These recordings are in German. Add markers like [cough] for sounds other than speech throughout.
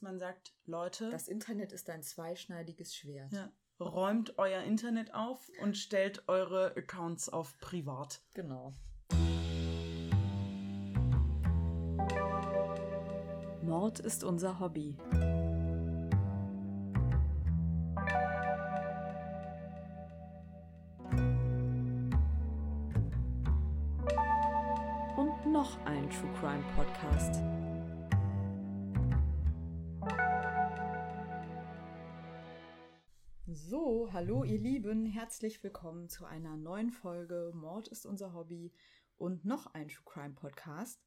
dass man sagt, Leute, Das Internet ist ein zweischneidiges Schwert. ja, räumt euer Internet auf und stellt eure Accounts auf privat. Genau. Mord ist unser Hobby. Und noch ein True Crime Podcast. Hallo ihr Lieben, herzlich willkommen zu einer neuen Folge Mord ist unser Hobby und noch ein True Crime Podcast.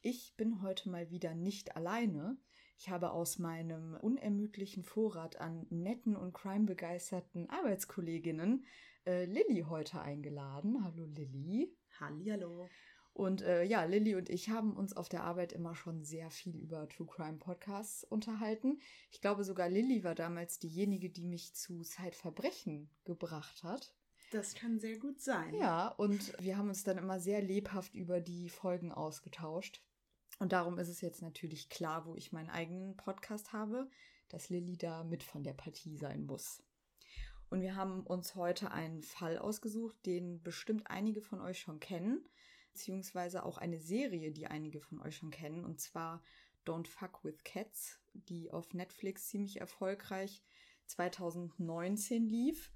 Ich bin heute mal wieder nicht alleine. Ich habe aus meinem unermüdlichen Vorrat an netten und crime-begeisterten Arbeitskolleginnen äh, Lilly heute eingeladen. Hallo Lilly. Hallihallo. Und äh, ja, Lilly und ich haben uns auf der Arbeit immer schon sehr viel über True Crime Podcasts unterhalten. Ich glaube sogar Lilly war damals diejenige, die mich zu Zeitverbrechen gebracht hat. Das kann sehr gut sein. Ja, und wir haben uns dann immer sehr lebhaft über die Folgen ausgetauscht. Und darum ist es jetzt natürlich klar, wo ich meinen eigenen Podcast habe, dass Lilly da mit von der Partie sein muss. Und wir haben uns heute einen Fall ausgesucht, den bestimmt einige von euch schon kennen, beziehungsweise auch eine Serie, die einige von euch schon kennen, und zwar Don't Fuck with Cats, die auf Netflix ziemlich erfolgreich 2019 lief.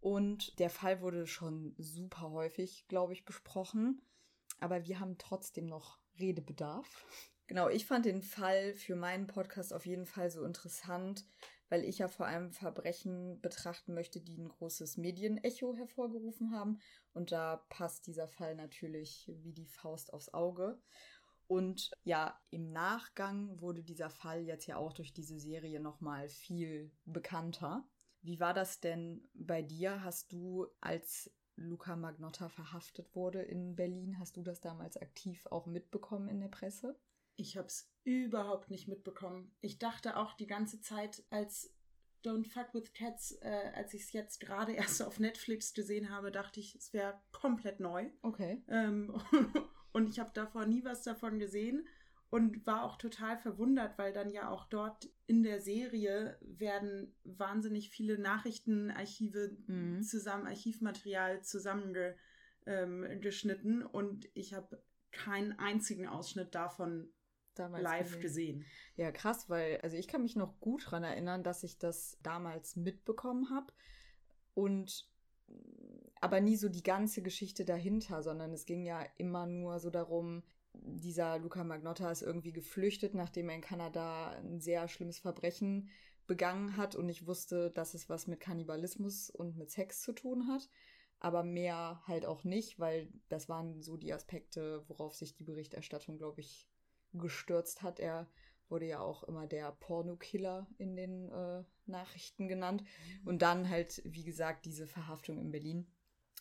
Und der Fall wurde schon super häufig, glaube ich, besprochen. Aber wir haben trotzdem noch Redebedarf. Genau, ich fand den Fall für meinen Podcast auf jeden Fall so interessant, weil ich ja vor allem Verbrechen betrachten möchte, die ein großes Medienecho hervorgerufen haben. Und da passt dieser Fall natürlich wie die Faust aufs Auge. Und ja, im Nachgang wurde dieser Fall jetzt ja auch durch diese Serie nochmal viel bekannter. Wie war das denn bei dir? Hast du, als Luca Magnotta verhaftet wurde in Berlin, hast du das damals aktiv auch mitbekommen in der Presse? Ich habe es überhaupt nicht mitbekommen. Ich dachte auch die ganze Zeit, als Don't Fuck with Cats, äh, als ich es jetzt gerade [laughs] erst auf Netflix gesehen habe, dachte ich, es wäre komplett neu. Okay. Ähm, [laughs] und ich habe davor nie was davon gesehen und war auch total verwundert, weil dann ja auch dort in der Serie werden wahnsinnig viele Nachrichtenarchive Mhm. zusammen, Archivmaterial zusammengeschnitten und ich habe keinen einzigen Ausschnitt davon Damals live gesehen. Ja, krass, weil, also ich kann mich noch gut dran erinnern, dass ich das damals mitbekommen habe und aber nie so die ganze Geschichte dahinter, sondern es ging ja immer nur so darum, dieser Luca Magnotta ist irgendwie geflüchtet, nachdem er in Kanada ein sehr schlimmes Verbrechen begangen hat. Und ich wusste, dass es was mit Kannibalismus und mit Sex zu tun hat, aber mehr halt auch nicht, weil das waren so die Aspekte, worauf sich die Berichterstattung, glaube ich, gestürzt hat. Er wurde ja auch immer der Pornokiller in den äh, Nachrichten genannt. Und dann halt, wie gesagt, diese Verhaftung in Berlin.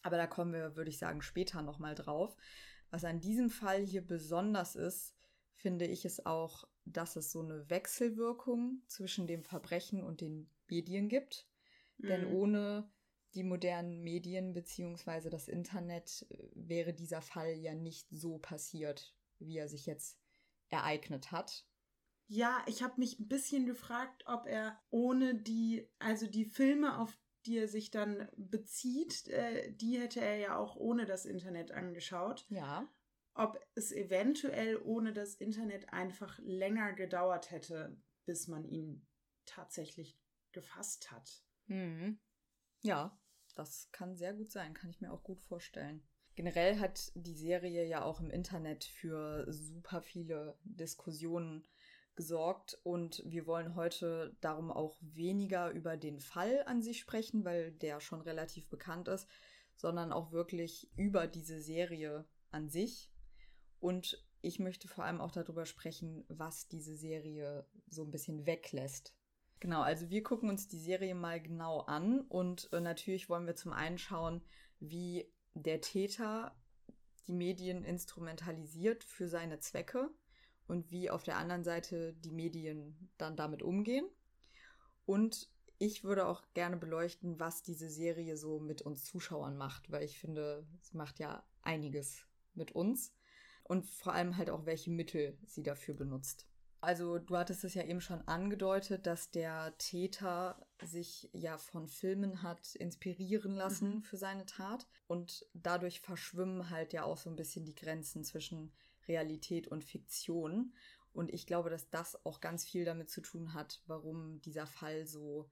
Aber da kommen wir, würde ich sagen, später nochmal drauf. Was an diesem Fall hier besonders ist, finde ich es auch, dass es so eine Wechselwirkung zwischen dem Verbrechen und den Medien gibt. Denn Mhm. ohne die modernen Medien beziehungsweise das Internet äh, wäre dieser Fall ja nicht so passiert, wie er sich jetzt ereignet hat. Ja, ich habe mich ein bisschen gefragt, ob er ohne die, also die Filme, auf die er sich dann bezieht, äh, die hätte er ja auch ohne das Internet angeschaut. Ja. Ob es eventuell ohne das Internet einfach länger gedauert hätte, bis man ihn tatsächlich gefasst hat. Mhm. Ja, das kann sehr gut sein, kann ich mir auch gut vorstellen. Generell hat die Serie ja auch im Internet für super viele Diskussionen gesorgt und wir wollen heute darum auch weniger über den Fall an sich sprechen, weil der schon relativ bekannt ist, sondern auch wirklich über diese Serie an sich. Und ich möchte vor allem auch darüber sprechen, was diese Serie so ein bisschen weglässt. Genau, also wir gucken uns die Serie mal genau an und äh, natürlich wollen wir zum einen schauen, wie der Täter die Medien instrumentalisiert für seine Zwecke und wie auf der anderen Seite die Medien dann damit umgehen. Und ich würde auch gerne beleuchten, was diese Serie so mit uns Zuschauern macht, weil ich finde, sie macht ja einiges mit uns und vor allem halt auch, welche Mittel sie dafür benutzt. Also du hattest es ja eben schon angedeutet, dass der Täter sich ja von Filmen hat inspirieren lassen mhm. für seine Tat. Und dadurch verschwimmen halt ja auch so ein bisschen die Grenzen zwischen Realität und Fiktion. Und ich glaube, dass das auch ganz viel damit zu tun hat, warum dieser Fall so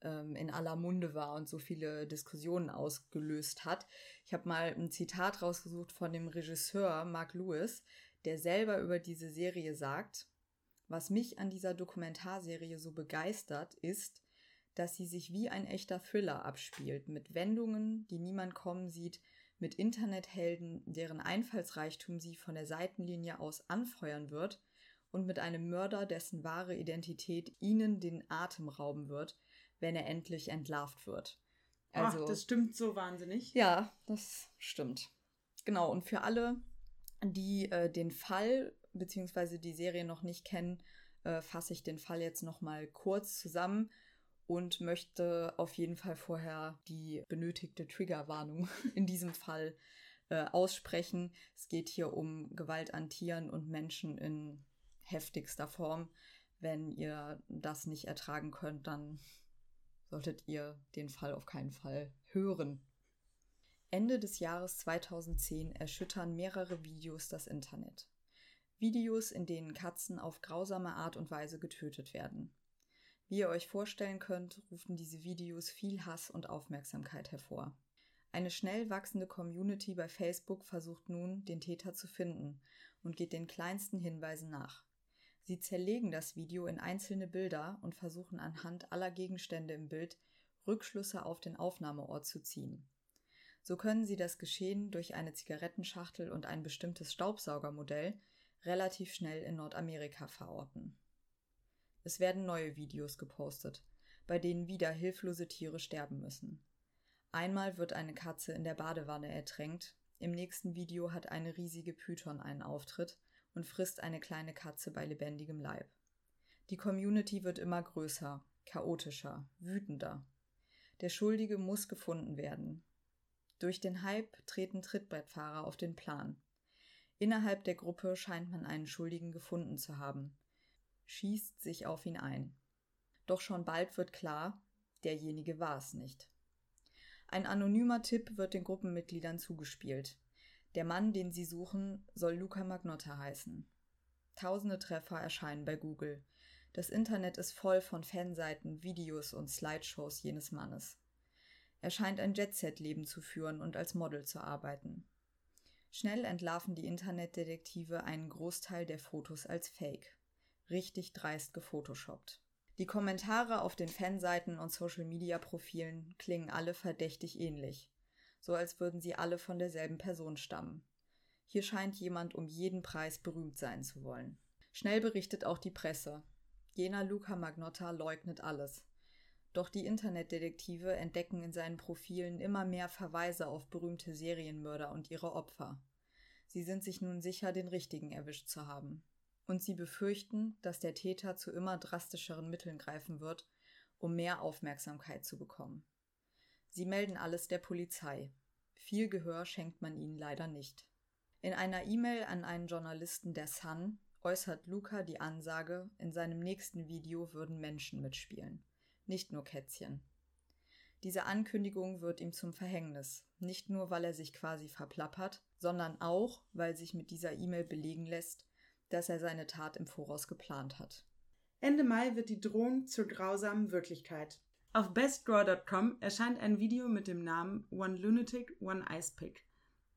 ähm, in aller Munde war und so viele Diskussionen ausgelöst hat. Ich habe mal ein Zitat rausgesucht von dem Regisseur Mark Lewis, der selber über diese Serie sagt, was mich an dieser Dokumentarserie so begeistert, ist, dass sie sich wie ein echter Thriller abspielt, mit Wendungen, die niemand kommen sieht, mit Internethelden, deren Einfallsreichtum sie von der Seitenlinie aus anfeuern wird, und mit einem Mörder, dessen wahre Identität ihnen den Atem rauben wird, wenn er endlich entlarvt wird. Also, Ach, das stimmt so wahnsinnig. Ja, das stimmt. Genau, und für alle, die äh, den Fall bzw. die Serie noch nicht kennen, äh, fasse ich den Fall jetzt nochmal kurz zusammen und möchte auf jeden Fall vorher die benötigte Triggerwarnung [laughs] in diesem Fall äh, aussprechen. Es geht hier um Gewalt an Tieren und Menschen in heftigster Form. Wenn ihr das nicht ertragen könnt, dann solltet ihr den Fall auf keinen Fall hören. Ende des Jahres 2010 erschüttern mehrere Videos das Internet. Videos, in denen Katzen auf grausame Art und Weise getötet werden. Wie ihr euch vorstellen könnt, rufen diese Videos viel Hass und Aufmerksamkeit hervor. Eine schnell wachsende Community bei Facebook versucht nun, den Täter zu finden und geht den kleinsten Hinweisen nach. Sie zerlegen das Video in einzelne Bilder und versuchen anhand aller Gegenstände im Bild Rückschlüsse auf den Aufnahmeort zu ziehen. So können sie das Geschehen durch eine Zigarettenschachtel und ein bestimmtes Staubsaugermodell relativ schnell in Nordamerika verorten. Es werden neue Videos gepostet, bei denen wieder hilflose Tiere sterben müssen. Einmal wird eine Katze in der Badewanne ertränkt, im nächsten Video hat eine riesige Python einen Auftritt und frisst eine kleine Katze bei lebendigem Leib. Die Community wird immer größer, chaotischer, wütender. Der Schuldige muss gefunden werden. Durch den Hype treten Trittbrettfahrer auf den Plan. Innerhalb der Gruppe scheint man einen Schuldigen gefunden zu haben, schießt sich auf ihn ein. Doch schon bald wird klar, derjenige war es nicht. Ein anonymer Tipp wird den Gruppenmitgliedern zugespielt. Der Mann, den sie suchen, soll Luca Magnotta heißen. Tausende Treffer erscheinen bei Google. Das Internet ist voll von Fanseiten, Videos und Slideshows jenes Mannes. Er scheint ein Jet-Set-Leben zu führen und als Model zu arbeiten. Schnell entlarven die Internetdetektive einen Großteil der Fotos als Fake. Richtig dreist gefotoshoppt. Die Kommentare auf den Fanseiten und Social-Media-Profilen klingen alle verdächtig ähnlich. So als würden sie alle von derselben Person stammen. Hier scheint jemand um jeden Preis berühmt sein zu wollen. Schnell berichtet auch die Presse. Jener Luca Magnotta leugnet alles. Doch die Internetdetektive entdecken in seinen Profilen immer mehr Verweise auf berühmte Serienmörder und ihre Opfer. Sie sind sich nun sicher, den richtigen erwischt zu haben. Und sie befürchten, dass der Täter zu immer drastischeren Mitteln greifen wird, um mehr Aufmerksamkeit zu bekommen. Sie melden alles der Polizei. Viel Gehör schenkt man ihnen leider nicht. In einer E-Mail an einen Journalisten der Sun äußert Luca die Ansage, in seinem nächsten Video würden Menschen mitspielen nicht nur Kätzchen. Diese Ankündigung wird ihm zum Verhängnis, nicht nur weil er sich quasi verplappert, sondern auch, weil sich mit dieser E-Mail belegen lässt, dass er seine Tat im Voraus geplant hat. Ende Mai wird die Drohung zur grausamen Wirklichkeit. Auf bestdraw.com erscheint ein Video mit dem Namen One Lunatic, One Ice Pick.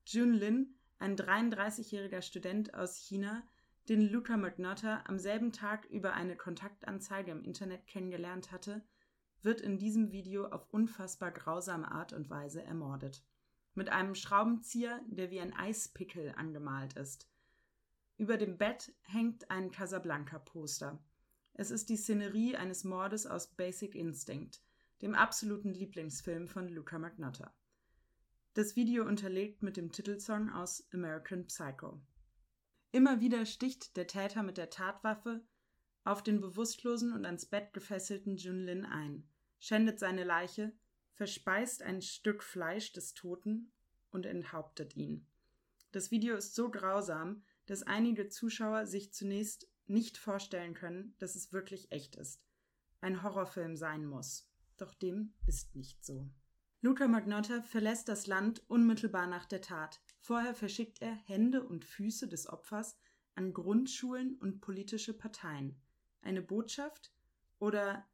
Jun Lin, ein 33-jähriger Student aus China, den Luca McNutter am selben Tag über eine Kontaktanzeige im Internet kennengelernt hatte, wird in diesem Video auf unfassbar grausame Art und Weise ermordet. Mit einem Schraubenzieher, der wie ein Eispickel angemalt ist. Über dem Bett hängt ein Casablanca-Poster. Es ist die Szenerie eines Mordes aus Basic Instinct, dem absoluten Lieblingsfilm von Luca Magnotta. Das Video unterlegt mit dem Titelsong aus American Psycho. Immer wieder sticht der Täter mit der Tatwaffe auf den bewusstlosen und ans Bett gefesselten Junlin ein, schändet seine Leiche, verspeist ein Stück Fleisch des Toten und enthauptet ihn. Das Video ist so grausam, dass einige Zuschauer sich zunächst nicht vorstellen können, dass es wirklich echt ist. Ein Horrorfilm sein muss. Doch dem ist nicht so. Luca Magnotta verlässt das Land unmittelbar nach der Tat. Vorher verschickt er Hände und Füße des Opfers an Grundschulen und politische Parteien. Eine Botschaft oder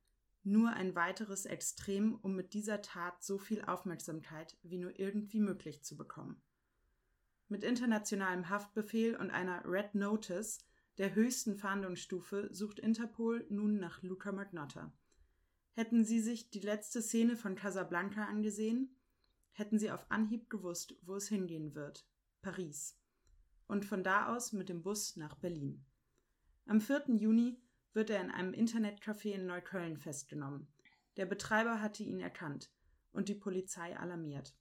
nur ein weiteres Extrem, um mit dieser Tat so viel Aufmerksamkeit wie nur irgendwie möglich zu bekommen. Mit internationalem Haftbefehl und einer Red Notice, der höchsten Fahndungsstufe, sucht Interpol nun nach Luca Magnotta. Hätten Sie sich die letzte Szene von Casablanca angesehen, hätten Sie auf Anhieb gewusst, wo es hingehen wird. Paris. Und von da aus mit dem Bus nach Berlin. Am 4. Juni wird er in einem Internetcafé in Neukölln festgenommen. Der Betreiber hatte ihn erkannt und die Polizei alarmiert.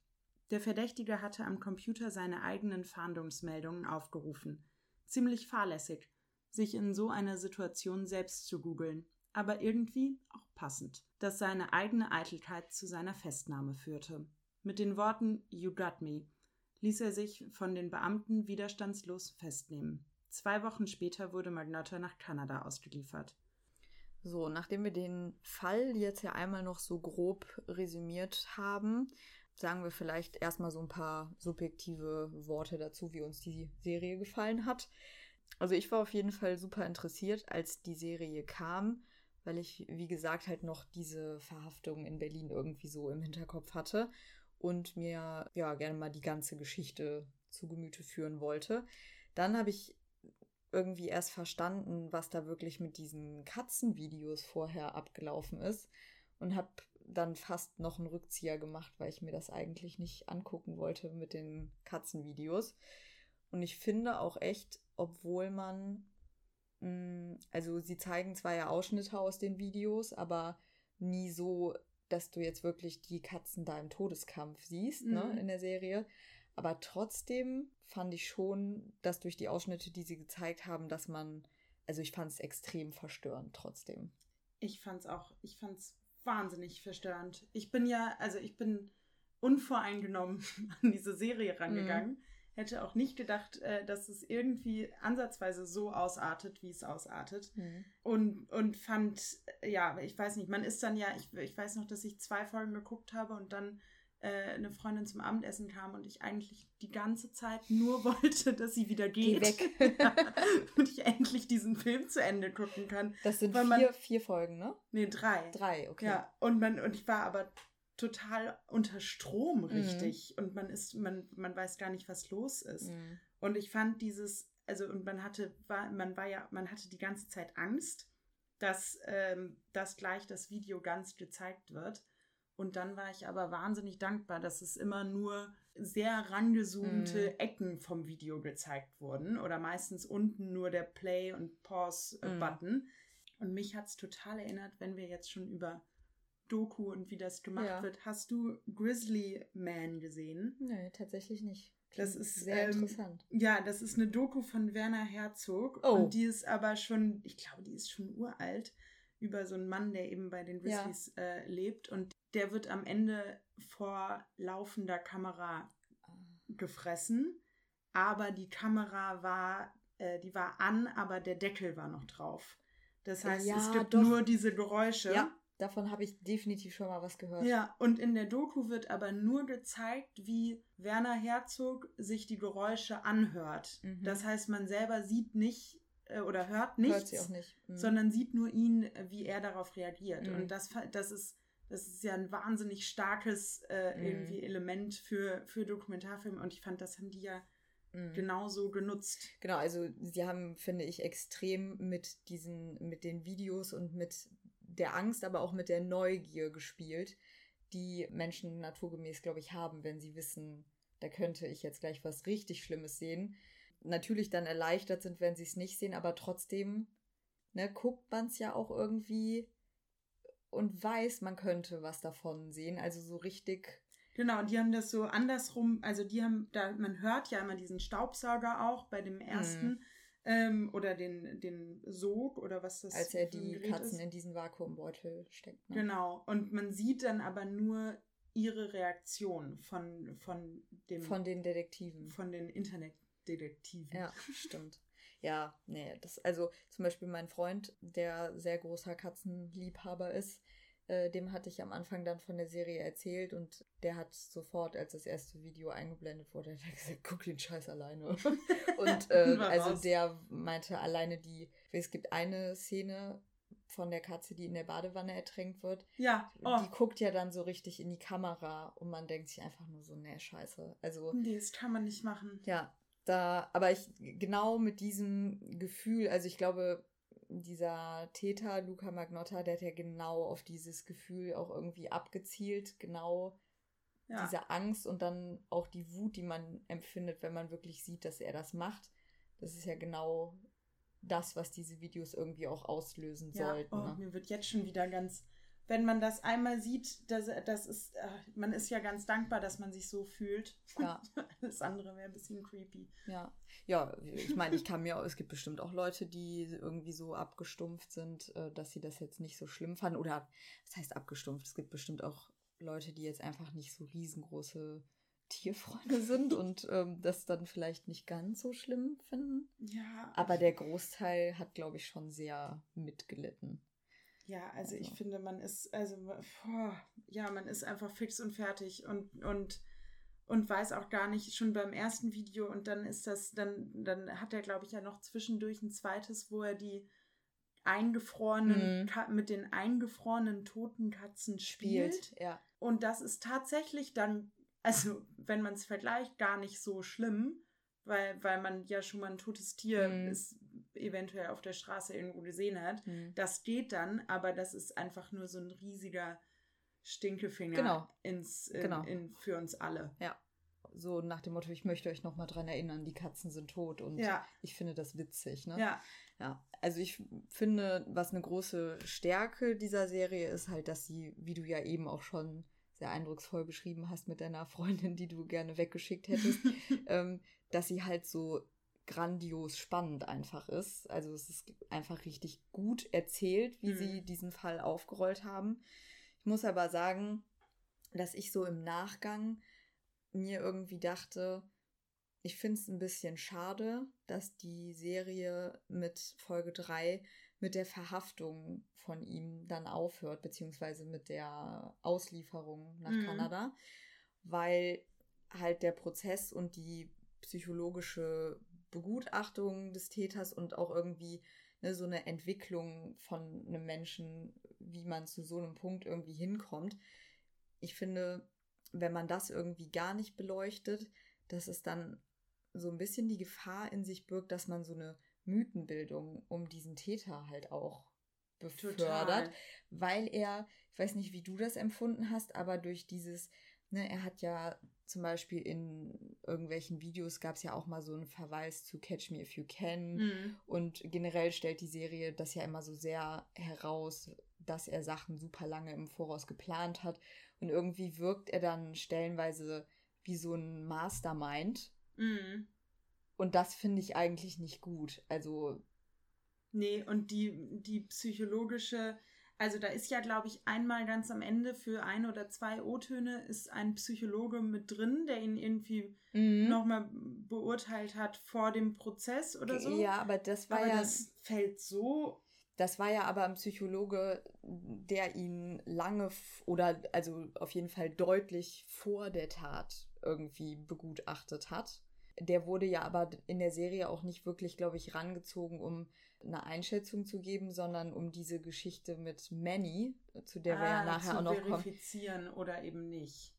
Der Verdächtige hatte am Computer seine eigenen Fahndungsmeldungen aufgerufen. Ziemlich fahrlässig, sich in so einer Situation selbst zu googeln, aber irgendwie auch passend, dass seine eigene Eitelkeit zu seiner Festnahme führte. Mit den Worten You got me ließ er sich von den Beamten widerstandslos festnehmen. Zwei Wochen später wurde Magnotta nach Kanada ausgeliefert. So, nachdem wir den Fall jetzt ja einmal noch so grob resümiert haben, sagen wir vielleicht erstmal so ein paar subjektive Worte dazu, wie uns die Serie gefallen hat. Also ich war auf jeden Fall super interessiert, als die Serie kam, weil ich, wie gesagt, halt noch diese Verhaftung in Berlin irgendwie so im Hinterkopf hatte und mir ja gerne mal die ganze Geschichte zu Gemüte führen wollte. Dann habe ich irgendwie erst verstanden, was da wirklich mit diesen Katzenvideos vorher abgelaufen ist und habe dann fast noch einen Rückzieher gemacht, weil ich mir das eigentlich nicht angucken wollte mit den Katzenvideos. Und ich finde auch echt, obwohl man, mh, mm, also sie zeigen zwar ja Ausschnitte aus den Videos, aber nie so, dass du jetzt wirklich die Katzen da im Todeskampf siehst, ne, mhm. ne, in der Serie. Aber trotzdem fand ich schon, dass durch die Ausschnitte, die sie gezeigt haben, dass man, also ich fand es extrem verstörend trotzdem. Ich fand es auch, ich fand es wahnsinnig verstörend. Ich bin ja, also ich bin unvoreingenommen [laughs] an diese Serie rangegangen. Mhm. Hätte auch nicht gedacht, äh, dass es irgendwie ansatzweise so ausartet, wie es ausartet. Mhm. Und, und fand, ja, ich weiß nicht, man ist dann ja, ich, ich weiß noch, dass ich zwei Folgen geguckt habe und dann eine Freundin zum Abendessen kam und ich eigentlich die ganze Zeit nur [laughs] wollte, dass sie wieder geht. Geh weg. [laughs] und ich endlich diesen Film zu Ende gucken kann. Das sind vier, man, vier Folgen, ne? Nee, drei. Drei, okay. Ja, und, man, und ich war aber total unter Strom mhm. richtig mhm. und man ist man man weiß gar nicht was los ist mhm. und ich fand dieses also und man hatte war man war ja man hatte die ganze Zeit Angst dass ähm, dass gleich das Video ganz gezeigt wird und dann war ich aber wahnsinnig dankbar, dass es immer nur sehr rangezoomte mm. Ecken vom Video gezeigt wurden oder meistens unten nur der Play- und Pause-Button. Mm. Und mich hat es total erinnert, wenn wir jetzt schon über Doku und wie das gemacht ja. wird. Hast du Grizzly Man gesehen? Nee, tatsächlich nicht. Das ist sehr ähm, interessant. Ja, das ist eine Doku von Werner Herzog. Oh. Und die ist aber schon, ich glaube, die ist schon uralt über so einen Mann, der eben bei den Grizzlies ja. äh, lebt. Und der wird am Ende vor laufender Kamera gefressen. Aber die Kamera war, äh, die war an, aber der Deckel war noch drauf. Das heißt, ja, es gibt doch. nur diese Geräusche. Ja, davon habe ich definitiv schon mal was gehört. Ja, und in der Doku wird aber nur gezeigt, wie Werner Herzog sich die Geräusche anhört. Mhm. Das heißt, man selber sieht nicht, äh, oder hört nichts, hört nicht. Mhm. sondern sieht nur ihn, äh, wie er darauf reagiert. Mhm. Und das, das ist das ist ja ein wahnsinnig starkes äh, mhm. irgendwie Element für, für Dokumentarfilme und ich fand, das haben die ja mhm. genauso genutzt. Genau, also sie haben, finde ich, extrem mit diesen, mit den Videos und mit der Angst, aber auch mit der Neugier gespielt, die Menschen naturgemäß, glaube ich, haben, wenn sie wissen, da könnte ich jetzt gleich was richtig Schlimmes sehen natürlich dann erleichtert sind, wenn sie es nicht sehen, aber trotzdem ne, guckt man es ja auch irgendwie und weiß, man könnte was davon sehen. Also so richtig. Genau, und die haben das so andersrum, also die haben, da, man hört ja immer diesen Staubsauger auch bei dem ersten. Mhm. Ähm, oder den, den Sog oder was das Als er die Katzen ist. in diesen Vakuumbeutel steckt. Ne? Genau. Und man sieht dann aber nur ihre Reaktion von, von dem. Von den Detektiven. Von den Internet Detektiven. Ja, stimmt. Ja, nee, das, also zum Beispiel mein Freund, der sehr großer Katzenliebhaber ist, äh, dem hatte ich am Anfang dann von der Serie erzählt und der hat sofort, als das erste Video eingeblendet wurde, hat er gesagt, guck den Scheiß alleine. [laughs] und äh, also der meinte alleine die, es gibt eine Szene von der Katze, die in der Badewanne ertränkt wird. Ja. Oh. Die guckt ja dann so richtig in die Kamera und man denkt sich einfach nur so, nee, scheiße. Also. Nee, das kann man nicht machen. Ja. Da, aber ich, genau mit diesem Gefühl, also ich glaube, dieser Täter, Luca Magnotta, der hat ja genau auf dieses Gefühl auch irgendwie abgezielt, genau ja. diese Angst und dann auch die Wut, die man empfindet, wenn man wirklich sieht, dass er das macht. Das ist ja genau das, was diese Videos irgendwie auch auslösen ja. sollten. Oh, ne? Mir wird jetzt schon wieder ganz, wenn man das einmal sieht, das, das ist, äh, man ist ja ganz dankbar, dass man sich so fühlt. Ja. [laughs] Alles andere wäre ein bisschen creepy. Ja. Ja, ich meine, ich kann mir, es gibt bestimmt auch Leute, die irgendwie so abgestumpft sind, äh, dass sie das jetzt nicht so schlimm fanden. Oder was heißt abgestumpft? Es gibt bestimmt auch Leute, die jetzt einfach nicht so riesengroße Tierfreunde sind und ähm, das dann vielleicht nicht ganz so schlimm finden. Ja. Aber der Großteil hat, glaube ich, schon sehr mitgelitten. Ja, also, also, ich finde, man ist, also, boah, ja, man ist einfach fix und fertig und, und und weiß auch gar nicht, schon beim ersten Video und dann ist das, dann, dann hat er, glaube ich, ja noch zwischendurch ein zweites, wo er die eingefrorenen, mhm. mit den eingefrorenen toten Katzen spielt. spielt. Ja. Und das ist tatsächlich dann, also wenn man es vergleicht, gar nicht so schlimm, weil, weil man ja schon mal ein totes Tier mhm. ist, eventuell auf der Straße irgendwo gesehen hat. Mhm. Das geht dann, aber das ist einfach nur so ein riesiger Stinkefinger genau. ins, in, genau. In, für uns alle. Ja. So nach dem Motto, ich möchte euch nochmal dran erinnern, die Katzen sind tot und ja. ich finde das witzig. Ne? Ja. ja. Also ich finde, was eine große Stärke dieser Serie ist halt, dass sie, wie du ja eben auch schon sehr eindrucksvoll beschrieben hast mit deiner Freundin, die du gerne weggeschickt hättest, [laughs] ähm, dass sie halt so grandios spannend einfach ist. Also es ist einfach richtig gut erzählt, wie mhm. sie diesen Fall aufgerollt haben. Ich muss aber sagen, dass ich so im Nachgang mir irgendwie dachte, ich finde es ein bisschen schade, dass die Serie mit Folge 3 mit der Verhaftung von ihm dann aufhört, beziehungsweise mit der Auslieferung nach mhm. Kanada, weil halt der Prozess und die psychologische Begutachtung des Täters und auch irgendwie ne, so eine Entwicklung von einem Menschen wie man zu so einem Punkt irgendwie hinkommt. Ich finde, wenn man das irgendwie gar nicht beleuchtet, dass es dann so ein bisschen die Gefahr in sich birgt, dass man so eine Mythenbildung um diesen Täter halt auch befördert, Total. weil er, ich weiß nicht, wie du das empfunden hast, aber durch dieses, ne, er hat ja zum Beispiel in irgendwelchen Videos gab es ja auch mal so einen Verweis zu Catch Me If You Can mhm. und generell stellt die Serie das ja immer so sehr heraus, dass er Sachen super lange im Voraus geplant hat. Und irgendwie wirkt er dann stellenweise wie so ein Mastermind. Mhm. Und das finde ich eigentlich nicht gut. Also. Nee, und die, die psychologische, also da ist ja, glaube ich, einmal ganz am Ende für ein oder zwei O-Töne ist ein Psychologe mit drin, der ihn irgendwie mhm. nochmal beurteilt hat vor dem Prozess oder so. Ja, aber das war aber ja. Das fällt so das war ja aber ein Psychologe, der ihn lange oder also auf jeden Fall deutlich vor der Tat irgendwie begutachtet hat. Der wurde ja aber in der Serie auch nicht wirklich, glaube ich, rangezogen, um eine Einschätzung zu geben, sondern um diese Geschichte mit Manny, zu der ah, wir ja ah, nachher auch noch verifizieren kommen. oder eben nicht.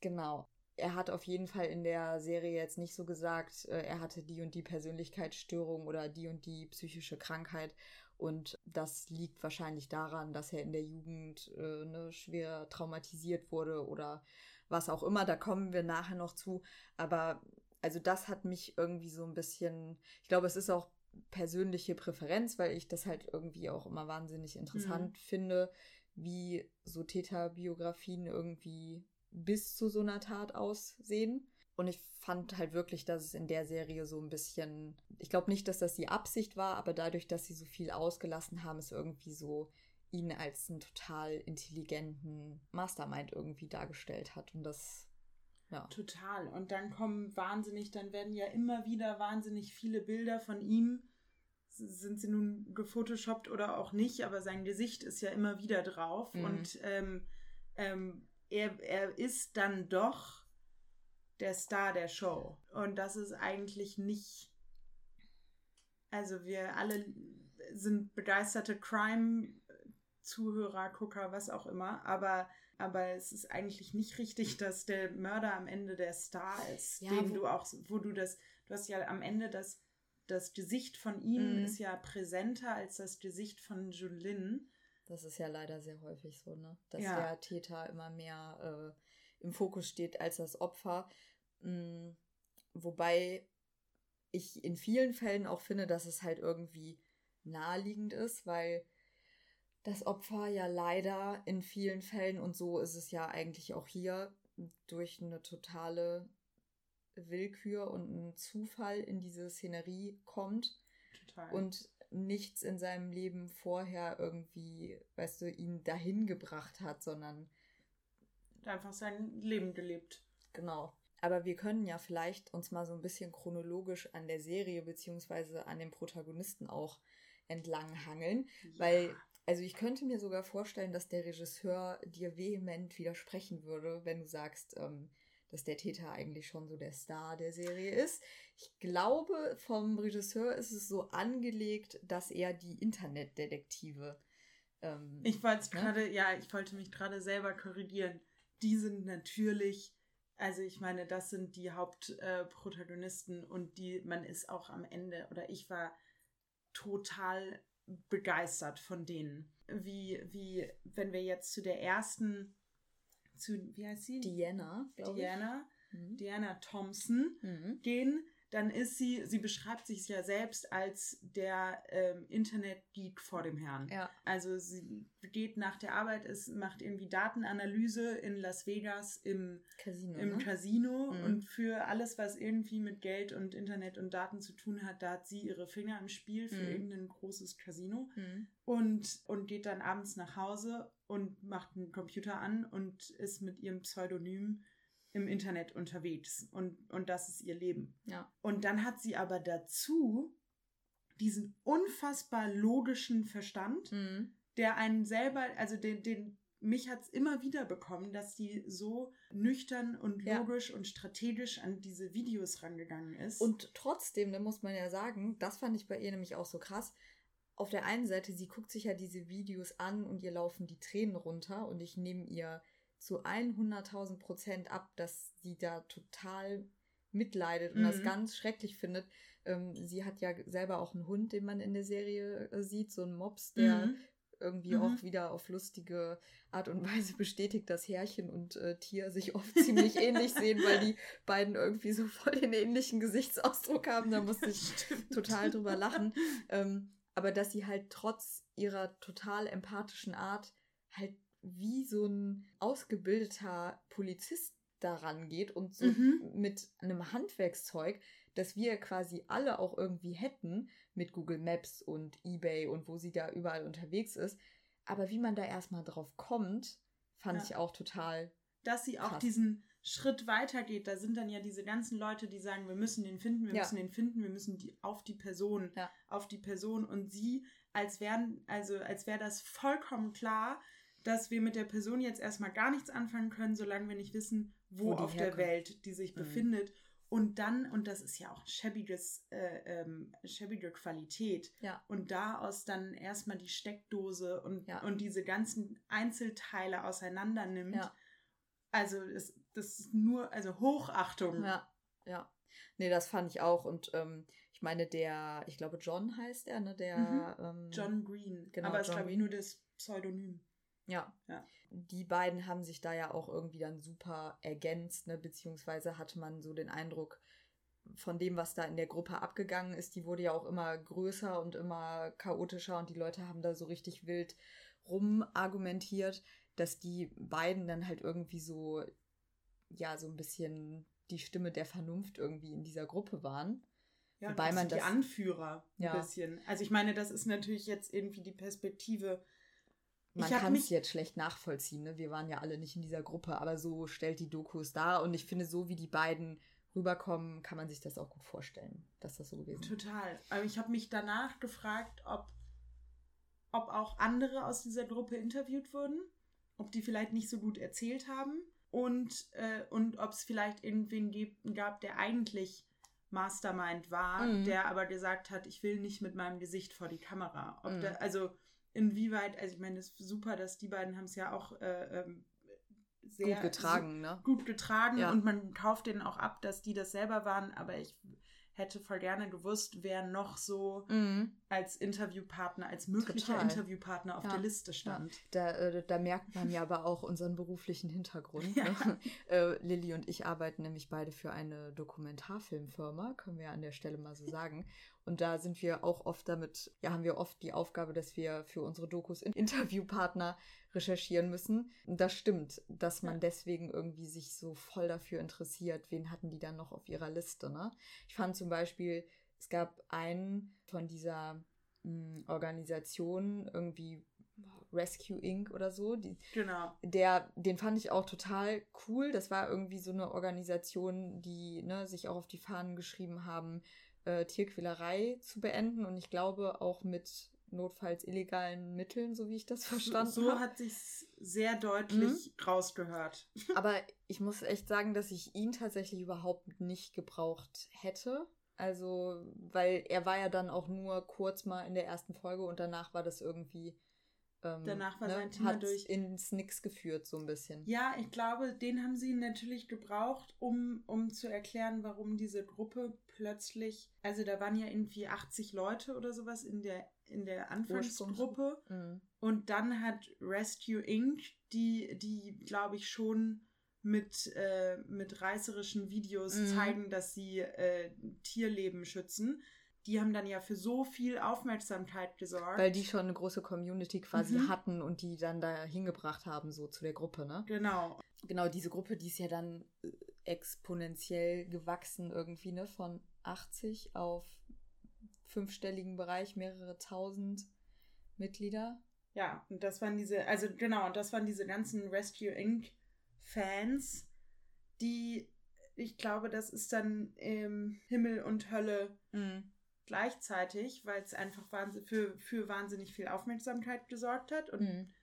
Genau. Er hat auf jeden Fall in der Serie jetzt nicht so gesagt, äh, er hatte die und die Persönlichkeitsstörung oder die und die psychische Krankheit und das liegt wahrscheinlich daran, dass er in der Jugend äh, ne, schwer traumatisiert wurde oder was auch immer. Da kommen wir nachher noch zu. Aber also das hat mich irgendwie so ein bisschen, ich glaube, es ist auch persönliche Präferenz, weil ich das halt irgendwie auch immer wahnsinnig interessant mhm. finde, wie so Täterbiografien irgendwie bis zu so einer Tat aussehen. Und ich fand halt wirklich, dass es in der Serie so ein bisschen, ich glaube nicht, dass das die Absicht war, aber dadurch, dass sie so viel ausgelassen haben, es irgendwie so ihn als einen total intelligenten Mastermind irgendwie dargestellt hat. Und das, ja. Total. Und dann kommen wahnsinnig, dann werden ja immer wieder wahnsinnig viele Bilder von ihm sind sie nun gefotoshoppt oder auch nicht, aber sein Gesicht ist ja immer wieder drauf Mhm. und ähm, ähm, er, er ist dann doch der Star der Show. Und das ist eigentlich nicht. Also, wir alle sind begeisterte Crime-Zuhörer, Gucker, was auch immer, aber. Aber es ist eigentlich nicht richtig, dass der Mörder am Ende der Star ist, Ja, den wo- du auch, wo du das, du hast ja am Ende das, das Gesicht von ihm Mhm. ist ja präsenter als das Gesicht von Julin. Das ist ja leider sehr häufig so, ne? Dass Ja. der Täter immer mehr äh, im Fokus steht als das Opfer. Mm, wobei ich in vielen Fällen auch finde, dass es halt irgendwie naheliegend ist, weil das Opfer ja leider in vielen Fällen, und so ist es ja eigentlich auch hier, durch eine totale Willkür und einen Zufall in diese Szenerie kommt Total. und nichts in seinem Leben vorher irgendwie, weißt du, ihn dahin gebracht hat, sondern einfach sein Leben gelebt. genau. Aber wir können ja vielleicht uns mal so ein bisschen chronologisch an der Serie beziehungsweise an den Protagonisten auch entlang hangeln, weil also ich könnte mir sogar vorstellen, dass der Regisseur dir vehement widersprechen würde, wenn du sagst, ähm, dass der Täter eigentlich schon so der Star der Serie ist. Ich glaube, vom Regisseur ist es so angelegt, dass er die Internetdetektive. Ähm, Ich wollte ne? gerade, ja, ich wollte mich gerade selber korrigieren. Die sind natürlich, also ich meine, das sind die Hauptprotagonisten äh, und die, man ist auch am Ende, oder ich war total begeistert von denen. Wie, wie, wenn wir jetzt zu der ersten, zu, wie heißt sie? Diana, glaube ich. Diana, Mhm. Diana Thompson Mhm. gehen, dann ist sie, sie beschreibt sich ja selbst als der ähm, Internet-Geek vor dem Herrn. Ja. Also sie geht nach der Arbeit, ist, macht irgendwie Datenanalyse in Las Vegas im, Casino. im ne? Casino Mhm. und für alles, was irgendwie mit Geld und Internet und Daten zu tun hat, da hat sie ihre Finger im Spiel für Mhm. irgendein großes Casino Mhm. und, und geht dann abends nach Hause und macht einen Computer an und ist mit ihrem Pseudonym im Internet unterwegs und, und das ist ihr Leben. Ja. Und dann hat sie aber dazu diesen unfassbar logischen Verstand, Mhm. der einen selber, also den, den mich hat es immer wieder bekommen, dass die so nüchtern und Ja. logisch und strategisch an diese Videos rangegangen ist. Und trotzdem, da muss man ja sagen, das fand ich bei ihr nämlich auch so krass. Auf der einen Seite, sie guckt sich ja diese Videos an und ihr laufen die Tränen runter und ich nehme ihr zu 100.000 Prozent ab, dass sie da total mitleidet und das Mhm. ganz schrecklich findet. Ähm, sie hat ja selber auch einen Hund, den man in der Serie äh, sieht, so einen Mops, der Mhm. irgendwie Mhm. auch wieder auf lustige Art und Weise bestätigt, dass Härchen und äh, Tier sich oft ziemlich ähnlich sehen, weil die beiden irgendwie so voll den ähnlichen Gesichtsausdruck haben. Da musste ich [laughs] total drüber lachen. Ähm, aber dass sie halt trotz ihrer total empathischen Art halt wie so ein ausgebildeter Polizist daran geht und so Mhm. mit einem Handwerkszeug, das wir quasi alle auch irgendwie hätten mit Google Maps und eBay und wo sie da überall unterwegs ist. Aber wie man da erstmal drauf kommt, fand Ja. ich auch total. dass sie auch Krass. diesen Schritt weitergeht. Da sind dann ja diese ganzen Leute, die sagen, wir müssen den finden, wir Ja. müssen den finden, wir müssen die auf die Person, Ja. auf die Person und sie, als wären, also als wäre das vollkommen klar, dass wir mit der Person jetzt erstmal gar nichts anfangen können, solange wir nicht wissen, wo, Wo auf der herkommt. Welt die sich Mhm. befindet. Und dann, und das ist ja auch schäbiges, äh, ähm, schäbige Qualität. Ja. Und daraus dann erstmal die Steckdose und, Ja. und diese ganzen Einzelteile auseinander nimmt. Ja. Also es, das ist nur, also Hochachtung. Ja, ja. Nee, das fand ich auch. Und ähm, ich meine, der, ich glaube, John heißt er, ne? Der ähm, John Green. Genau, Aber es ist, glaube ich, nur das Pseudonym. Ja. Ja. Die beiden haben sich da ja auch irgendwie dann super ergänzt, ne? Beziehungsweise hatte man so den Eindruck, von dem, was da in der Gruppe abgegangen ist, die wurde ja auch immer größer und immer chaotischer und die Leute haben da so richtig wild rumargumentiert, dass die beiden dann halt irgendwie so, ja, so ein bisschen die Stimme der Vernunft irgendwie in dieser Gruppe waren. Ja, Wobei man die das- Anführer ein Ja. bisschen. Also ich meine, das ist natürlich jetzt irgendwie die Perspektive. Man kann es jetzt schlecht nachvollziehen, ne? Wir waren ja alle nicht in dieser Gruppe, aber so stellt die Doku es dar. Und ich finde, so wie die beiden rüberkommen, kann man sich das auch gut vorstellen, dass das so gewesen ist. Total. Aber ich habe mich danach gefragt, ob, ob auch andere aus dieser Gruppe interviewt wurden, ob die vielleicht nicht so gut erzählt haben und, äh, und ob es vielleicht irgendwen gab, der eigentlich Mastermind war, mhm. der aber gesagt hat, ich will nicht mit meinem Gesicht vor die Kamera. Ob mhm. da, also inwieweit, also ich meine, es ist super, dass die beiden haben es ja auch äh, ähm, sehr gut getragen, ne? Gut getragen ja. und man kauft denen auch ab, dass die das selber waren, aber ich hätte voll gerne gewusst, wer noch so mhm. als Interviewpartner, als möglicher Total. Interviewpartner auf ja. der Liste stand. Ja. Da, äh, da, merkt man ja aber auch unseren beruflichen Hintergrund. [laughs] Ja. Ne? Äh, Lilly und ich arbeiten nämlich beide für eine Dokumentarfilmfirma, können wir an der Stelle mal so sagen. Und da sind wir auch oft damit, ja, haben wir oft die Aufgabe, dass wir für unsere Dokus Interviewpartner recherchieren müssen. Und das stimmt, dass man ja. deswegen irgendwie sich so voll dafür interessiert. Wen hatten die dann noch auf ihrer Liste, ne? Ich fand zum Beispiel, es gab einen von dieser mh, hm, Organisation, irgendwie Rescue Inc. oder so. Die, genau. Der, den fand ich auch total cool. Das war irgendwie so eine Organisation, die ne, sich auch auf die Fahnen geschrieben haben, äh, Tierquälerei zu beenden. Und ich glaube auch mit notfalls illegalen Mitteln, so wie ich das verstanden habe. So, so hat sich sehr deutlich mhm. rausgehört. [laughs] Aber ich muss echt sagen, dass ich ihn tatsächlich überhaupt nicht gebraucht hätte. Also, weil er war ja dann auch nur kurz mal in der ersten Folge und danach war das irgendwie. Ähm, danach war ne, sein Thema durch. ins Nix geführt, so ein bisschen. Ja, ich glaube, den haben sie natürlich gebraucht, um, um zu erklären, warum diese Gruppe plötzlich. Also, da waren ja irgendwie 80 Leute oder sowas in der in der Anfangsgruppe. Mhm. Und dann hat Rescue Inc., die, die glaube ich, schon mit, äh, mit reißerischen Videos mhm. zeigen, dass sie äh, Tierleben schützen. Die haben dann ja für so viel Aufmerksamkeit gesorgt. Weil die schon eine große Community quasi mhm. hatten und die dann da hingebracht haben, so zu der Gruppe, ne? Genau. Genau, diese Gruppe, die ist ja dann äh, exponentiell gewachsen irgendwie, ne? Von 80 auf fünfstelligen Bereich, mehrere tausend Mitglieder. Ja, und das waren diese, also genau, und das waren diese ganzen Rescue Inc. Fans, die, ich glaube, das ist dann ähm, Himmel und Hölle mhm. gleichzeitig, weil es einfach für, für wahnsinnig viel Aufmerksamkeit gesorgt hat und mhm.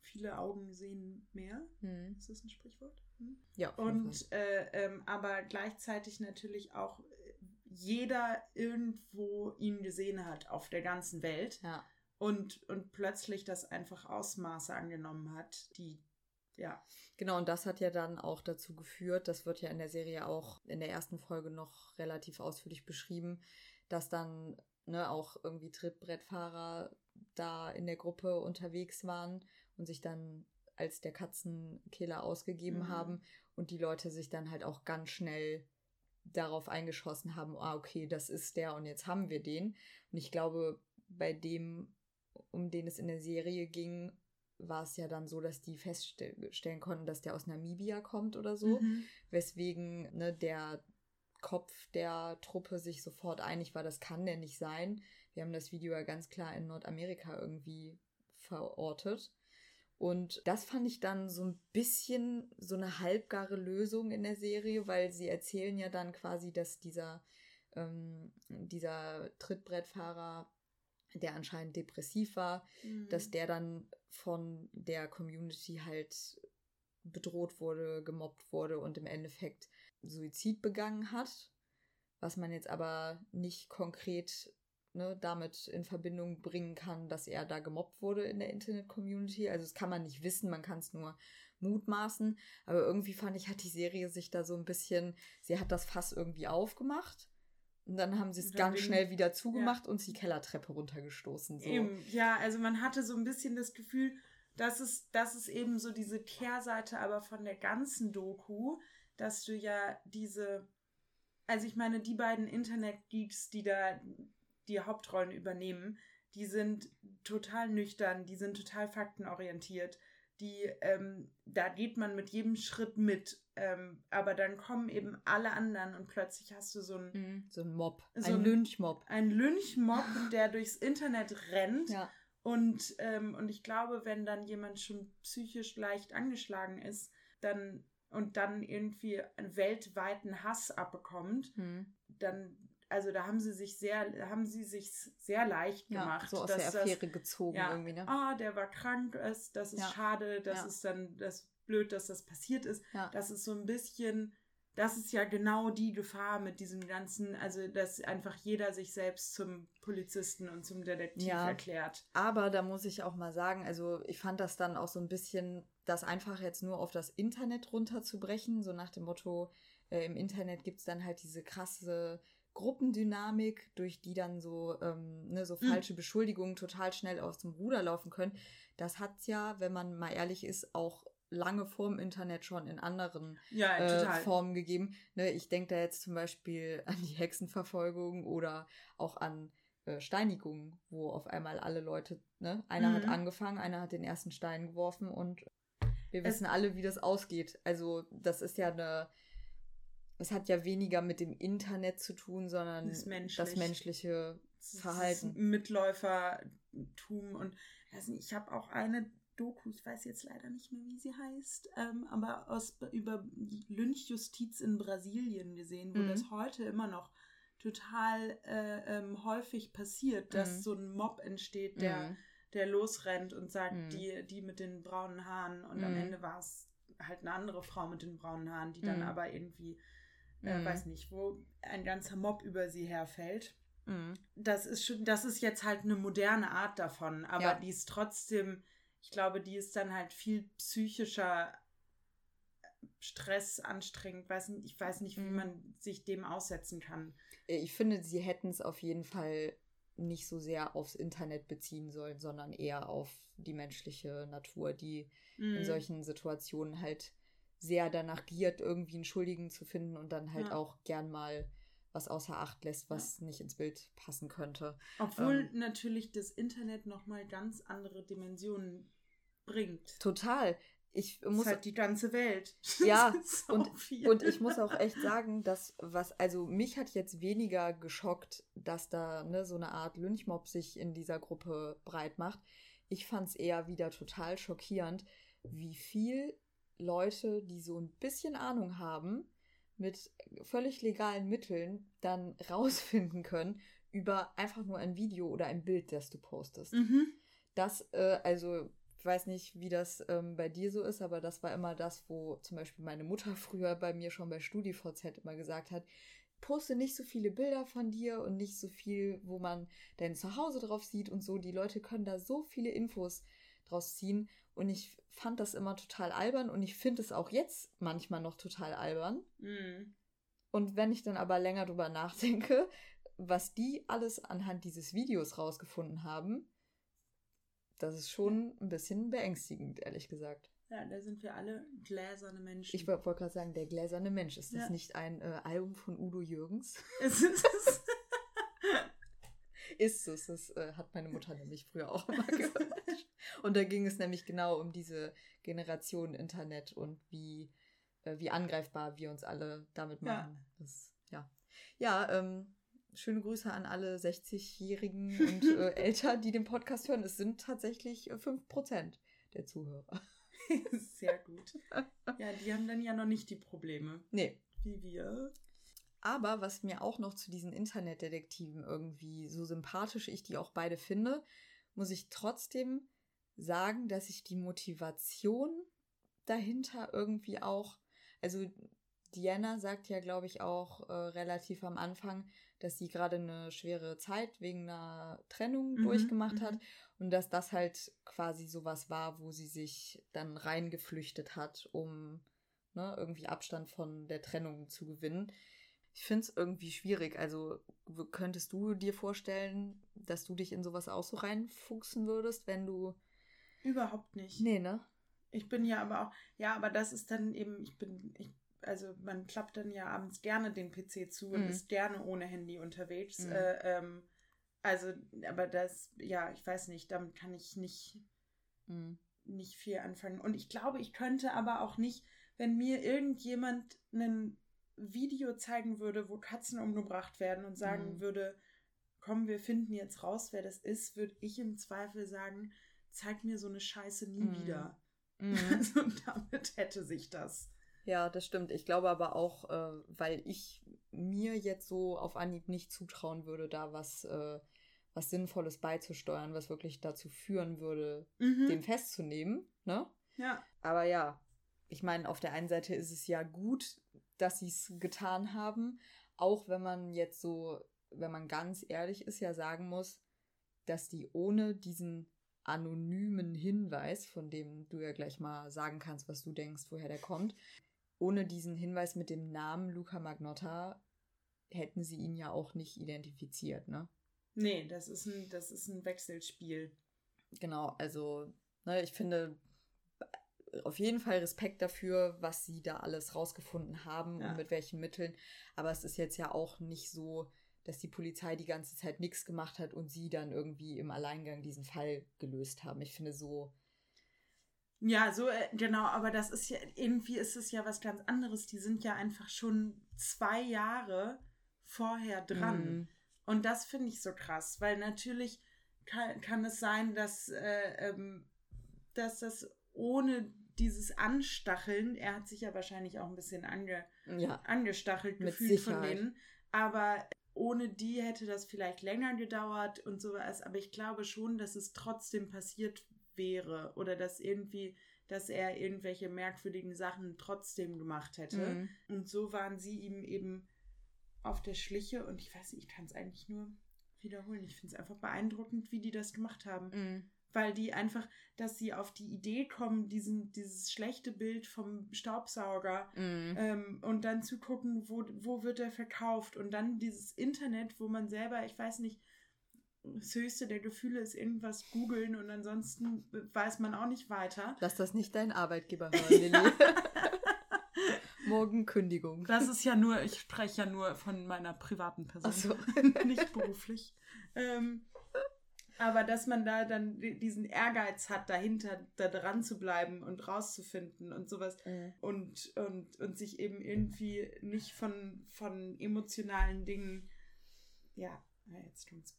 viele Augen sehen mehr. Mhm. Ist das ein Sprichwort? Hm? Ja. Und äh, ähm, aber gleichzeitig natürlich auch jeder irgendwo ihn gesehen hat auf der ganzen Welt. Ja. Und, und plötzlich das einfach Ausmaße angenommen hat, die, ja. Genau, und das hat ja dann auch dazu geführt, das wird ja in der Serie auch in der ersten Folge noch relativ ausführlich beschrieben, dass dann ne, auch irgendwie Trittbrettfahrer da in der Gruppe unterwegs waren und sich dann als der Katzenkiller ausgegeben mhm. haben und die Leute sich dann halt auch ganz schnell darauf eingeschossen haben, ah, okay, das ist der und jetzt haben wir den. Und ich glaube, bei dem, um den es in der Serie ging, war es ja dann so, dass die feststellen konnten, dass der aus Namibia kommt oder so, mhm. weswegen ne, der Kopf der Truppe sich sofort einig war, das kann der nicht sein. Wir haben das Video ja ganz klar in Nordamerika irgendwie verortet. Und das fand ich dann so ein bisschen so eine halbgare Lösung in der Serie, weil sie erzählen ja dann quasi, dass dieser, ähm, dieser Trittbrettfahrer, der anscheinend depressiv war, mhm. dass der dann von der Community halt bedroht wurde, gemobbt wurde und im Endeffekt Suizid begangen hat. Was man jetzt aber nicht konkret ne, damit in Verbindung bringen kann, dass er da gemobbt wurde in der Internet-Community. Also das kann man nicht wissen, man kann es nur mutmaßen. Aber irgendwie fand ich, hat die Serie sich da so ein bisschen, sie hat das Fass irgendwie aufgemacht. Und dann haben sie es ganz schnell wieder zugemacht ja. und die Kellertreppe runtergestoßen. So. Eben, ja, also man hatte so ein bisschen das Gefühl, dass es, dass es eben so diese Kehrseite aber von der ganzen Doku, dass du ja diese, also ich meine, die beiden Internet-Geeks, die da die Hauptrollen übernehmen, die sind total nüchtern, die sind total faktenorientiert. Die, ähm, da geht man mit jedem Schritt mit. Ähm, aber dann kommen eben alle anderen und plötzlich hast du so ein, mhm, so ein Mob, so ein Lynchmob. Ein Lynchmob, der durchs Internet rennt. Ja. Und, ähm, und ich glaube, wenn dann jemand schon psychisch leicht angeschlagen ist, dann und dann irgendwie einen weltweiten Hass abbekommt, Hm. dann, also da haben sie sich sehr, haben sie sich sehr leicht Ja, gemacht. so aus dass der das- Affäre gezogen ja, irgendwie, ne? ah, der war krank, das, das ist Ja. schade, das Ja. ist dann das blöd, dass das passiert ist. Ja. Das ist so ein bisschen, das ist ja genau die Gefahr mit diesem ganzen, also dass einfach jeder sich selbst zum Polizisten und zum Detektiv Ja. erklärt. Aber da muss ich auch mal sagen, also ich fand das dann auch so ein bisschen, das einfach jetzt nur auf das Internet runterzubrechen, so nach dem Motto, äh, im Internet gibt es dann halt diese krasse Gruppendynamik, durch die dann so, ähm, ne, so Mhm. falsche Beschuldigungen total schnell aus dem Ruder laufen können. Das hat es ja, wenn man mal ehrlich ist, auch lange vorm Internet schon in anderen Ja, äh. Formen gegeben. Ne, ich denke da jetzt zum Beispiel an die Hexenverfolgung oder auch an äh, Steinigungen, wo auf einmal alle Leute, ne, einer hat Mhm. angefangen, einer hat den ersten Stein geworfen und wir Es- wissen alle, wie das ausgeht. Also das ist ja eine, es hat ja weniger mit dem Internet zu tun, sondern Das menschlich. das menschliche Das Verhalten. ist Mitläufertum und nicht, ich habe auch eine Doku, ich weiß jetzt leider nicht mehr, wie sie heißt, ähm, aber aus, über Lynchjustiz in Brasilien gesehen, wo Mhm. das heute immer noch total äh, ähm, häufig passiert, dass Mhm. so ein Mob entsteht, der, Mhm. der losrennt und sagt, Mhm. die, die mit den braunen Haaren und am Mhm. Ende war es halt eine andere Frau mit den braunen Haaren, die dann Mhm. aber irgendwie, äh, Mhm. weiß nicht, wo ein ganzer Mob über sie herfällt Mhm. das ist schon, das ist jetzt halt eine moderne Art davon, aber Ja. die ist trotzdem, ich glaube, die ist dann halt viel psychischer Stress anstrengend. Weiß nicht, ich weiß nicht, wie Mhm. man sich dem aussetzen kann. Äh, Ich finde, sie hätten es auf jeden Fall nicht so sehr aufs Internet beziehen sollen, sondern eher auf die menschliche Natur, die in Mhm. solchen Situationen halt sehr danach giert, irgendwie einen Schuldigen zu finden und dann halt Ja. auch gern mal was außer Acht lässt, was nicht ins Bild passen könnte. Obwohl ähm, natürlich das Internet nochmal ganz andere Dimensionen bringt. Total. Ich Das muss ist halt die ganze Welt. [laughs] Ja, so und, viel. und ich muss auch echt sagen, dass was, also mich hat jetzt weniger geschockt, dass da ne, so eine Art Lynchmob sich in dieser Gruppe breit macht. Ich fand es eher wieder total schockierend, wie viel Leute, die so ein bisschen Ahnung haben, mit völlig legalen Mitteln dann [laughs] rausfinden können über einfach nur ein Video oder ein Bild, das du postest. Mhm. Das, äh, also, ich weiß nicht, wie das ähm, bei dir so ist, aber das war immer das, wo zum Beispiel meine Mutter [laughs] früher bei mir schon bei StudiVZ immer gesagt hat, poste nicht so viele Bilder von dir und nicht so viel, wo man dein Zuhause drauf sieht und so. Die Leute können da so viele Infos draus ziehen und ich fand das immer total albern und ich finde es auch jetzt manchmal noch total albern. Mhm. Und wenn ich dann aber länger drüber nachdenke, was die alles anhand dieses Videos rausgefunden haben, das ist schon ein bisschen beängstigend, ehrlich gesagt. Ja, da sind wir alle gläserne Menschen. Ich wollte gerade sagen, der gläserne Mensch. Ist das Ja. nicht ein äh, Album von Udo Jürgens? es [laughs] [laughs] ist, es Ist es. Das äh, hat meine Mutter nämlich früher auch immer [laughs] gehört. Und da ging es nämlich genau um diese Generation Internet und wie, äh, wie angreifbar wir uns alle damit Ja. machen. Das, ja, ja ähm, schöne Grüße an alle 60-Jährigen und äh, [laughs] älter, die den Podcast hören. Es sind tatsächlich äh, 5% der Zuhörer. [laughs] Sehr gut. Ja, die haben dann ja noch nicht die Probleme, Nee, wie wir. Aber was mir auch noch zu diesen Internetdetektiven irgendwie so sympathisch ich die auch beide finde, muss ich trotzdem sagen, dass ich die Motivation dahinter irgendwie auch, also Diana sagt ja, glaube ich, auch äh, relativ am Anfang, dass sie gerade eine schwere Zeit wegen einer Trennung Mhm, durchgemacht mhm. hat und dass das halt quasi sowas war, wo sie sich dann reingeflüchtet hat, um ne, irgendwie Abstand von der Trennung zu gewinnen. Ich finde es irgendwie schwierig. Also könntest du dir vorstellen, dass du dich in sowas auch so reinfuchsen würdest, wenn du. Überhaupt nicht. Nee, ne? Ich bin ja aber auch, ja, aber das ist dann eben, ich bin, ich, also man klappt dann ja abends gerne den PC zu und Mhm. ist gerne ohne Handy unterwegs. Mhm. Äh, ähm, also, aber das, ja, ich weiß nicht, damit kann ich nicht, Mhm. nicht viel anfangen. Und ich glaube, ich könnte aber auch nicht, wenn mir irgendjemand ein Video zeigen würde, wo Katzen umgebracht werden und sagen Mhm. würde, komm, wir finden jetzt raus, wer das ist, würde ich im Zweifel sagen, zeig mir so eine Scheiße nie Mhm. wieder. Mhm. [laughs] Also damit hätte sich das. Ja, das stimmt. Ich glaube aber auch, äh, weil ich mir jetzt so auf Anhieb nicht zutrauen würde, da was, äh, was Sinnvolles beizusteuern, was wirklich dazu führen würde, Mhm. den festzunehmen. Ne? Ja. Aber ja, ich meine, auf der einen Seite ist es ja gut, dass sie es getan haben, auch wenn man jetzt so, wenn man ganz ehrlich ist, ja sagen muss, dass die ohne diesen anonymen Hinweis, von dem du ja gleich mal sagen kannst, was du denkst, woher der kommt, ohne diesen Hinweis mit dem Namen Luca Magnotta hätten sie ihn ja auch nicht identifiziert, ne? Nee, das ist ein, das ist ein Wechselspiel. Genau, also ne, ich finde auf jeden Fall Respekt dafür, was sie da alles rausgefunden haben Ja. und mit welchen Mitteln. Aber es ist jetzt ja auch nicht so, dass die Polizei die ganze Zeit nichts gemacht hat und sie dann irgendwie im Alleingang diesen Fall gelöst haben. Ich finde so, Ja, so, äh, genau, aber das ist ja, irgendwie ist es ja was ganz anderes. Die sind ja einfach schon zwei Jahre vorher dran. mm, Und das finde ich so krass, weil natürlich kann, kann es sein, dass, äh, ähm, dass das ohne dieses Anstacheln, er hat sich ja wahrscheinlich auch ein bisschen ange, ja, angestachelt gefühlt von denen, aber ohne die hätte das vielleicht länger gedauert und sowas, aber ich glaube schon, dass es trotzdem passiert wäre oder dass irgendwie, dass er irgendwelche merkwürdigen Sachen trotzdem gemacht hätte. mm, Und so waren sie ihm eben auf der Schliche und ich weiß nicht, ich kann es eigentlich nur wiederholen. Ich finde es einfach beeindruckend, wie die das gemacht haben. mm, Weil die einfach, dass sie auf die Idee kommen, diesen, dieses schlechte Bild vom Staubsauger mm. ähm, und dann zu gucken, wo, wo wird er verkauft und dann dieses Internet, wo man selber, ich weiß nicht, das höchste der Gefühle ist irgendwas googeln und ansonsten weiß man auch nicht weiter. Lass das nicht dein Arbeitgeber [laughs] hören, Lilly. [laughs] Morgen Kündigung. Das ist ja nur, ich spreche ja nur von meiner privaten Person, so. [laughs] nicht beruflich. Ähm, aber dass man da dann di- diesen Ehrgeiz hat, dahinter da dran zu bleiben und rauszufinden und sowas Mm. und, und, und sich eben irgendwie nicht von, von emotionalen Dingen, ja, jetzt tun's.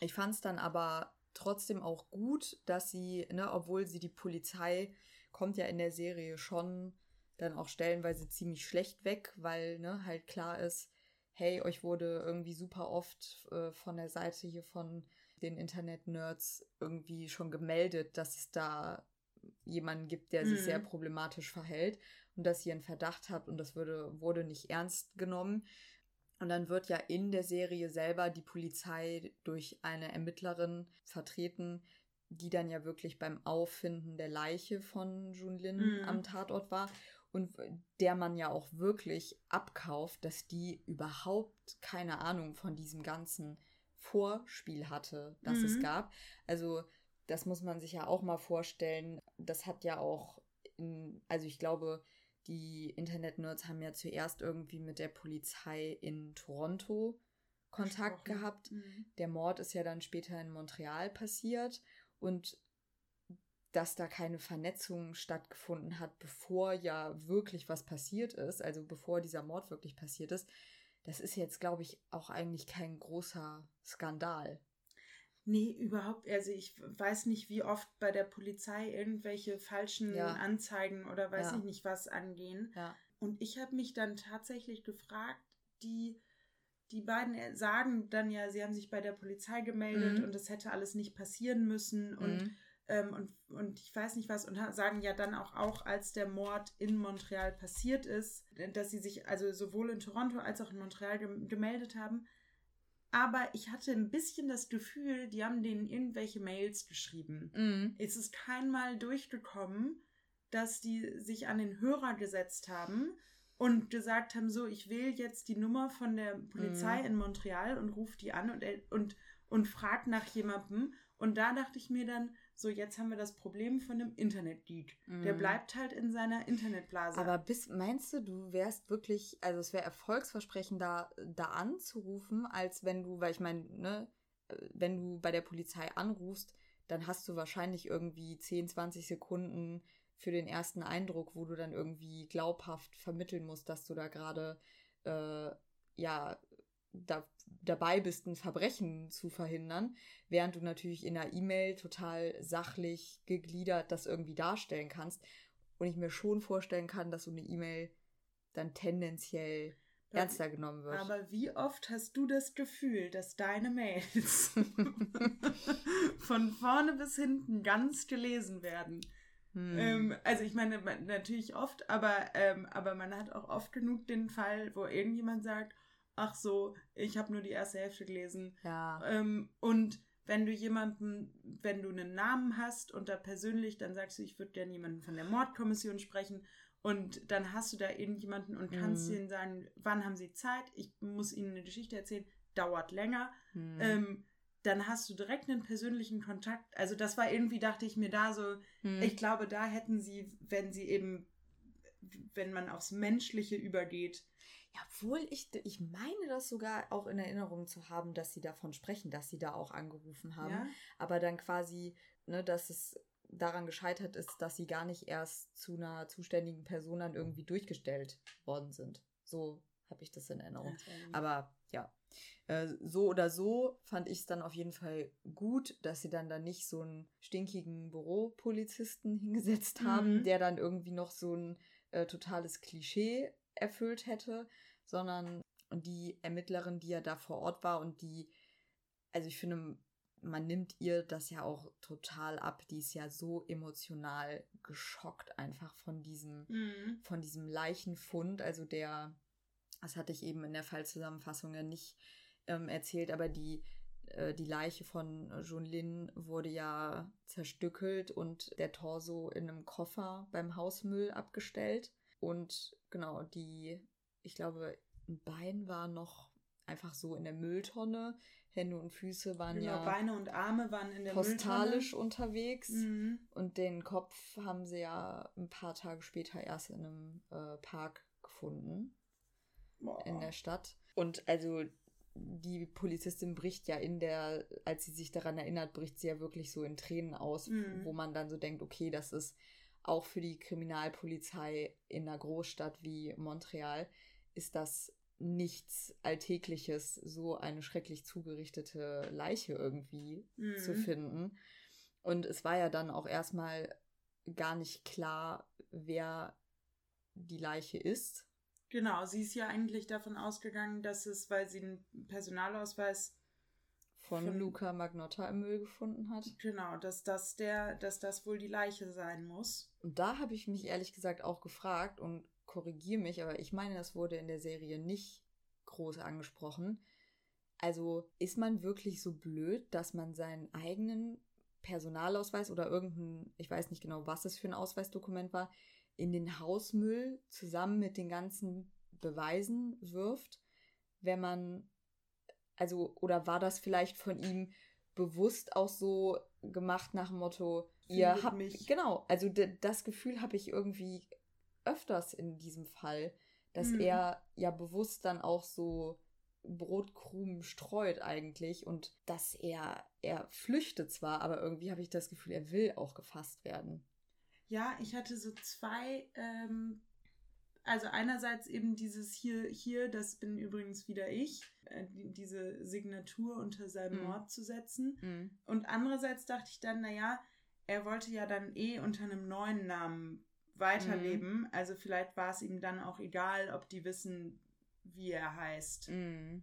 Ich fand es dann aber trotzdem auch gut, dass sie, ne, obwohl sie die Polizei kommt ja in der Serie schon dann auch stellenweise ziemlich schlecht weg, weil ne, halt klar ist, hey, euch wurde irgendwie super oft äh, von der Seite hier von den Internet-Nerds irgendwie schon gemeldet, dass es da jemanden gibt, der sich Mhm. sehr problematisch verhält und dass ihr einen Verdacht habt und das würde, wurde nicht ernst genommen. Und dann wird ja in der Serie selber die Polizei durch eine Ermittlerin vertreten, die dann ja wirklich beim Auffinden der Leiche von Junlin Mhm. am Tatort war und der man ja auch wirklich abkauft, dass die überhaupt keine Ahnung von diesem ganzen Vorspiel hatte, das es Mhm. gab. Also das muss man sich ja auch mal vorstellen. Das hat ja auch, in, also ich glaube, die Internet-Nerds haben ja zuerst irgendwie mit der Polizei in Toronto Kontakt Gesprochen. gehabt. Mhm. Der Mord ist ja dann später in Montreal passiert und dass da keine Vernetzung stattgefunden hat, bevor ja wirklich was passiert ist, also bevor dieser Mord wirklich passiert ist, das ist jetzt, glaube ich, auch eigentlich kein großer Skandal. Nee, überhaupt. Also ich weiß nicht, wie oft bei der Polizei irgendwelche falschen Ja. Anzeigen oder weiß Ja. ich nicht was angehen. Ja. Und ich habe mich dann tatsächlich gefragt, die, die beiden sagen dann ja, sie haben sich bei der Polizei gemeldet Mhm. und das hätte alles nicht passieren müssen und, Mhm. Ähm, und, und ich weiß nicht was und sagen ja dann auch, auch, als der Mord in Montreal passiert ist, dass sie sich also sowohl in Toronto als auch in Montreal gem gemeldet haben. Aber ich hatte ein bisschen das Gefühl, die haben denen irgendwelche Mails geschrieben. Mhm. Es ist keinmal durchgekommen, dass die sich an den Hörer gesetzt haben und gesagt haben, so, ich wähle jetzt die Nummer von der Polizei Mhm. in Montreal und rufe die an und, und, und frag nach jemandem. Und da dachte ich mir dann, so, jetzt haben wir das Problem von dem Internet-Geek. Der Mhm. bleibt halt in seiner Internetblase. Aber bis, meinst du, du wärst wirklich, also es wäre erfolgsversprechend, da, da anzurufen, als wenn du, weil ich meine, ne, äh, wenn du bei der Polizei anrufst, dann hast du wahrscheinlich irgendwie 10, 20 Sekunden für den ersten Eindruck, wo du dann irgendwie glaubhaft vermitteln musst, dass du da gerade, äh, ja, da, dabei bist, ein Verbrechen zu verhindern, während du natürlich in einer E-Mail total sachlich gegliedert das irgendwie darstellen kannst. und ich mir schon vorstellen kann, dass so eine E-Mail dann tendenziell ernster genommen wird. Aber wie oft hast du das Gefühl, dass deine Mails [laughs] von vorne bis hinten ganz gelesen werden? Hm. Ähm, also ich meine, natürlich oft, aber, ähm, aber man hat auch oft genug den Fall, wo irgendjemand sagt, ach so, ich habe nur die erste Hälfte gelesen. Ja. Ähm, und wenn du jemanden, wenn du einen Namen hast und da persönlich, dann sagst du, ich würde gerne jemanden von der Mordkommission sprechen und dann hast du da irgendjemanden und kannst mhm. ihnen sagen, wann haben sie Zeit, ich muss ihnen eine Geschichte erzählen, dauert länger. Mhm. Ähm, dann hast du direkt einen persönlichen Kontakt. Also das war irgendwie, dachte ich mir da so, mhm. ich glaube, da hätten sie, wenn sie eben, wenn man aufs Menschliche übergeht, ja, obwohl ich, ich meine das sogar auch in Erinnerung zu haben, dass sie davon sprechen, dass sie da auch angerufen haben. Ja? Aber dann quasi, ne, dass es daran gescheitert ist, dass sie gar nicht erst zu einer zuständigen Person dann irgendwie durchgestellt worden sind. So habe ich das in Erinnerung. Aber ja, äh, so oder so fand ich es dann auf jeden Fall gut, dass sie dann da nicht so einen stinkigen Büropolizisten [laughs] hingesetzt haben, mhm. der dann irgendwie noch so ein äh, totales Klischee erfüllt hätte, sondern die Ermittlerin, die ja da vor Ort war und die, also ich finde, man nimmt ihr das ja auch total ab. Die ist ja so emotional geschockt einfach von diesem, mhm. von diesem Leichenfund. Also der, das hatte ich eben in der Fallzusammenfassung ja nicht ähm, erzählt, aber die, äh, die Leiche von Junlin wurde ja zerstückelt und der Torso in einem Koffer beim Hausmüll abgestellt. Und genau, die, ich glaube, ein Bein war noch einfach so in der Mülltonne. Hände und Füße waren genau, ja. Beine und Arme waren in der postalisch Mülltonne. unterwegs. Mhm. Und den Kopf haben sie ja ein paar Tage später erst in einem äh, Park gefunden. Boah. In der Stadt. Und also die Polizistin bricht ja in der, als sie sich daran erinnert, bricht sie ja wirklich so in Tränen aus, mhm. wo man dann so denkt, okay, das ist auch für die Kriminalpolizei in einer Großstadt wie Montreal, ist das nichts Alltägliches, so eine schrecklich zugerichtete Leiche irgendwie mhm. zu finden. Und es war ja dann auch erstmal gar nicht klar, wer die Leiche ist. Genau, sie ist ja eigentlich davon ausgegangen, dass es, weil sie einen Personalausweis von, von Luca Magnotta im Müll gefunden hat. Genau, dass das der, dass das wohl die Leiche sein muss. Und da habe ich mich ehrlich gesagt auch gefragt und korrigiere mich, aber ich meine, das wurde in der Serie nicht groß angesprochen. Also ist man wirklich so blöd, dass man seinen eigenen Personalausweis oder irgendein, ich weiß nicht genau, was es für ein Ausweisdokument war, in den Hausmüll zusammen mit den ganzen Beweisen wirft, wenn man, also, oder war das vielleicht von ihm bewusst auch so gemacht nach dem Motto, ihr habt mich. Genau, also das Gefühl habe ich irgendwie öfters in diesem Fall, dass mhm. er ja bewusst dann auch so Brotkrumen streut eigentlich und dass er, er flüchtet zwar, aber irgendwie habe ich das Gefühl, er will auch gefasst werden. Ja, ich hatte so zwei, ähm, also einerseits eben dieses hier, hier, das bin übrigens wieder ich, äh, diese Signatur unter seinem mhm. Mord zu setzen. Mhm. Und andererseits dachte ich dann, naja, er wollte ja dann eh unter einem neuen Namen weiterleben. Mhm. Also vielleicht war es ihm dann auch egal, ob die wissen, wie er heißt. Mhm.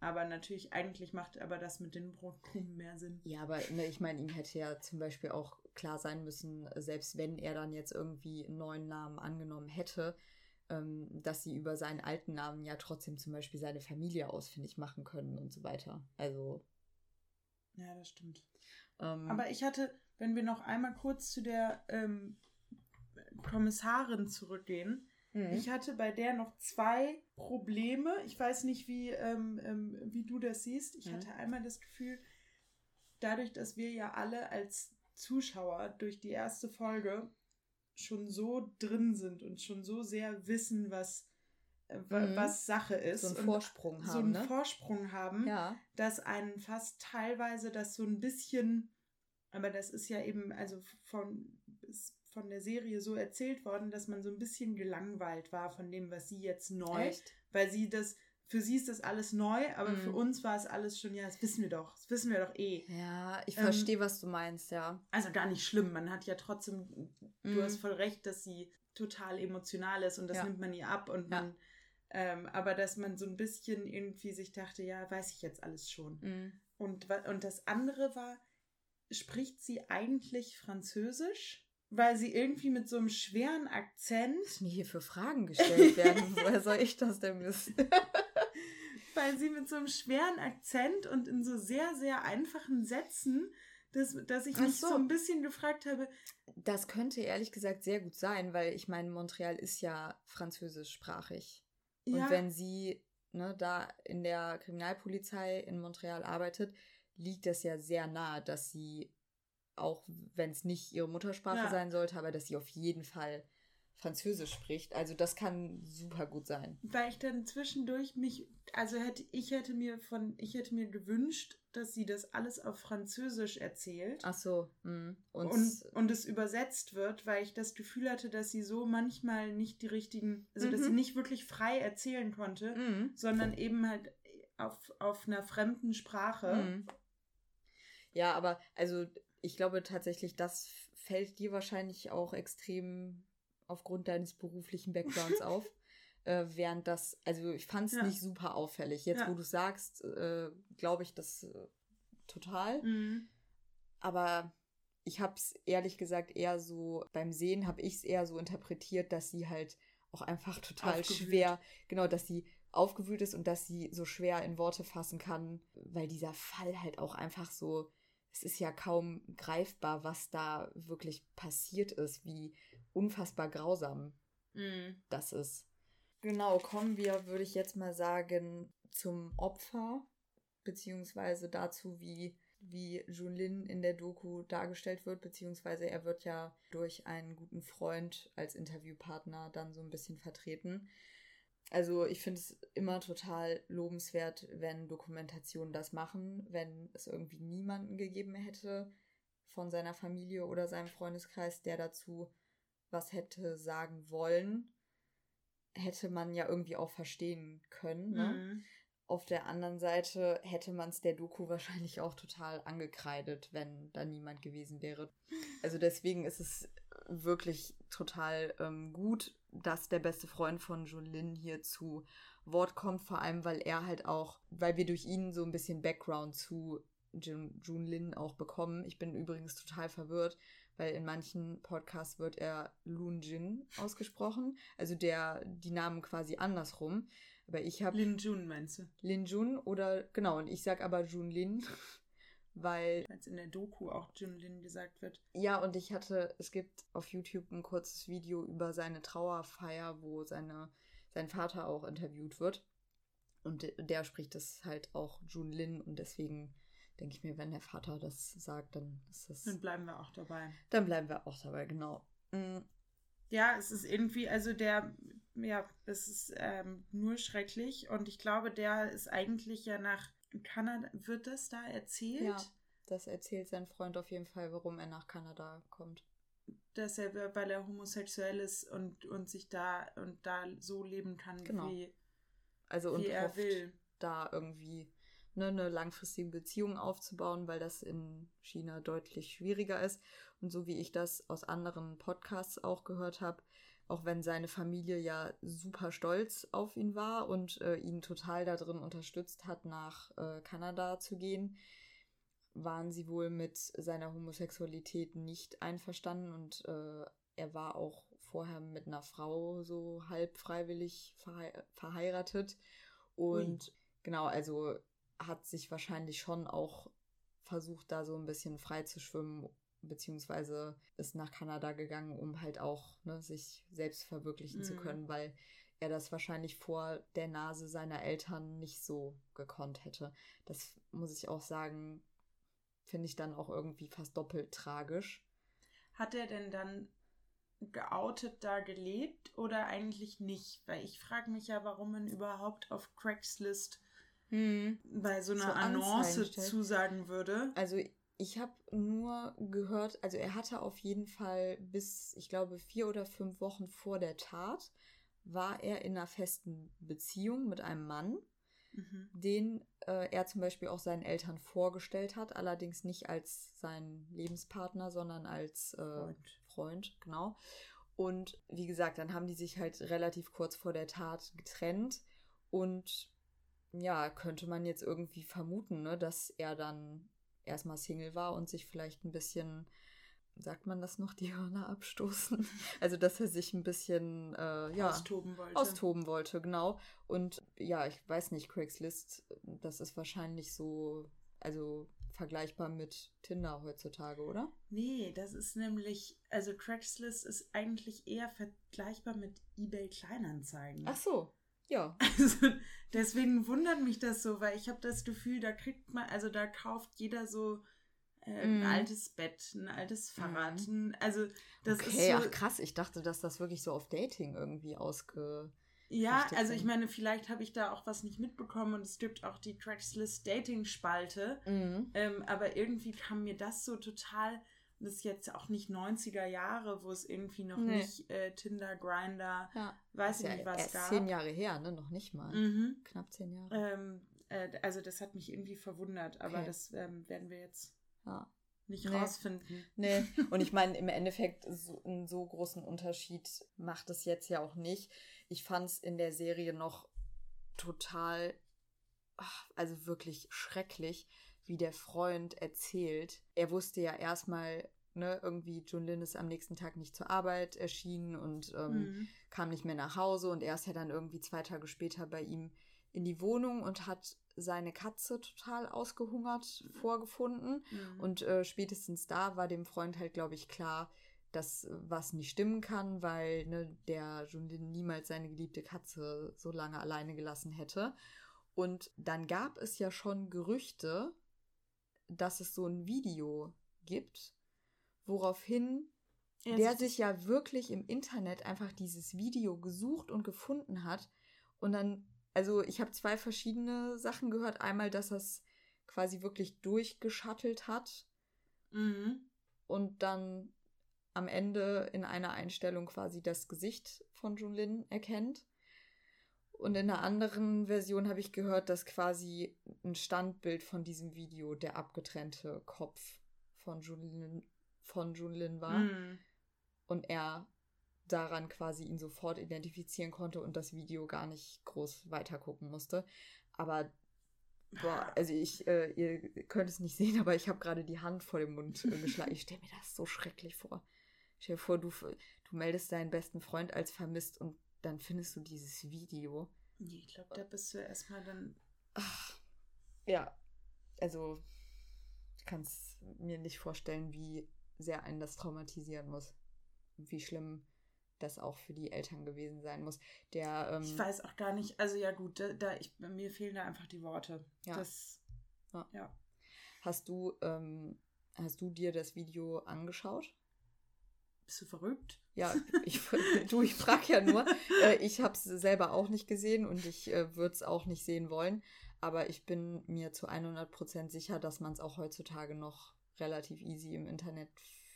Aber natürlich, eigentlich macht aber das mit den Brotkrumen [laughs] mehr Sinn. Ja, aber ne, ich meine, ihm hätte ja zum Beispiel auch klar sein müssen, selbst wenn er dann jetzt irgendwie einen neuen Namen angenommen hätte, ähm, dass sie über seinen alten Namen ja trotzdem zum Beispiel seine Familie ausfindig machen können und so weiter. Also. Ja, das stimmt. Ähm, aber ich hatte, wenn wir noch einmal kurz zu der ähm, Kommissarin zurückgehen. Mhm. Ich hatte bei der noch zwei Probleme. Ich weiß nicht, wie, ähm, ähm, wie du das siehst. Ich mhm. hatte einmal das Gefühl, dadurch, dass wir ja alle als Zuschauer durch die erste Folge schon so drin sind und schon so sehr wissen, was, äh, mhm. was Sache ist. So einen Vorsprung haben. So einen ne? Vorsprung haben, ja. dass einen fast teilweise das so ein bisschen, aber das ist ja eben, also von, von der Serie so erzählt worden, dass man so ein bisschen gelangweilt war von dem, was sie jetzt neu, Echt? weil sie das, für sie ist das alles neu, aber Mhm. für uns war es alles schon, ja, das wissen wir doch, das wissen wir doch eh. Ja, ich Ähm, verstehe, was du meinst, ja. Also gar nicht schlimm, man hat ja trotzdem, du Mhm. hast voll recht, dass sie total emotional ist und das Ja. nimmt man ihr ab und Ja. man, ähm, aber dass man so ein bisschen irgendwie sich dachte, ja, weiß ich jetzt alles schon. Mhm. Und, und das andere war, spricht sie eigentlich Französisch? Weil sie irgendwie mit so einem schweren Akzent, Was mir hier für Fragen gestellt werden, [laughs] woher soll ich das denn wissen? [laughs] weil sie mit so einem schweren Akzent und in so sehr, sehr einfachen Sätzen, dass, dass ich mich so. so. ein bisschen gefragt habe, Das könnte ehrlich gesagt sehr gut sein, weil ich meine, Montreal ist ja französischsprachig. ja, Und wenn sie ne, da in der Kriminalpolizei in Montreal arbeitet, liegt das ja sehr nahe, dass sie, auch wenn es nicht ihre Muttersprache Ja. sein sollte, aber dass sie auf jeden Fall Französisch spricht. Also das kann super gut sein. weil ich dann zwischendurch mich, also hätte ich hätte mir von, ich hätte mir gewünscht, dass sie das alles auf Französisch erzählt. Ach so. mh. Und, und, und es übersetzt wird, weil ich das Gefühl hatte, dass sie so manchmal nicht die richtigen, also dass Mhm. sie nicht wirklich frei erzählen konnte, Mhm. sondern eben halt auf, auf einer fremden Sprache. Mhm. Ja, aber also ich glaube tatsächlich, das fällt dir wahrscheinlich auch extrem aufgrund deines beruflichen Backgrounds [laughs] auf. Äh, während das, also ich fand es Ja. nicht super auffällig. Jetzt, Ja. wo du sagst, äh, glaube ich das äh, total. Mhm. Aber ich habe es ehrlich gesagt eher so, beim Sehen habe ich es eher so interpretiert, dass sie halt auch einfach total Aufgewühlt. schwer, genau, dass sie aufgewühlt ist und dass sie so schwer in Worte fassen kann, weil dieser Fall halt auch einfach so, es ist ja kaum greifbar, was da wirklich passiert ist, wie unfassbar grausam Mhm. das ist. Genau, kommen wir, würde ich jetzt mal sagen, zum Opfer, beziehungsweise dazu, wie, wie Junlin in der Doku dargestellt wird, beziehungsweise er wird ja durch einen guten Freund als Interviewpartner dann so ein bisschen vertreten. Also ich finde es immer total lobenswert, wenn Dokumentationen das machen, wenn es irgendwie niemanden gegeben hätte von seiner Familie oder seinem Freundeskreis, der dazu was hätte sagen wollen, hätte man ja irgendwie auch verstehen können. Ne? Mhm. Auf der anderen Seite hätte man es der Doku [laughs] wahrscheinlich auch total angekreidet, wenn da niemand gewesen wäre. Also deswegen ist es wirklich total ähm, gut, dass der beste Freund von Junlin hier zu Wort kommt, vor allem weil er halt auch, weil wir durch ihn so ein bisschen Background zu Jun Junlin auch bekommen. Ich bin übrigens total verwirrt, weil in manchen Podcasts wird er Loon Jin ausgesprochen, also der die Namen quasi andersrum. Aber ich habe Lin Jun meinst du? Lin Jun oder genau, und ich sag aber Jun Lin, weil Als in der Doku auch Jun Lin gesagt wird. ja, und ich hatte, es gibt auf YouTube ein kurzes Video über seine Trauerfeier, wo seine, sein Vater auch interviewt wird. Und de- der spricht das halt auch Jun Lin und deswegen denke ich mir, wenn der Vater das sagt, dann ist das. Dann bleiben wir auch dabei. Dann bleiben wir auch dabei, genau. Mm, Ja, es ist irgendwie, also der, ja, es ist ähm, nur schrecklich und ich glaube, der ist eigentlich ja nach Kanada, wird das da erzählt? Ja. Das erzählt sein Freund auf jeden Fall, warum er nach Kanada kommt. Dass er, weil er homosexuell ist und, und sich da und da so leben kann, Genau. wie, Also und wie er will. da irgendwie ne, eine langfristige Beziehung aufzubauen, weil das in China deutlich schwieriger ist. Und so wie ich das aus anderen Podcasts auch gehört habe, auch wenn seine Familie ja super stolz auf ihn war und äh, ihn total darin unterstützt hat, nach äh, Kanada zu gehen, waren sie wohl mit seiner Homosexualität nicht einverstanden und äh, er war auch vorher mit einer Frau so halb freiwillig verhei verheiratet und genau, also hat sich wahrscheinlich schon auch versucht, da so ein bisschen frei zu schwimmen, beziehungsweise ist nach Kanada gegangen, um halt auch ne, sich selbst verwirklichen zu Mhm. können, weil er das wahrscheinlich vor der Nase seiner Eltern nicht so gekonnt hätte. Das muss ich auch sagen, finde ich dann auch irgendwie fast doppelt tragisch. Hat er denn dann geoutet da gelebt oder eigentlich nicht? Weil ich frage mich ja, warum man überhaupt auf Craigslist bei so einer So Annonce zusagen würde. Also ich habe nur gehört, also er hatte auf jeden Fall bis, ich glaube, vier oder fünf Wochen vor der Tat, war er in einer festen Beziehung mit einem Mann. mhm. den äh, er zum Beispiel auch seinen Eltern vorgestellt hat, allerdings nicht als seinen Lebenspartner, sondern als äh, Freund. Freund, genau. Und wie gesagt, dann haben die sich halt relativ kurz vor der Tat getrennt und ja, könnte man jetzt irgendwie vermuten, ne, dass er dann erstmal Single war und sich vielleicht ein bisschen sagt man das noch, die Hörner abstoßen. [laughs] Also, dass er sich ein bisschen äh, ja, austoben wollte. Austoben wollte, genau. Und ja, ich weiß nicht, Craigslist, das ist wahrscheinlich so, also vergleichbar mit Tinder heutzutage, oder? Nee, das ist nämlich, also Craigslist ist eigentlich eher vergleichbar mit eBay Kleinanzeigen. Ach so. Ja. [laughs] Also deswegen wundert mich das so, weil ich habe das Gefühl, da kriegt man, also da kauft jeder so äh, mm. ein altes Bett, ein altes Fahrrad. Mm. Also das okay, ist so, ach krass, ich dachte, dass das wirklich so auf Dating irgendwie ausge. Ja, also ich meine, vielleicht habe ich da auch was nicht mitbekommen und es gibt auch die Craigslist Dating-Spalte. Mm. Ähm, aber irgendwie kam mir das so total. Das ist jetzt auch nicht 90er Jahre, wo es irgendwie noch nee. nicht äh, Tinder, Grinder, ja. weiß ich ja nicht, was erst gab. Zehn Jahre her, ne? Noch nicht mal. Mhm. Knapp zehn Jahre. Ähm, äh, also das hat mich irgendwie verwundert, aber okay. das ähm, werden wir jetzt ja. Nicht nee. rausfinden. Nee. [laughs] Und ich meine, im Endeffekt, so, einen so großen Unterschied macht es jetzt ja auch nicht. Ich fand es in der Serie noch total, ach, also wirklich schrecklich, wie der Freund erzählt. Er wusste ja erstmal, ne, irgendwie Junlin ist am nächsten Tag nicht zur Arbeit erschienen und ähm, mhm. kam nicht mehr nach Hause und er ist ja dann irgendwie zwei Tage später bei ihm in die Wohnung und hat seine Katze total ausgehungert vorgefunden. Mhm. Und äh, spätestens da war dem Freund halt, glaube ich, klar, dass was nicht stimmen kann, weil ne, der Junlin niemals seine geliebte Katze so lange alleine gelassen hätte. Und dann gab es ja schon Gerüchte, dass es so ein Video gibt, woraufhin ja, der sich ja wirklich im Internet einfach dieses Video gesucht und gefunden hat und dann also ich habe zwei verschiedene Sachen gehört. Einmal, dass er es quasi wirklich durchgeschattelt hat mhm. und dann am Ende in einer Einstellung quasi das Gesicht von Junlin erkennt. Und in einer anderen Version habe ich gehört, dass quasi ein Standbild von diesem Video der abgetrennte Kopf von Junlin, von Junlin war. Mhm. Und er daran quasi ihn sofort identifizieren konnte und das Video gar nicht groß weitergucken musste. Aber boah, also ich, äh, ihr könnt es nicht [laughs] sehen, aber ich habe gerade die Hand vor dem Mund äh, geschlagen. Ich stelle mir das so schrecklich vor. Stell dir vor, du, du meldest deinen besten Freund als vermisst und dann findest du dieses Video. Nee, ich glaube, da bist du erstmal dann. Ach, ja, also ich kann es mir nicht vorstellen, wie sehr einen das traumatisieren muss. Wie schlimm das auch für die Eltern gewesen sein muss. Der, ähm, ich weiß auch gar nicht, also ja gut, da, da ich, mir fehlen da einfach die Worte. Ja. Das, ja. ja. Hast du, ähm, hast du dir das Video angeschaut? Bist du verrückt? Ja, ich, [laughs] du, ich frage ja nur. Äh, ich habe es selber auch nicht gesehen und ich äh, würde es auch nicht sehen wollen. Aber ich bin mir zu 100% sicher, dass man es auch heutzutage noch relativ easy im Internet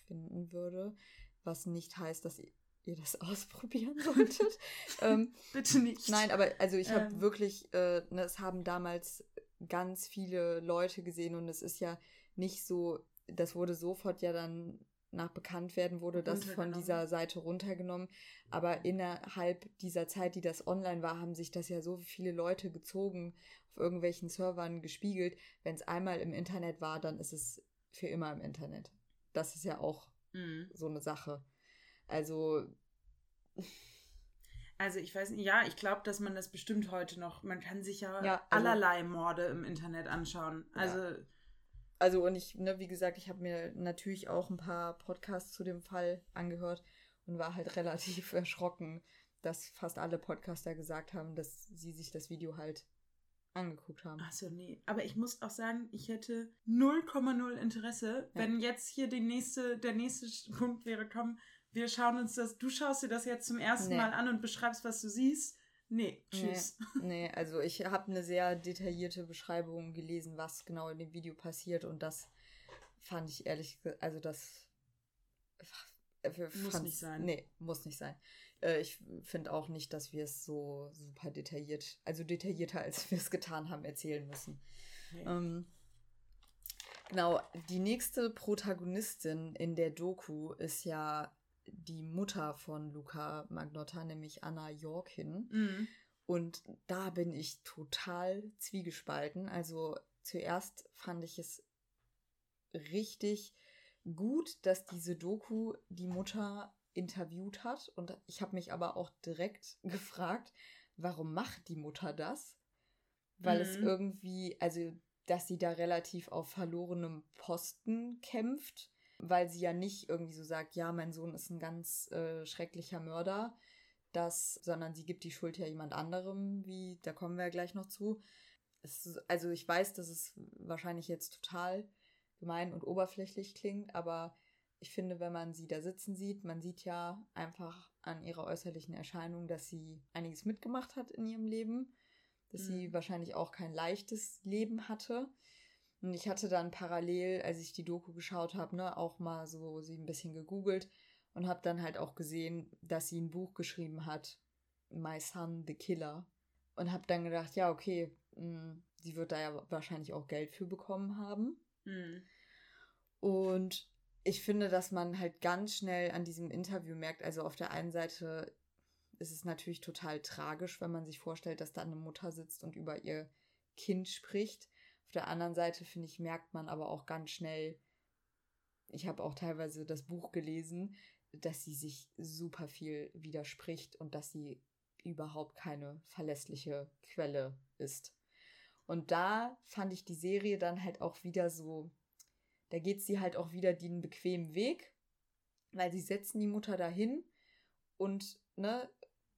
finden würde. Was nicht heißt, dass ihr das [laughs] ausprobieren solltet. ähm, Bitte nicht. Nein, aber also ich habe ähm. wirklich, äh, ne, es haben damals ganz viele Leute gesehen und es ist ja nicht so, das wurde sofort ja dann nach bekannt werden wurde das von dieser Seite runtergenommen. Aber innerhalb dieser Zeit, die das online war, haben sich das ja so viele Leute gezogen, auf irgendwelchen Servern gespiegelt. Wenn es einmal im Internet war, dann ist es für immer im Internet. Das ist ja auch mhm. so eine Sache. Also. Also ich weiß nicht, ja, ich glaube, dass man das bestimmt heute noch, man kann sich ja, ja also, allerlei Morde im Internet anschauen. Also. Ja. Also und ich, ne, wie gesagt, ich habe mir natürlich auch ein paar Podcasts zu dem Fall angehört und war halt [laughs] relativ erschrocken, dass fast alle Podcaster gesagt haben, dass sie sich das Video halt angeguckt haben. Achso, nee. Aber ich muss auch sagen, ich hätte 0,0 Interesse, ja. wenn jetzt hier die nächste, der nächste Punkt wäre, komm, wir schauen uns das, du schaust dir das jetzt zum ersten nee. Mal an und beschreibst, was du siehst. Nee, tschüss. Nee, [laughs] nee also ich habe eine sehr detaillierte Beschreibung gelesen, was genau in dem Video passiert und das fand ich ehrlich, also das muss nicht sein. Nee, muss nicht sein. Äh, ich finde auch nicht, dass wir es so super detailliert, also detaillierter als wir es getan haben, erzählen müssen. Nee. Ähm, genau, die nächste Protagonistin in der Doku ist ja die Mutter von Luca Magnotta, nämlich Anna Jorkin. Mhm. Und da bin ich total zwiegespalten. Also zuerst fand ich es richtig gut, dass diese Doku die Mutter interviewt hat. Und ich habe mich aber auch direkt [laughs] gefragt, warum macht die Mutter das? Weil mhm. es irgendwie, also, dass sie da relativ auf verlorenem Posten kämpft, weil sie ja nicht irgendwie so sagt, ja, mein Sohn ist ein ganz äh, schrecklicher Mörder, das, sondern sie gibt die Schuld ja jemand anderem, wie, da kommen wir ja gleich noch zu. Es, also ich weiß, dass es wahrscheinlich jetzt total gemein und oberflächlich klingt, aber ich finde, wenn man sie da sitzen sieht, man sieht ja einfach an ihrer äußerlichen Erscheinung, dass sie einiges mitgemacht hat in ihrem Leben, dass mhm. sie wahrscheinlich auch kein leichtes Leben hatte. Und ich hatte dann parallel, als ich die Doku geschaut habe, ne, auch mal so sie ein bisschen gegoogelt und habe dann halt auch gesehen, dass sie ein Buch geschrieben hat, My Son the Killer. Und habe dann gedacht, ja, okay, mh, hm, sie wird da ja wahrscheinlich auch Geld für bekommen haben. Mhm. Und ich finde, dass man halt ganz schnell an diesem Interview merkt, also auf der einen Seite ist es natürlich total tragisch, wenn man sich vorstellt, dass da eine Mutter sitzt und über ihr Kind spricht. Auf der anderen Seite, finde ich, merkt man aber auch ganz schnell, ich habe auch teilweise das Buch gelesen, dass sie sich super viel widerspricht und dass sie überhaupt keine verlässliche Quelle ist. Und da fand ich die Serie dann halt auch wieder so da geht sie halt auch wieder den bequemen Weg, weil sie setzen die Mutter dahin und ne,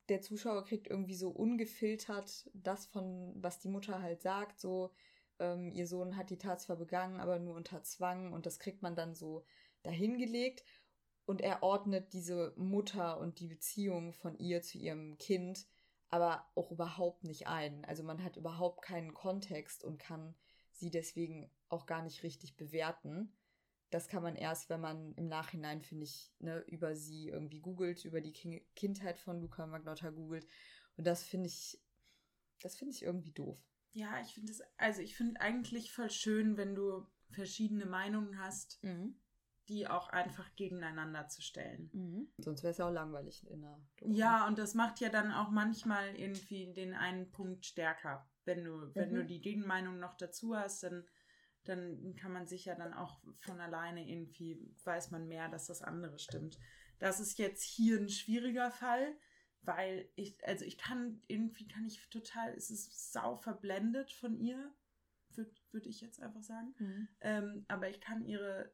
der Zuschauer kriegt irgendwie so ungefiltert das von, was die Mutter halt sagt, so ähm, ihr Sohn hat die Tat zwar begangen, aber nur unter Zwang und das kriegt man dann so dahingelegt und er ordnet diese Mutter und die Beziehung von ihr zu ihrem Kind aber auch überhaupt nicht ein. Also man hat überhaupt keinen Kontext und kann sie deswegen auch gar nicht richtig bewerten. Das kann man erst, wenn man im Nachhinein, finde ich, ne, über sie irgendwie googelt, über die Kindheit von Luca Magnotta googelt. Und das finde ich, das finde ich irgendwie doof. Ja, ich finde es, also ich finde eigentlich voll schön, wenn du verschiedene Meinungen hast, mhm. die auch einfach gegeneinander zu stellen. Mhm. Sonst wäre es ja auch langweilig in der Doku. Ja, und das macht ja dann auch manchmal irgendwie den einen Punkt stärker. Wenn du, wenn du mhm. die Gegenmeinung noch dazu hast, dann dann kann man sich ja dann auch von alleine irgendwie, weiß man mehr, dass das andere stimmt. Das ist jetzt hier ein schwieriger Fall, weil ich, also ich kann, irgendwie kann ich total, es ist sau verblendet von ihr, würde würd ich jetzt einfach sagen. Mhm. Ähm, aber ich kann ihre,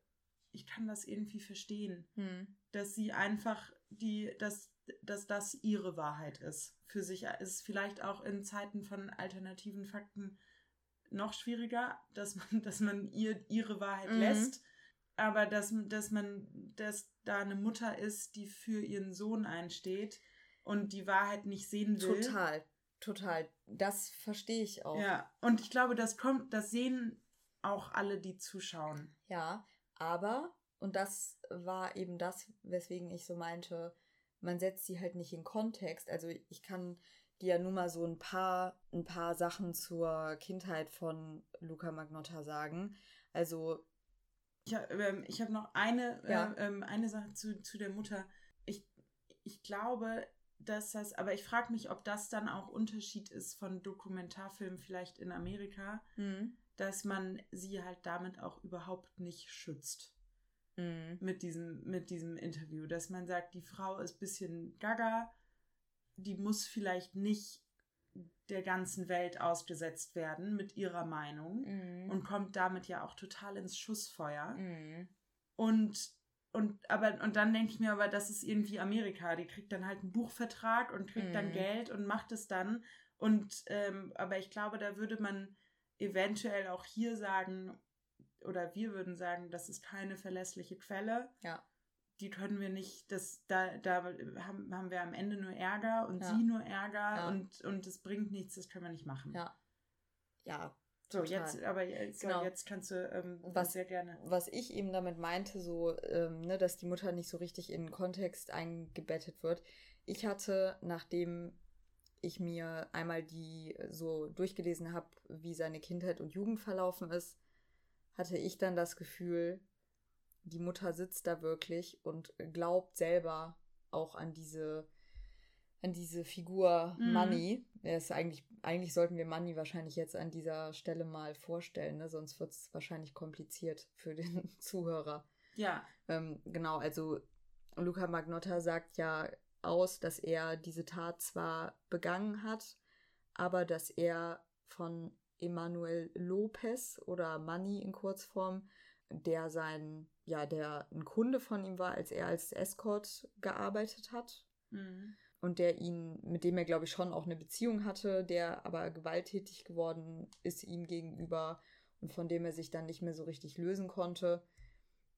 ich kann das irgendwie verstehen, mhm. dass sie einfach die, dass, dass das ihre Wahrheit ist. Für sich ist vielleicht auch in Zeiten von alternativen Fakten noch schwieriger, dass man, [laughs] dass man ihr ihre Wahrheit mhm. lässt, aber dass, dass man, dass da eine Mutter ist, die für ihren Sohn einsteht und die Wahrheit nicht sehen will. Total, total. Das verstehe ich auch. Ja, und ich glaube, das kommt, das sehen auch alle, die zuschauen. Ja, aber, und das war eben das, weswegen ich so meinte, man setzt sie halt nicht in Kontext. Also ich kann die ja nun mal so ein paar, ein paar Sachen zur Kindheit von Luca Magnotta sagen. Also. Ich, ähm, ich habe noch eine, ja. äh, ähm, eine Sache zu, zu der Mutter. Ich, ich glaube, dass das, aber ich frage mich, ob das dann auch Unterschied ist von Dokumentarfilmen vielleicht in Amerika, mhm. dass man sie halt damit auch überhaupt nicht schützt. Mhm. Mit, diesem, mit diesem Interview. Dass man sagt, die Frau ist ein bisschen gaga, die muss vielleicht nicht der ganzen Welt ausgesetzt werden mit ihrer Meinung mm. und kommt damit ja auch total ins Schussfeuer. Mm. Und und aber und dann denke ich mir aber, das ist irgendwie Amerika. Die kriegt dann halt einen Buchvertrag und kriegt mm. dann mhm. Geld und macht es dann. Und ähm, aber ich glaube, da würde man eventuell auch hier sagen oder wir würden sagen, das ist keine verlässliche Quelle. Ja die können wir nicht, das, da, da haben, haben wir am Ende nur Ärger und ja. sie nur Ärger ja. und, und es bringt nichts, das können wir nicht machen. Ja. Ja, So, Total. jetzt, aber jetzt, genau. jetzt kannst du ähm, was, sehr gerne. Was ich eben damit meinte, so, ähm, ne, dass die Mutter nicht so richtig in den Kontext eingebettet wird. Ich hatte, nachdem ich mir einmal die so durchgelesen habe, wie seine Kindheit und Jugend verlaufen ist, hatte ich dann das Gefühl, die Mutter sitzt da wirklich und glaubt selber auch an diese an diese Figur mhm. Money. ist eigentlich, eigentlich sollten wir Money wahrscheinlich jetzt an dieser Stelle mal vorstellen, ne? sonst wird es wahrscheinlich kompliziert für den [laughs] Zuhörer. Ja. Ähm, genau, also Luca Magnotta sagt ja aus, dass er diese Tat zwar begangen hat, aber dass er von Emanuel Lopez oder Money in Kurzform, der sein, ja, der ein Kunde von ihm war, als er als Escort gearbeitet hat. Mhm. Und der ihn, mit dem er, glaube ich, schon auch eine Beziehung hatte, der aber gewalttätig geworden ist ihm gegenüber und von dem er sich dann nicht mehr so richtig lösen konnte,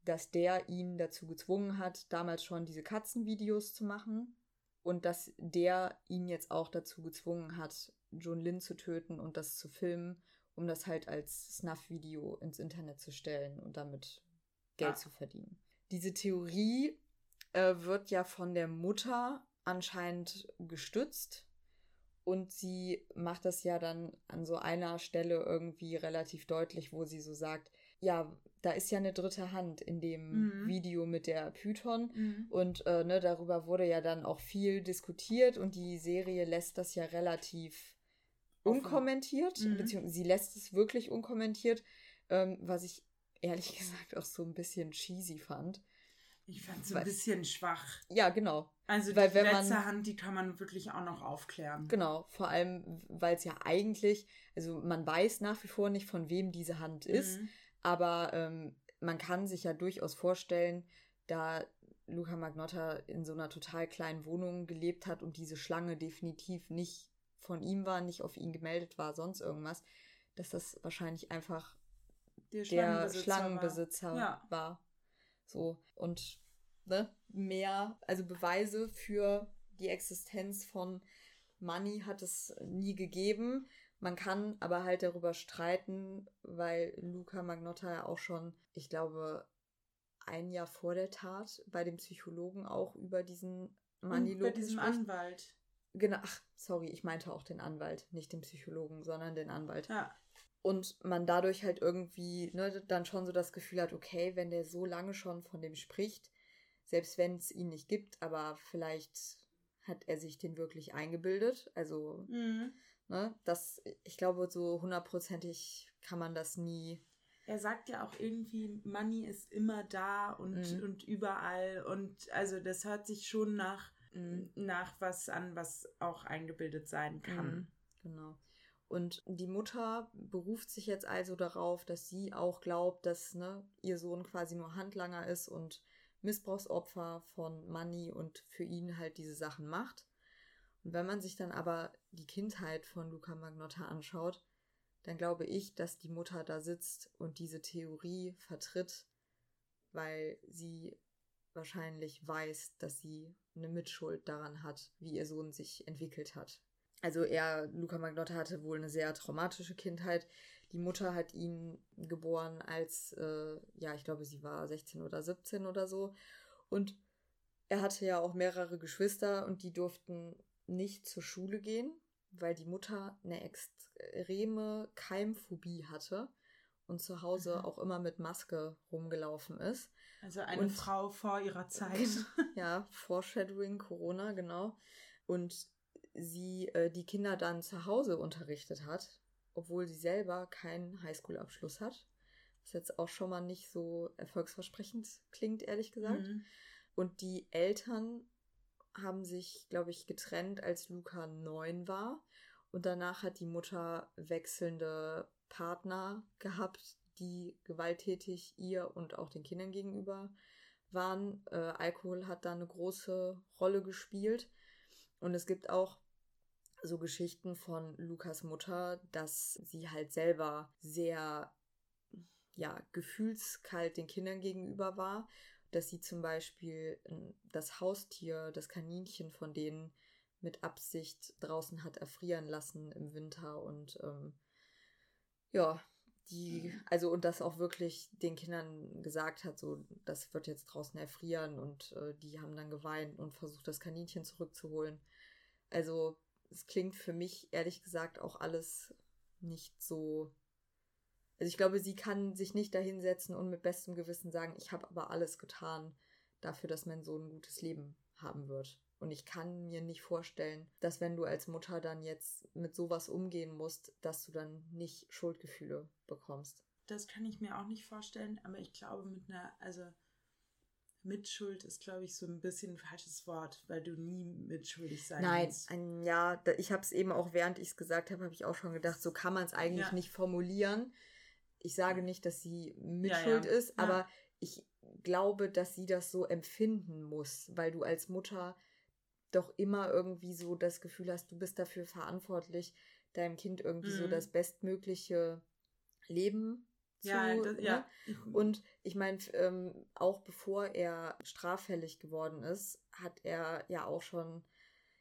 dass der ihn dazu gezwungen hat, damals schon diese Katzenvideos zu machen und dass der ihn jetzt auch dazu gezwungen hat, John Lynn zu töten und das zu filmen, um das halt als Snuff-Video ins Internet zu stellen und damit Geld ja. zu verdienen. Diese Theorie äh, wird ja von der Mutter anscheinend gestützt und sie macht das ja dann an so einer Stelle irgendwie relativ deutlich, wo sie so sagt, ja, da ist ja eine dritte Hand in dem mhm. Video mit der Python mhm. und äh, ne, darüber wurde ja dann auch viel diskutiert und die Serie lässt das ja relativ unkommentiert, mhm. beziehungsweise sie lässt es wirklich unkommentiert, ähm, was ich ehrlich [laughs] gesagt auch so ein bisschen cheesy fand. Ich fand es ein bisschen schwach. Ja, genau. Also weil, die letzte man, Hand, die kann man wirklich auch noch aufklären. Genau, vor allem, weil es ja eigentlich, also man weiß nach wie vor nicht, von wem diese Hand ist, mhm. aber ähm, man kann sich ja durchaus vorstellen, da Luca Magnotta in so einer total kleinen Wohnung gelebt hat und diese Schlange definitiv nicht von ihm war, nicht auf ihn gemeldet war, sonst irgendwas, dass das wahrscheinlich einfach der Schlangenbesitzer, der Schlangenbesitzer war. Ja. war. So, und ne, mehr, also Beweise für die Existenz von Money hat es nie gegeben. Man kann aber halt darüber streiten, weil Luca Magnotta ja auch schon, ich glaube, ein Jahr vor der Tat bei dem Psychologen auch über diesen Money bei diesem spricht. Anwalt. Genau, ach, sorry, ich meinte auch den Anwalt, nicht den Psychologen, sondern den Anwalt. Ja und man dadurch halt irgendwie ne, dann schon so das Gefühl hat, okay, wenn der so lange schon von dem spricht, selbst wenn es ihn nicht gibt, aber vielleicht hat er sich den wirklich eingebildet. Also, mhm. ne, das, ich glaube, so hundertprozentig kann man das nie. Er sagt ja auch irgendwie, Money ist immer da und, mhm. und überall. Und also das hört sich schon nach, mhm. nach was an, was auch eingebildet sein kann. Mhm. Genau. Und die Mutter beruft sich jetzt also darauf, dass sie auch glaubt, dass ne, ihr Sohn quasi nur Handlanger ist und Missbrauchsopfer von Money und für ihn halt diese Sachen macht. Und wenn man sich dann aber die Kindheit von Luca Magnotta anschaut, dann glaube ich, dass die Mutter da sitzt und diese Theorie vertritt, weil sie wahrscheinlich weiß, dass sie eine Mitschuld daran hat, wie ihr Sohn sich entwickelt hat also er, Luca Magnotta hatte wohl eine sehr traumatische Kindheit. Die Mutter hat ihn geboren als, äh, ja, ich glaube, sie war 16 oder 17 oder so. Und er hatte ja auch mehrere Geschwister und die durften nicht zur Schule gehen, weil die Mutter eine extreme Keimphobie hatte und zu Hause mhm. auch immer mit Maske rumgelaufen ist. Also eine und, Frau vor ihrer Zeit. [laughs] ja, Foreshadowing Corona, genau. Und sie äh, die Kinder dann zu Hause unterrichtet hat, obwohl sie selber keinen Highschool-Abschluss hat. Was jetzt auch schon mal nicht so erfolgsversprechend klingt, ehrlich gesagt. Mhm. Und die Eltern haben sich, glaube ich, getrennt, als Luca neun war. Und danach hat die Mutter wechselnde Partner gehabt, die gewalttätig ihr und auch den Kindern gegenüber waren. Äh, Alkohol hat da eine große Rolle gespielt. Und es gibt auch so Geschichten von Lukas Mutter, dass sie halt selber sehr, ja, gefühlskalt den Kindern gegenüber war, dass sie zum Beispiel ähm, das Haustier, das Kaninchen von denen mit Absicht draußen hat erfrieren lassen im Winter und ähm, ja, die, also und das auch wirklich den Kindern gesagt hat, so, das wird jetzt draußen erfrieren und äh, die haben dann geweint und versucht, das Kaninchen zurückzuholen. Also es klingt für mich ehrlich gesagt auch alles nicht so. Also ich glaube, sie kann sich nicht dahinsetzen und mit bestem Gewissen sagen, ich habe aber alles getan dafür, dass mein Sohn ein gutes Leben haben wird. Und ich kann mir nicht vorstellen, dass wenn du als Mutter dann jetzt mit sowas umgehen musst, dass du dann nicht Schuldgefühle bekommst. Das kann ich mir auch nicht vorstellen, aber ich glaube mit einer, also Mitschuld ist, glaube ich, so ein bisschen ein falsches Wort, weil du nie mitschuldig sein Nein, musst. Ein, ja, ich habe es eben auch, während ich es gesagt habe, habe ich auch schon gedacht, so kann man es eigentlich ja. nicht formulieren. Ich sage nicht, dass sie Mitschuld ja, ja. ist, aber ich glaube, dass sie das so empfinden muss, weil du als Mutter doch immer irgendwie so das Gefühl hast, du bist dafür verantwortlich, deinem Kind irgendwie mhm. so das bestmögliche Leben zu. Ja, das, ne? ja. Und ich meine, ähm, auch bevor er straffällig geworden ist, hat er ja auch schon,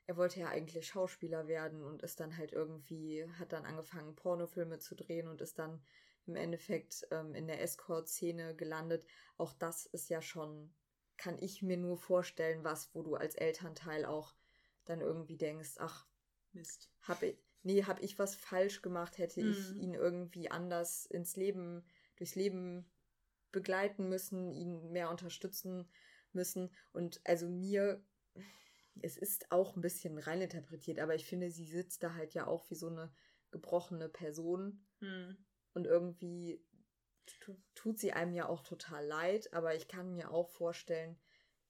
er wollte ja eigentlich Schauspieler werden und ist dann halt irgendwie, hat dann angefangen, Pornofilme zu drehen und ist dann im Endeffekt ähm, in der Escort-Szene gelandet. Auch das ist ja schon kann ich mir nur vorstellen, was, wo du als Elternteil auch dann irgendwie denkst, ach, Mist. Hab ich, nee, hab ich was falsch gemacht, hätte mhm. ich ihn irgendwie anders ins Leben, durchs Leben begleiten müssen, ihn mehr unterstützen müssen. Und also mir, es ist auch ein bisschen reininterpretiert, aber ich finde, sie sitzt da halt ja auch wie so eine gebrochene Person. Mhm. Und irgendwie tut sie einem ja auch total leid, aber ich kann mir auch vorstellen,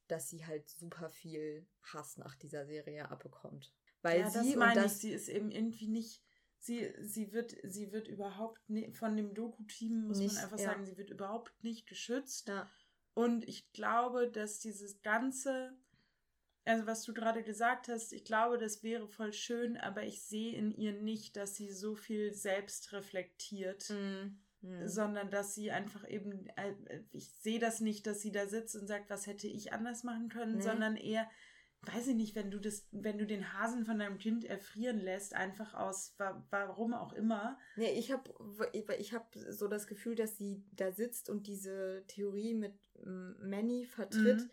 dass sie halt super viel Hass nach dieser Serie abbekommt. Weil ja, sie das meine das, ich, sie ist eben irgendwie nicht, sie, sie wird, sie wird überhaupt nicht, von dem Doku-Team muss nicht, man einfach ja. sagen, sie wird überhaupt nicht geschützt. Ja. Und ich glaube, dass dieses ganze, also was du gerade gesagt hast, ich glaube, das wäre voll schön, aber ich sehe in ihr nicht, dass sie so viel selbst reflektiert. Mhm hm. sondern dass sie einfach eben, äh, ich sehe das nicht, dass sie da sitzt und sagt, was hätte ich anders machen können, nee. sondern eher, weiß ich nicht, wenn du das, wenn du den Hasen von deinem Kind erfrieren lässt, einfach aus, warum auch immer. Nee, ich habe ich hab so das Gefühl, dass sie da sitzt und diese Theorie mit Manny vertritt. Mhm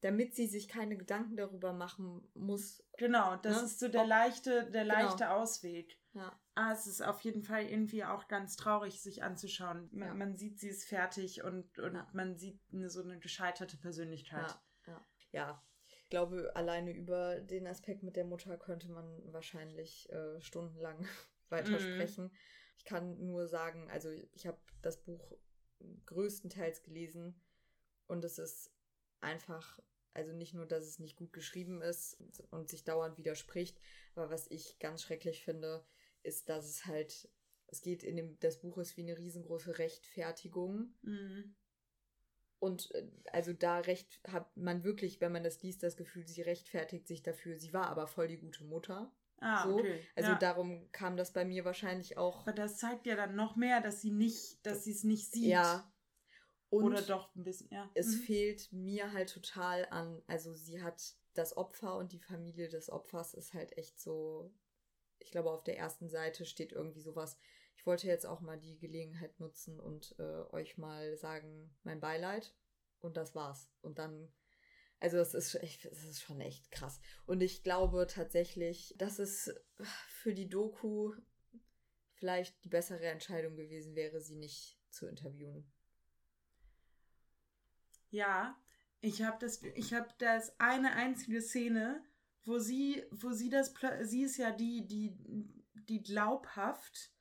damit sie sich keine Gedanken darüber machen muss. Genau, das ne? ist so der leichte, der genau. leichte genau. Ausweg. Ja. Ah, es ist auf jeden Fall irgendwie auch ganz traurig, sich anzuschauen. Man, ja. man sieht, sie ist fertig und, und ja. man sieht eine, so eine gescheiterte Persönlichkeit. Ja. ja. Ich glaube, alleine über den Aspekt mit der Mutter könnte man wahrscheinlich äh, stundenlang [laughs] weitersprechen. Mhm. Ich kann nur sagen, also ich habe das Buch größtenteils gelesen und es ist einfach also nicht nur, dass es nicht gut geschrieben ist und sich dauernd widerspricht, aber was ich ganz schrecklich finde, ist, dass es halt, es geht in dem, das Buch ist wie eine riesengroße Rechtfertigung. Mhm. Und äh, also da recht hat man wirklich, wenn man das liest, das Gefühl, sie rechtfertigt sich dafür. Sie war aber voll die gute Mutter. Ah, so. okay. Also ja. darum kam das bei mir wahrscheinlich auch. Aber das zeigt ja dann noch mehr, dass sie nicht, dass sie es nicht sieht. Ja, und Oder doch ein bisschen, ja. Es mhm. fehlt mir halt total an, also sie hat das Opfer und die Familie des Opfers ist halt echt so, ich glaube, auf der ersten Seite steht irgendwie sowas. Ich wollte jetzt auch mal die Gelegenheit nutzen und äh, euch mal sagen, mein Beileid. Und das war's. Und dann, also es ist, es ist schon echt krass. Und ich glaube tatsächlich, dass es für die Doku vielleicht die bessere Entscheidung gewesen wäre, sie nicht zu interviewen. Ja, ich habe das, ich habe das eine einzige Szene, wo sie, wo sie das, sie ist ja die, die, die glaubhaft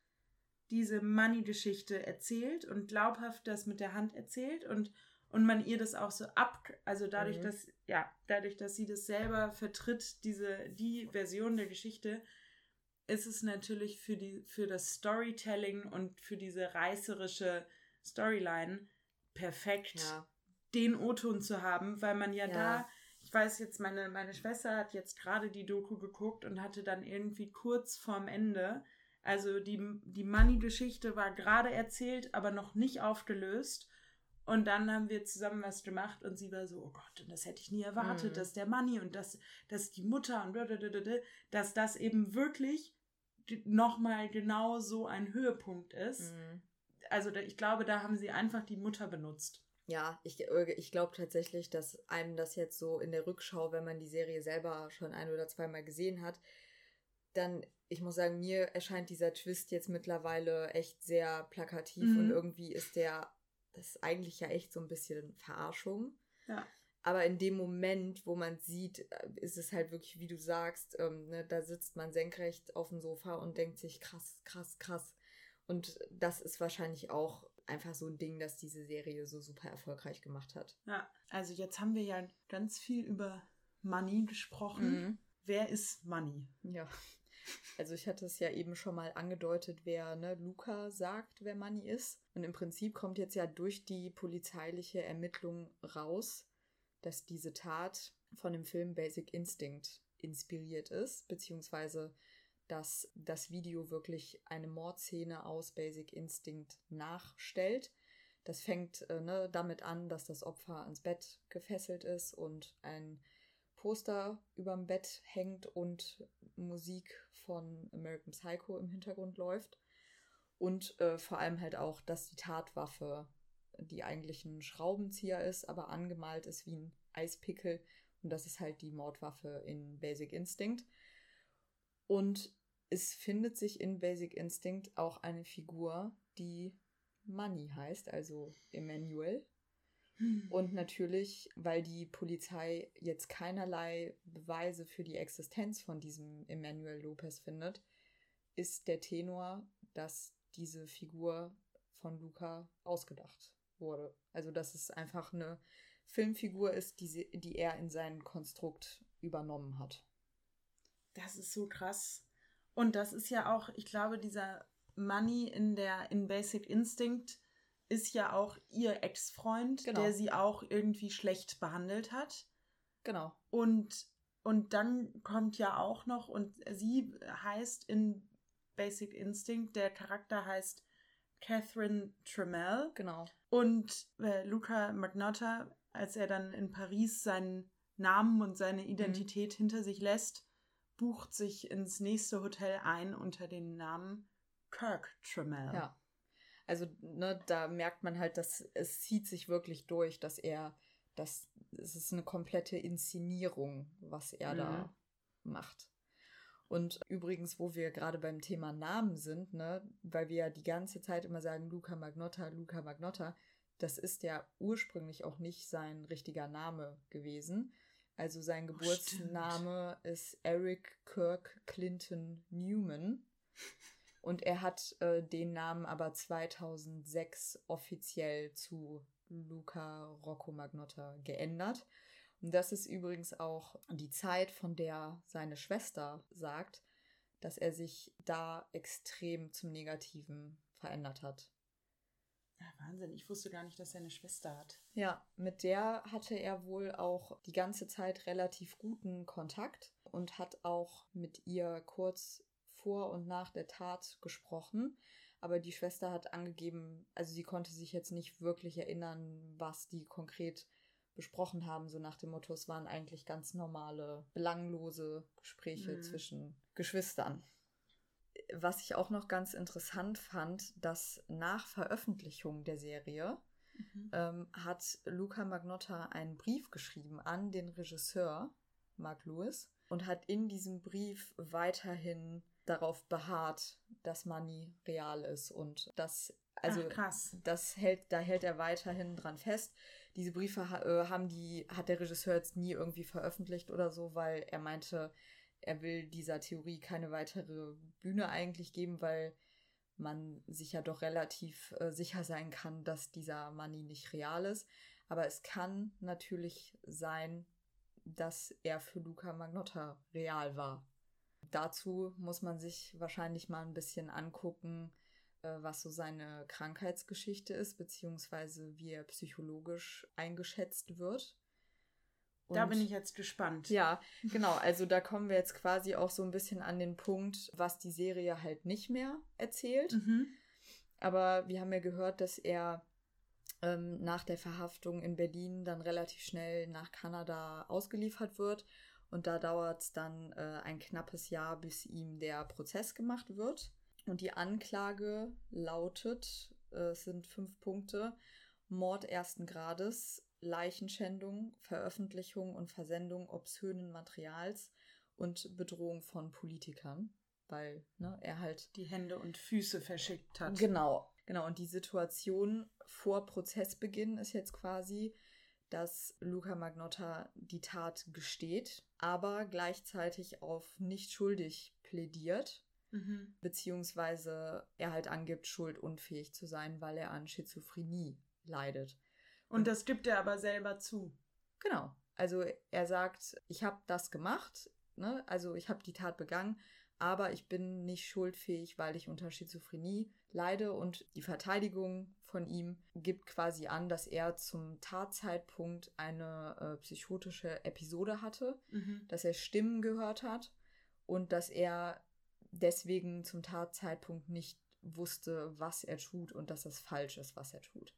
diese Money-Geschichte erzählt und glaubhaft das mit der Hand erzählt und und man ihr das auch so ab, also dadurch, mhm. dass ja, dadurch, dass sie das selber vertritt, diese die Version der Geschichte, ist es natürlich für die für das Storytelling und für diese reißerische Storyline perfekt. Ja den O-Ton zu haben, weil man ja, ja, da, ich weiß jetzt, meine, meine Schwester hat jetzt gerade die Doku geguckt und hatte dann irgendwie kurz vorm Ende, also die, die Money-Geschichte war gerade erzählt, aber noch nicht aufgelöst. Und dann haben wir zusammen was gemacht und sie war so, oh Gott, und das hätte ich nie erwartet, mhm. dass der Money und das, dass die Mutter und dass das eben wirklich nochmal genau so ein Höhepunkt ist. Mhm. Also ich glaube, da haben sie einfach die Mutter benutzt. Ja, ich, äh, ich glaube tatsächlich, dass einem das jetzt so in der Rückschau, wenn man die Serie selber schon ein oder zweimal gesehen hat, dann, ich muss sagen, mir erscheint dieser Twist jetzt mittlerweile echt sehr plakativ mhm. und irgendwie ist der, das ist eigentlich ja echt so ein bisschen Verarschung. Ja. Aber in dem Moment, wo man sieht, äh, ist es halt wirklich, wie du sagst, ähm, ne, da sitzt man senkrecht auf dem Sofa und denkt sich, krass, krass, krass. Und das ist wahrscheinlich auch einfach so ein Ding, das diese Serie so super erfolgreich gemacht hat. Ja, also jetzt haben wir ja ganz viel über Money gesprochen. Mhm. Wer ist Money? Ja. Also ich hatte es ja eben schon mal angedeutet, wer ne, Luca sagt, wer Money ist. Und im Prinzip kommt jetzt ja durch die polizeiliche Ermittlung raus, dass diese Tat von dem Film Basic Instinct inspiriert ist, beziehungsweise dass das Video wirklich eine Mordszene aus Basic Instinct nachstellt. Das fängt äh, ne, damit an, dass das Opfer ans Bett gefesselt ist und ein Poster überm Bett hängt und Musik von American Psycho im Hintergrund läuft. Und äh, vor allem halt auch, dass die Tatwaffe die eigentlich ein Schraubenzieher ist, aber angemalt ist wie ein Eispickel. Und das ist halt die Mordwaffe in Basic Instinct. Und es findet sich in Basic Instinct auch eine Figur, die Money heißt, also Emmanuel. Hm. Und natürlich, weil die Polizei jetzt keinerlei Beweise für die Existenz von diesem Emmanuel Lopez findet, ist der Tenor, dass diese Figur von Luca ausgedacht wurde. Also dass es einfach eine Filmfigur ist, die, sie, die er in sein Konstrukt übernommen hat. Das ist so krass. Und das ist ja auch, ich glaube, dieser Money in der in Basic Instinct ist ja auch ihr Ex-Freund, genau. der sie auch irgendwie schlecht behandelt hat. Genau. Und, und dann kommt ja auch noch, und sie heißt in Basic Instinct, der Charakter heißt Catherine Tremell. Genau. Und äh, Luca Magnotta, als er dann in Paris seinen Namen und seine mhm. Identität mhm. hinter sich lässt, bucht sich ins nächste Hotel ein unter dem Namen Kirk Tremell. Ja. Also, ne, da merkt man halt, dass es zieht sich wirklich durch, dass er, dass es ist eine komplette Inszenierung, was er mhm. da macht. Und übrigens, wo wir gerade beim Thema Namen sind, ne, weil wir ja die ganze Zeit immer sagen, Luca Magnotta, Luca Magnotta, das ist ja ursprünglich auch nicht sein richtiger Name gewesen. Also sein oh, Geburtsname Stimmt. ist Eric Kirk Clinton Newman. Und er hat äh, den Namen aber 2006 offiziell zu Luca Rocco Magnotta geändert. Und das ist übrigens auch die Zeit, von der seine Schwester sagt, dass er sich da extrem zum Negativen verändert hat. Ja, Wahnsinn, ich wusste gar nicht, dass er eine Schwester hat. Ja, mit der hatte er wohl auch die ganze Zeit relativ guten Kontakt und hat auch mit ihr kurz vor und nach der Tat gesprochen. Aber die Schwester hat angegeben, also sie konnte sich jetzt nicht wirklich erinnern, was die konkret besprochen haben, so nach dem Motto, es waren eigentlich ganz normale, belanglose Gespräche mhm. zwischen Geschwistern. Was ich auch noch ganz interessant fand, dass nach Veröffentlichung der Serie mhm. ähm, hat Luca Magnotta einen Brief geschrieben an den Regisseur Mark Lewis und hat in diesem Brief weiterhin darauf beharrt, dass Money real ist und dass also Ach, das hält, da hält er weiterhin dran fest diese Briefe äh, haben die, hat der Regisseur jetzt nie irgendwie veröffentlicht oder so, weil er meinte, er will dieser Theorie keine weitere Bühne eigentlich geben, weil man sich ja doch relativ äh, sicher sein kann, dass dieser Money nicht real ist. Aber es kann natürlich sein, dass er für Luca Magnotta real war. Dazu muss man sich wahrscheinlich mal ein bisschen angucken, äh, was so seine Krankheitsgeschichte ist, beziehungsweise wie er psychologisch eingeschätzt wird. Und da bin ich jetzt gespannt. Ja, genau. Also da kommen wir jetzt quasi auch so ein bisschen an den Punkt, was die Serie halt nicht mehr erzählt. Mhm. Aber wir haben ja gehört, dass er ähm, nach der Verhaftung in Berlin dann relativ schnell nach Kanada ausgeliefert wird Und da dauert es dann äh, ein knappes Jahr, bis ihm der Prozess gemacht wird. Und die Anklage lautet, äh, es sind fünf Punkte, Mord ersten Grades, Leichenschändung, Veröffentlichung und Versendung obszönen Materials und Bedrohung von Politikern, weil ne, er halt die Hände und Füße verschickt hat. Genau, genau. Und die Situation vor Prozessbeginn ist jetzt quasi, dass Luca Magnotta die Tat gesteht, aber gleichzeitig auf nicht schuldig plädiert. Mhm. Beziehungsweise er halt angibt, schuldunfähig zu sein, weil er an Schizophrenie leidet. Und das gibt er aber selber zu. Genau. Also er sagt, ich habe das gemacht, ne? also ich habe die Tat begangen, aber ich bin nicht schuldfähig, weil ich unter Schizophrenie leide und die Verteidigung von ihm gibt quasi an, dass er zum Tatzeitpunkt eine äh, psychotische Episode hatte, mhm. dass er Stimmen gehört hat und dass er deswegen zum Tatzeitpunkt nicht wusste, was er tut und dass das falsch ist, was er tut.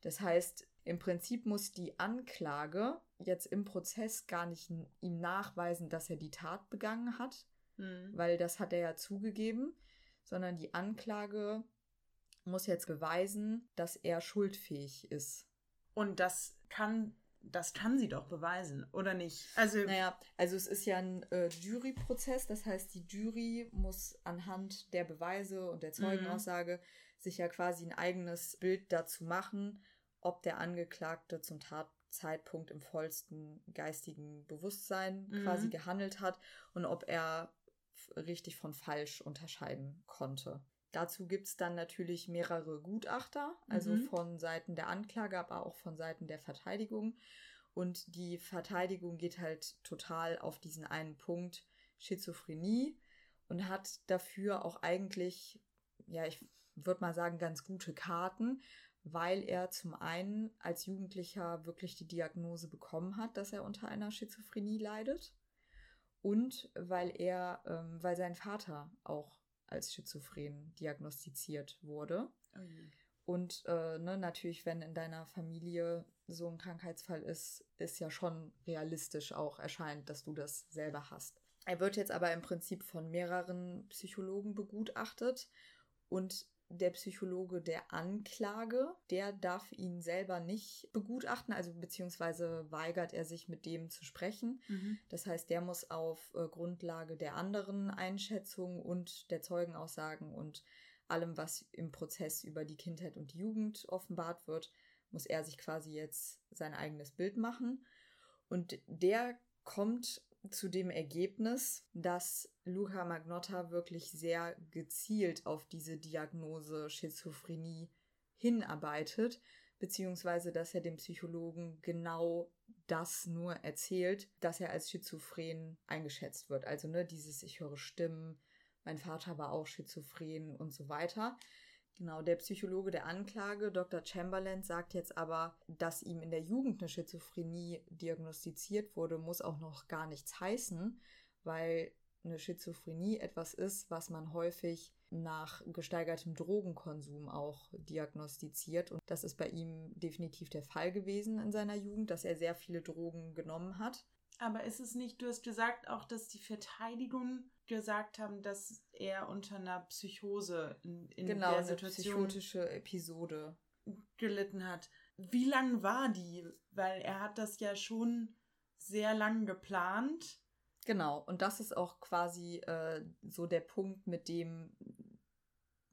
Das heißt, im Prinzip muss die Anklage jetzt im Prozess gar nicht ihm nachweisen, dass er die Tat begangen hat, mhm. weil das hat er ja zugegeben, sondern die Anklage muss jetzt beweisen, dass er schuldfähig ist. Und das kann, das kann sie doch beweisen, oder nicht? Also, naja, also es ist ja ein äh, Juryprozess, das heißt, die Jury muss anhand der Beweise und der Zeugenaussage mhm. sich ja quasi ein eigenes Bild dazu machen, ob der Angeklagte zum Tatzeitpunkt im vollsten geistigen Bewusstsein mhm. quasi gehandelt hat und ob er richtig von falsch unterscheiden konnte. Dazu gibt es dann natürlich mehrere Gutachter, also mhm. von Seiten der Anklage, aber auch von Seiten der Verteidigung. Und die Verteidigung geht halt total auf diesen einen Punkt Schizophrenie und hat dafür auch eigentlich, ja, ich würde mal sagen, ganz gute Karten, weil er zum einen als Jugendlicher wirklich die Diagnose bekommen hat, dass er unter einer Schizophrenie leidet und weil er, ähm, weil sein Vater auch als schizophren diagnostiziert wurde. Okay. Und äh, ne, natürlich, wenn in deiner Familie so ein Krankheitsfall ist, ist ja schon realistisch auch erscheint, dass du das selber hast. Er wird jetzt aber im Prinzip von mehreren Psychologen begutachtet und der Psychologe der Anklage, der darf ihn selber nicht begutachten, also beziehungsweise weigert er sich mit dem zu sprechen. Mhm. Das heißt, der muss auf äh, Grundlage der anderen Einschätzungen und der Zeugenaussagen und allem, was im Prozess über die Kindheit und die Jugend offenbart wird, muss er sich quasi jetzt sein eigenes Bild machen. Und der kommt zu dem Ergebnis, dass Luca Magnotta wirklich sehr gezielt auf diese Diagnose Schizophrenie hinarbeitet, beziehungsweise dass er dem Psychologen genau das nur erzählt, dass er als schizophren eingeschätzt wird. Also ne, dieses ich höre Stimmen, mein Vater war auch schizophren und so weiter. Genau, der Psychologe der Anklage, Dr. Chamberlain, sagt jetzt aber, dass ihm in der Jugend eine Schizophrenie diagnostiziert wurde, muss auch noch gar nichts heißen, weil eine Schizophrenie etwas ist, was man häufig nach gesteigertem Drogenkonsum auch diagnostiziert. Und das ist bei ihm definitiv der Fall gewesen in seiner Jugend, dass er sehr viele Drogen genommen hat. Aber ist es nicht, du hast gesagt auch, dass die Verteidigung gesagt haben, dass er unter einer Psychose in, in genau, der Situation psychotische Episode gelitten hat. Wie lang war die? Weil er hat das ja schon sehr lang geplant. Genau, und das ist auch quasi äh, so der Punkt, mit dem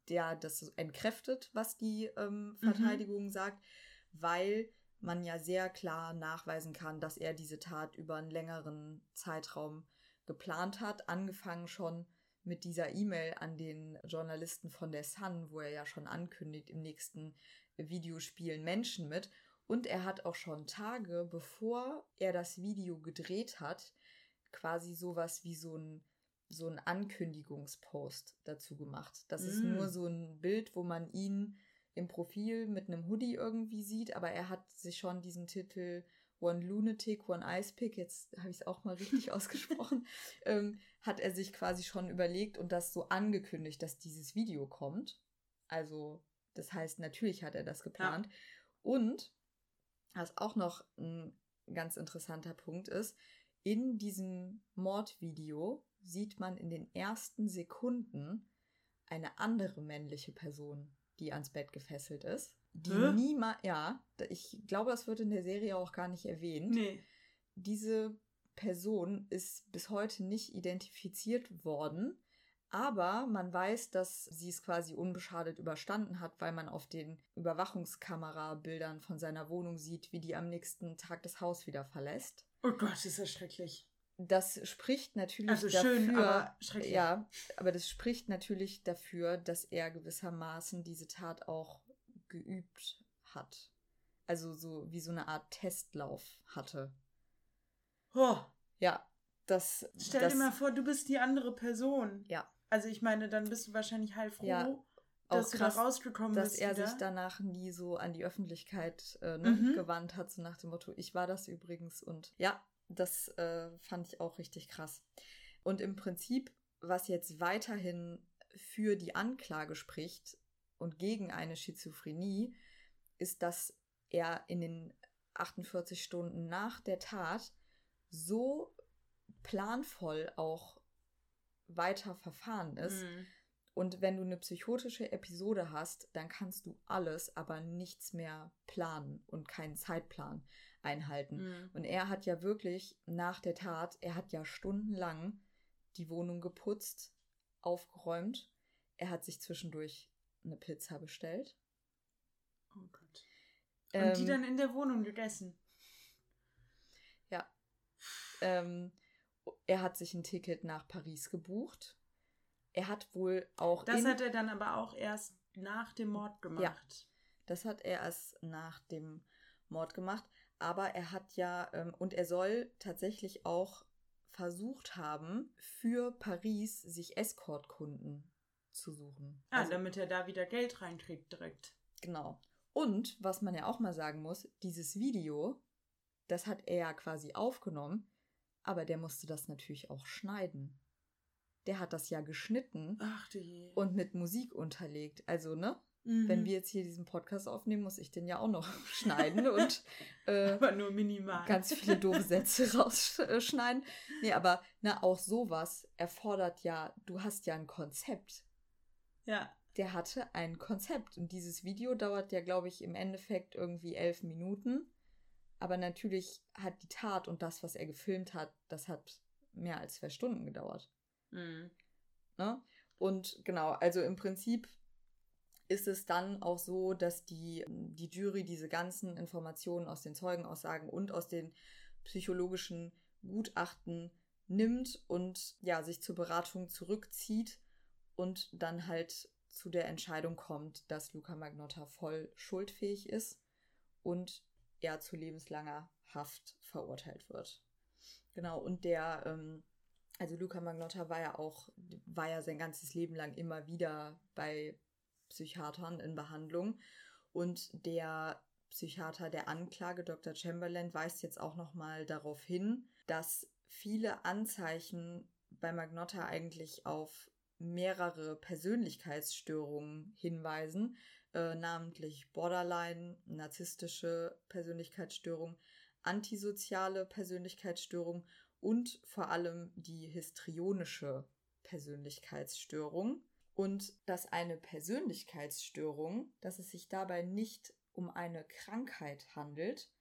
der das entkräftet, was die ähm, mhm. Verteidigung mhm. sagt, weil man ja sehr klar nachweisen kann, dass er diese Tat über einen längeren Zeitraum geplant hat, angefangen schon mit dieser E-Mail an den Journalisten von der Sun, wo er ja schon ankündigt, im nächsten Video spielen Menschen mit. Und er hat auch schon Tage, bevor er das Video gedreht hat, quasi sowas wie so ein, so ein Ankündigungspost dazu gemacht. Das mm. ist nur so ein Bild, wo man ihn im Profil mit einem Hoodie irgendwie sieht, aber er hat sich schon diesen Titel One Lunatic, One Ice Pick, jetzt habe ich es auch mal richtig [laughs] ausgesprochen, ähm, hat er sich quasi schon überlegt und das so angekündigt, dass dieses Video kommt. Also, das heißt, natürlich hat er das geplant. Ja. Und was auch noch ein ganz interessanter Punkt ist, in diesem Mordvideo sieht man in den ersten Sekunden eine andere männliche Person, die ans Bett gefesselt ist. Die Hä? niemals, ja, ich glaube, das wird in der Serie auch gar nicht erwähnt. Nee. Diese Person ist bis heute nicht identifiziert worden, aber man weiß, dass sie es quasi unbeschadet überstanden hat, weil man auf den Überwachungskamerabildern von seiner Wohnung sieht, wie die am nächsten Tag das Haus wieder verlässt. Oh Gott, ist das schrecklich. Das spricht natürlich Also dafür, schön, aber schrecklich. ja, aber das spricht natürlich dafür, dass er gewissermaßen diese Tat auch geübt hat. Also so wie so eine Art Testlauf hatte. Oh, Ja, das. stell das, dir mal vor, du bist die andere Person. Ja. Also ich meine, dann bist du wahrscheinlich heilfroh, Ja, dass auch du krass, da rausgekommen dass bist. er wieder. sich danach nie so an die Öffentlichkeit äh, ne, Mhm. gewandt hat, so nach dem Motto, ich war das übrigens. Und ja, das äh, fand ich auch richtig krass. Und im Prinzip, was jetzt weiterhin für die Anklage spricht und gegen eine Schizophrenie, ist, dass er in den 48 Stunden nach der Tat so planvoll auch weiter verfahren ist, Mhm. und wenn du eine psychotische Episode hast, dann kannst du alles, aber nichts mehr planen und keinen Zeitplan einhalten. Mhm. Und er hat ja wirklich nach der Tat, er hat ja stundenlang die Wohnung geputzt, aufgeräumt. Er hat sich zwischendurch eine Pizza bestellt. Oh Gott. Und die Ähm, dann in der Wohnung gegessen. ähm, er hat sich ein Ticket nach Paris gebucht. Er hat wohl auch. Das hat er dann aber auch erst nach dem Mord gemacht. Das hat er erst nach dem Mord gemacht. Aber er hat ja, ähm, und er soll tatsächlich auch versucht haben, für Paris sich Escort-Kunden zu suchen. Ah, Also, damit er da wieder Geld reinkriegt direkt. genau. Und was man ja auch mal sagen muss, dieses Video, das hat er ja quasi aufgenommen, aber der musste das natürlich auch schneiden. Der hat das ja geschnitten Ach und mit Musik unterlegt. Also, ne? Mhm. Wenn wir jetzt hier diesen Podcast aufnehmen, muss ich den ja auch noch [laughs] schneiden und [laughs] äh, Aber nur minimal. ganz viele doofe Sätze [laughs] rausschneiden. Nee, aber na, auch sowas erfordert ja, du hast ja ein Konzept. Ja. Der hatte ein Konzept und dieses Video dauert ja, glaube ich, im Endeffekt irgendwie elf Minuten. Aber natürlich hat die Tat und das, was er gefilmt hat, das hat mehr als zwei Stunden gedauert. Mhm. Ne? Und genau, also im Prinzip ist es dann auch so, dass die, die Jury diese ganzen Informationen aus den Zeugenaussagen und aus den psychologischen Gutachten nimmt und ja, sich zur Beratung zurückzieht und dann halt zu der Entscheidung kommt, dass Luca Magnotta voll schuldfähig ist und er zu lebenslanger Haft verurteilt wird. Genau, und der, ähm, also Luca Magnotta war ja auch, war ja sein ganzes Leben lang immer wieder bei Psychiatern in Behandlung. Und der Psychiater der Anklage, Dr. Chamberlain, weist jetzt auch nochmal darauf hin, dass viele Anzeichen bei Magnotta eigentlich auf mehrere Persönlichkeitsstörungen hinweisen, äh, namentlich Borderline, narzisstische Persönlichkeitsstörung, antisoziale Persönlichkeitsstörung und vor allem die histrionische Persönlichkeitsstörung. Und dass eine Persönlichkeitsstörung, dass es sich dabei nicht um eine Krankheit handelt,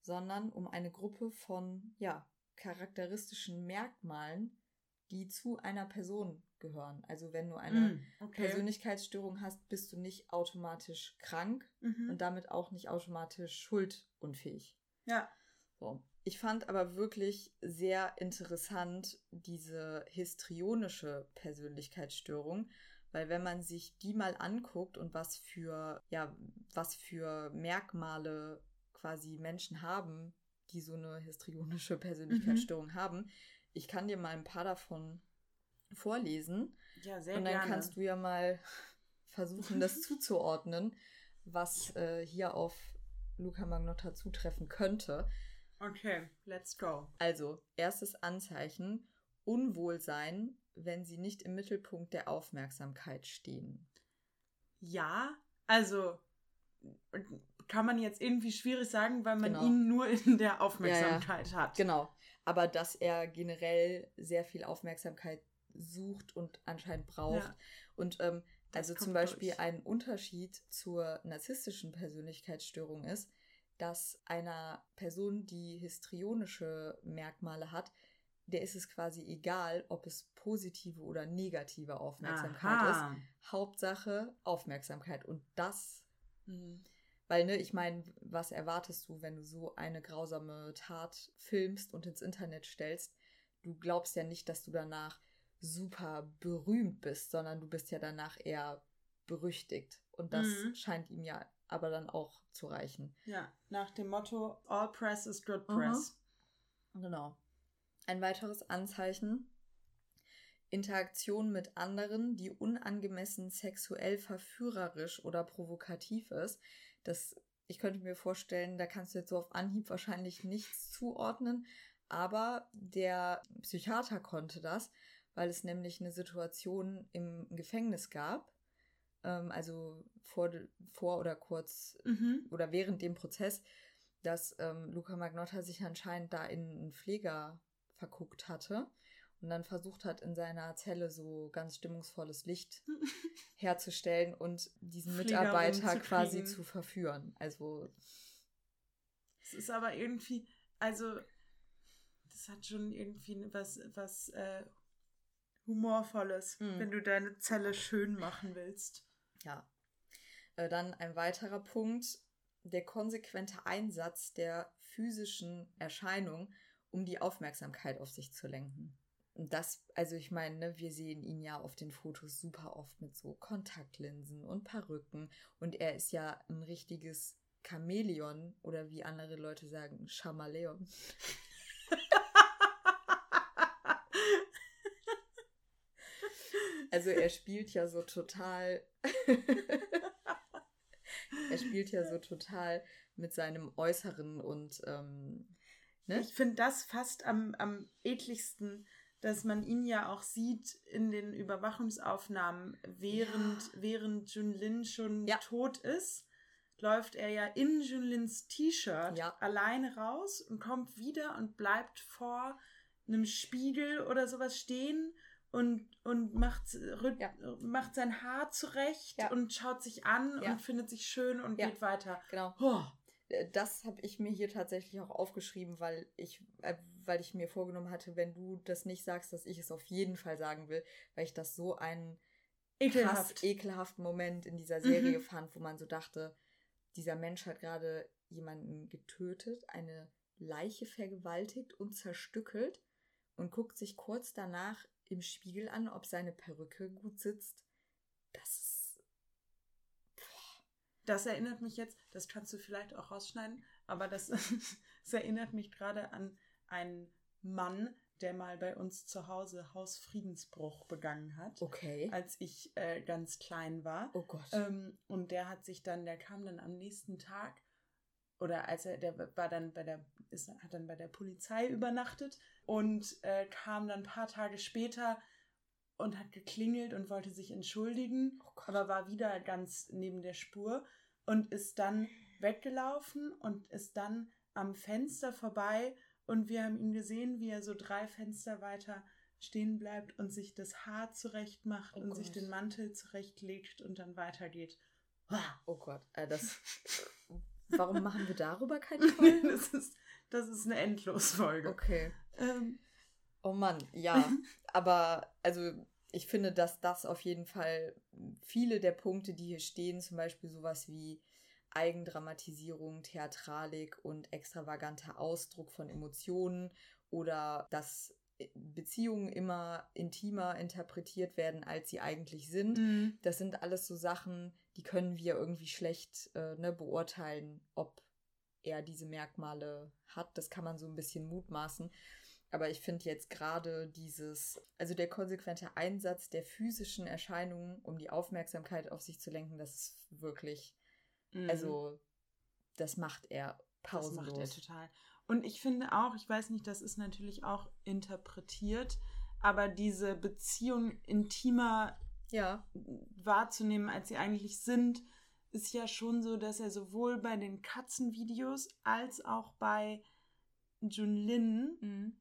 sondern um eine Gruppe von, ja, charakteristischen Merkmalen, die zu einer Person gehören. Also wenn du eine Mhm. Okay. Persönlichkeitsstörung hast, bist du nicht automatisch krank Mhm. und damit auch nicht automatisch schuldunfähig. Ja. So. Ich fand aber wirklich sehr interessant diese histrionische Persönlichkeitsstörung, weil wenn man sich die mal anguckt und was für, ja, was für Merkmale quasi Menschen haben, die so eine histrionische [laughs] Persönlichkeitsstörung haben, ich kann dir mal ein paar davon vorlesen. Ja, sehr Und dann gerne. kannst du ja mal versuchen, das [laughs] zuzuordnen, was äh, hier auf Luca Magnotta zutreffen könnte. Okay, let's go. Also, erstes Anzeichen, Unwohlsein, wenn sie nicht im Mittelpunkt der Aufmerksamkeit stehen. Ja, also kann man jetzt irgendwie schwierig sagen, weil man Genau. ihn nur in der Aufmerksamkeit hat. Genau. aber dass er generell sehr viel Aufmerksamkeit sucht und anscheinend braucht. Ja. Und ähm, also zum Beispiel durch. ein Unterschied zur narzisstischen Persönlichkeitsstörung ist, dass einer Person, die histrionische Merkmale hat, der ist es quasi egal, ob es positive oder negative Aufmerksamkeit Aha. ist. Hauptsache Aufmerksamkeit. Und das, mhm. weil, ne, ich meine, was erwartest du, wenn du so eine grausame Tat filmst und ins Internet stellst? Du glaubst ja nicht, dass du danach super berühmt bist, sondern du bist ja danach eher berüchtigt. Und das mhm. scheint ihm ja aber dann auch zu reichen. Ja, nach dem Motto All Press is Good Press. Mhm. Genau. Ein weiteres Anzeichen. Interaktion mit anderen, die unangemessen sexuell verführerisch oder provokativ ist. Das, ich könnte mir vorstellen, da kannst du jetzt so auf Anhieb wahrscheinlich nichts zuordnen, aber der Psychiater konnte das, weil es nämlich eine Situation im Gefängnis gab, ähm, also vor, vor oder kurz mhm. oder während dem Prozess, dass ähm, Luca Magnotta sich anscheinend da in einen Pfleger verguckt hatte und dann versucht hat, in seiner Zelle so ganz stimmungsvolles Licht [laughs] herzustellen und diesen Mitarbeiter zu quasi zu verführen. Also. Es ist aber irgendwie, also, das hat schon irgendwie was, was äh, Humorvolles, mhm. wenn du deine Zelle schön machen willst. Ja. Äh, dann ein weiterer Punkt, der konsequente Einsatz der physischen Erscheinung um die Aufmerksamkeit auf sich zu lenken. Und das, also ich meine, ne, wir sehen ihn ja auf den Fotos super oft mit so Kontaktlinsen und Perücken. Und er ist ja ein richtiges Chamäleon oder wie andere Leute sagen, Chamaleon. [laughs] also er spielt ja so total. [laughs] er spielt ja so total mit seinem Äußeren und ähm, Ne? Ich finde das fast am, am ekligsten, dass man ihn ja auch sieht in den Überwachungsaufnahmen, während, ja. während Junlin schon ja. tot ist, läuft er ja in Junlins T-Shirt ja. alleine raus und kommt wieder und bleibt vor einem Spiegel oder sowas stehen und, und macht, ja. macht sein Haar zurecht ja. und schaut sich an ja. und findet sich schön und geht weiter. Genau. Oh. Äh, das habe ich mir hier tatsächlich auch aufgeschrieben, weil ich, äh, weil ich mir vorgenommen hatte, wenn du das nicht sagst, dass ich es auf jeden Fall sagen will, weil ich das so einen Ekelhaft. krass ekelhaften Moment in dieser Serie mhm. fand, wo man so dachte, dieser Mensch hat gerade jemanden getötet, eine Leiche vergewaltigt und zerstückelt und guckt sich kurz danach im Spiegel an, ob seine Perücke gut sitzt. Das ist das erinnert mich jetzt, das kannst du vielleicht auch rausschneiden, aber das, [laughs] das erinnert mich gerade an einen Mann, der mal bei uns zu Hause Hausfriedensbruch begangen hat. Okay. Als ich äh, ganz klein war. Oh Gott. Ähm, und der hat sich dann, der kam dann am nächsten Tag oder als er, der war dann bei der, ist, hat dann bei der Polizei übernachtet und äh, kam dann ein paar Tage später und hat geklingelt und wollte sich entschuldigen, oh aber war wieder ganz neben der Spur und ist dann weggelaufen und ist dann am Fenster vorbei und wir haben ihn gesehen, wie er so drei Fenster weiter stehen bleibt und sich das Haar zurecht macht oh und Gott. sich den Mantel zurechtlegt und dann weitergeht. Oh Gott, äh, das. [laughs] Warum machen wir darüber keine Folge? [laughs] das, ist, das ist eine Endlosfolge. Okay. Ähm, Oh Mann, ja. [laughs] aber also ich finde, dass das auf jeden Fall viele der Punkte, die hier stehen, zum Beispiel sowas wie Eigendramatisierung, Theatralik und extravaganter Ausdruck von Emotionen oder dass Beziehungen immer intimer interpretiert werden, als sie eigentlich sind. Mhm. Das sind alles so Sachen, die können wir irgendwie schlecht äh, ne, beurteilen, ob er diese Merkmale hat. Das kann man so ein bisschen mutmaßen. Aber ich finde jetzt gerade dieses, also der konsequente Einsatz der physischen Erscheinungen, um die Aufmerksamkeit auf sich zu lenken, das ist wirklich, mhm. also das macht er pausenlos. Das macht er total. Und ich finde auch, ich weiß nicht, das ist natürlich auch interpretiert, aber diese Beziehung intimer ja. wahrzunehmen, als sie eigentlich sind, ist ja schon so, dass er sowohl bei den Katzenvideos als auch bei Junlin mhm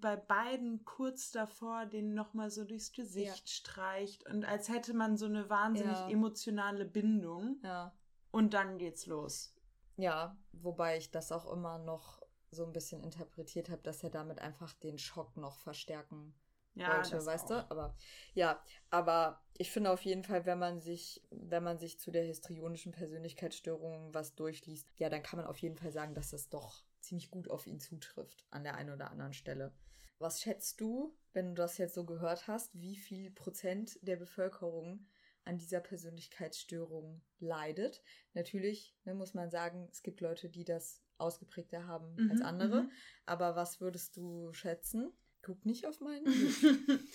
bei beiden kurz davor den nochmal so durchs Gesicht ja. streicht und als hätte man so eine wahnsinnig ja. emotionale Bindung. Ja. Und dann geht's los. Ja, wobei ich das auch immer noch so ein bisschen interpretiert habe, dass er damit einfach den Schock noch verstärken ja, wollte, weißt auch. du? Aber ja, aber ich finde auf jeden Fall, wenn man sich, wenn man sich zu der histrionischen Persönlichkeitsstörung was durchliest, ja, dann kann man auf jeden Fall sagen, dass das doch ziemlich gut auf ihn zutrifft an der einen oder anderen Stelle. Was schätzt du, wenn du das jetzt so gehört hast, wie viel Prozent der Bevölkerung an dieser Persönlichkeitsstörung leidet? Natürlich ne, muss man sagen, es gibt Leute, die das ausgeprägter haben mhm, als andere. Mhm. Aber was würdest du schätzen? Guck nicht auf meinen. [laughs]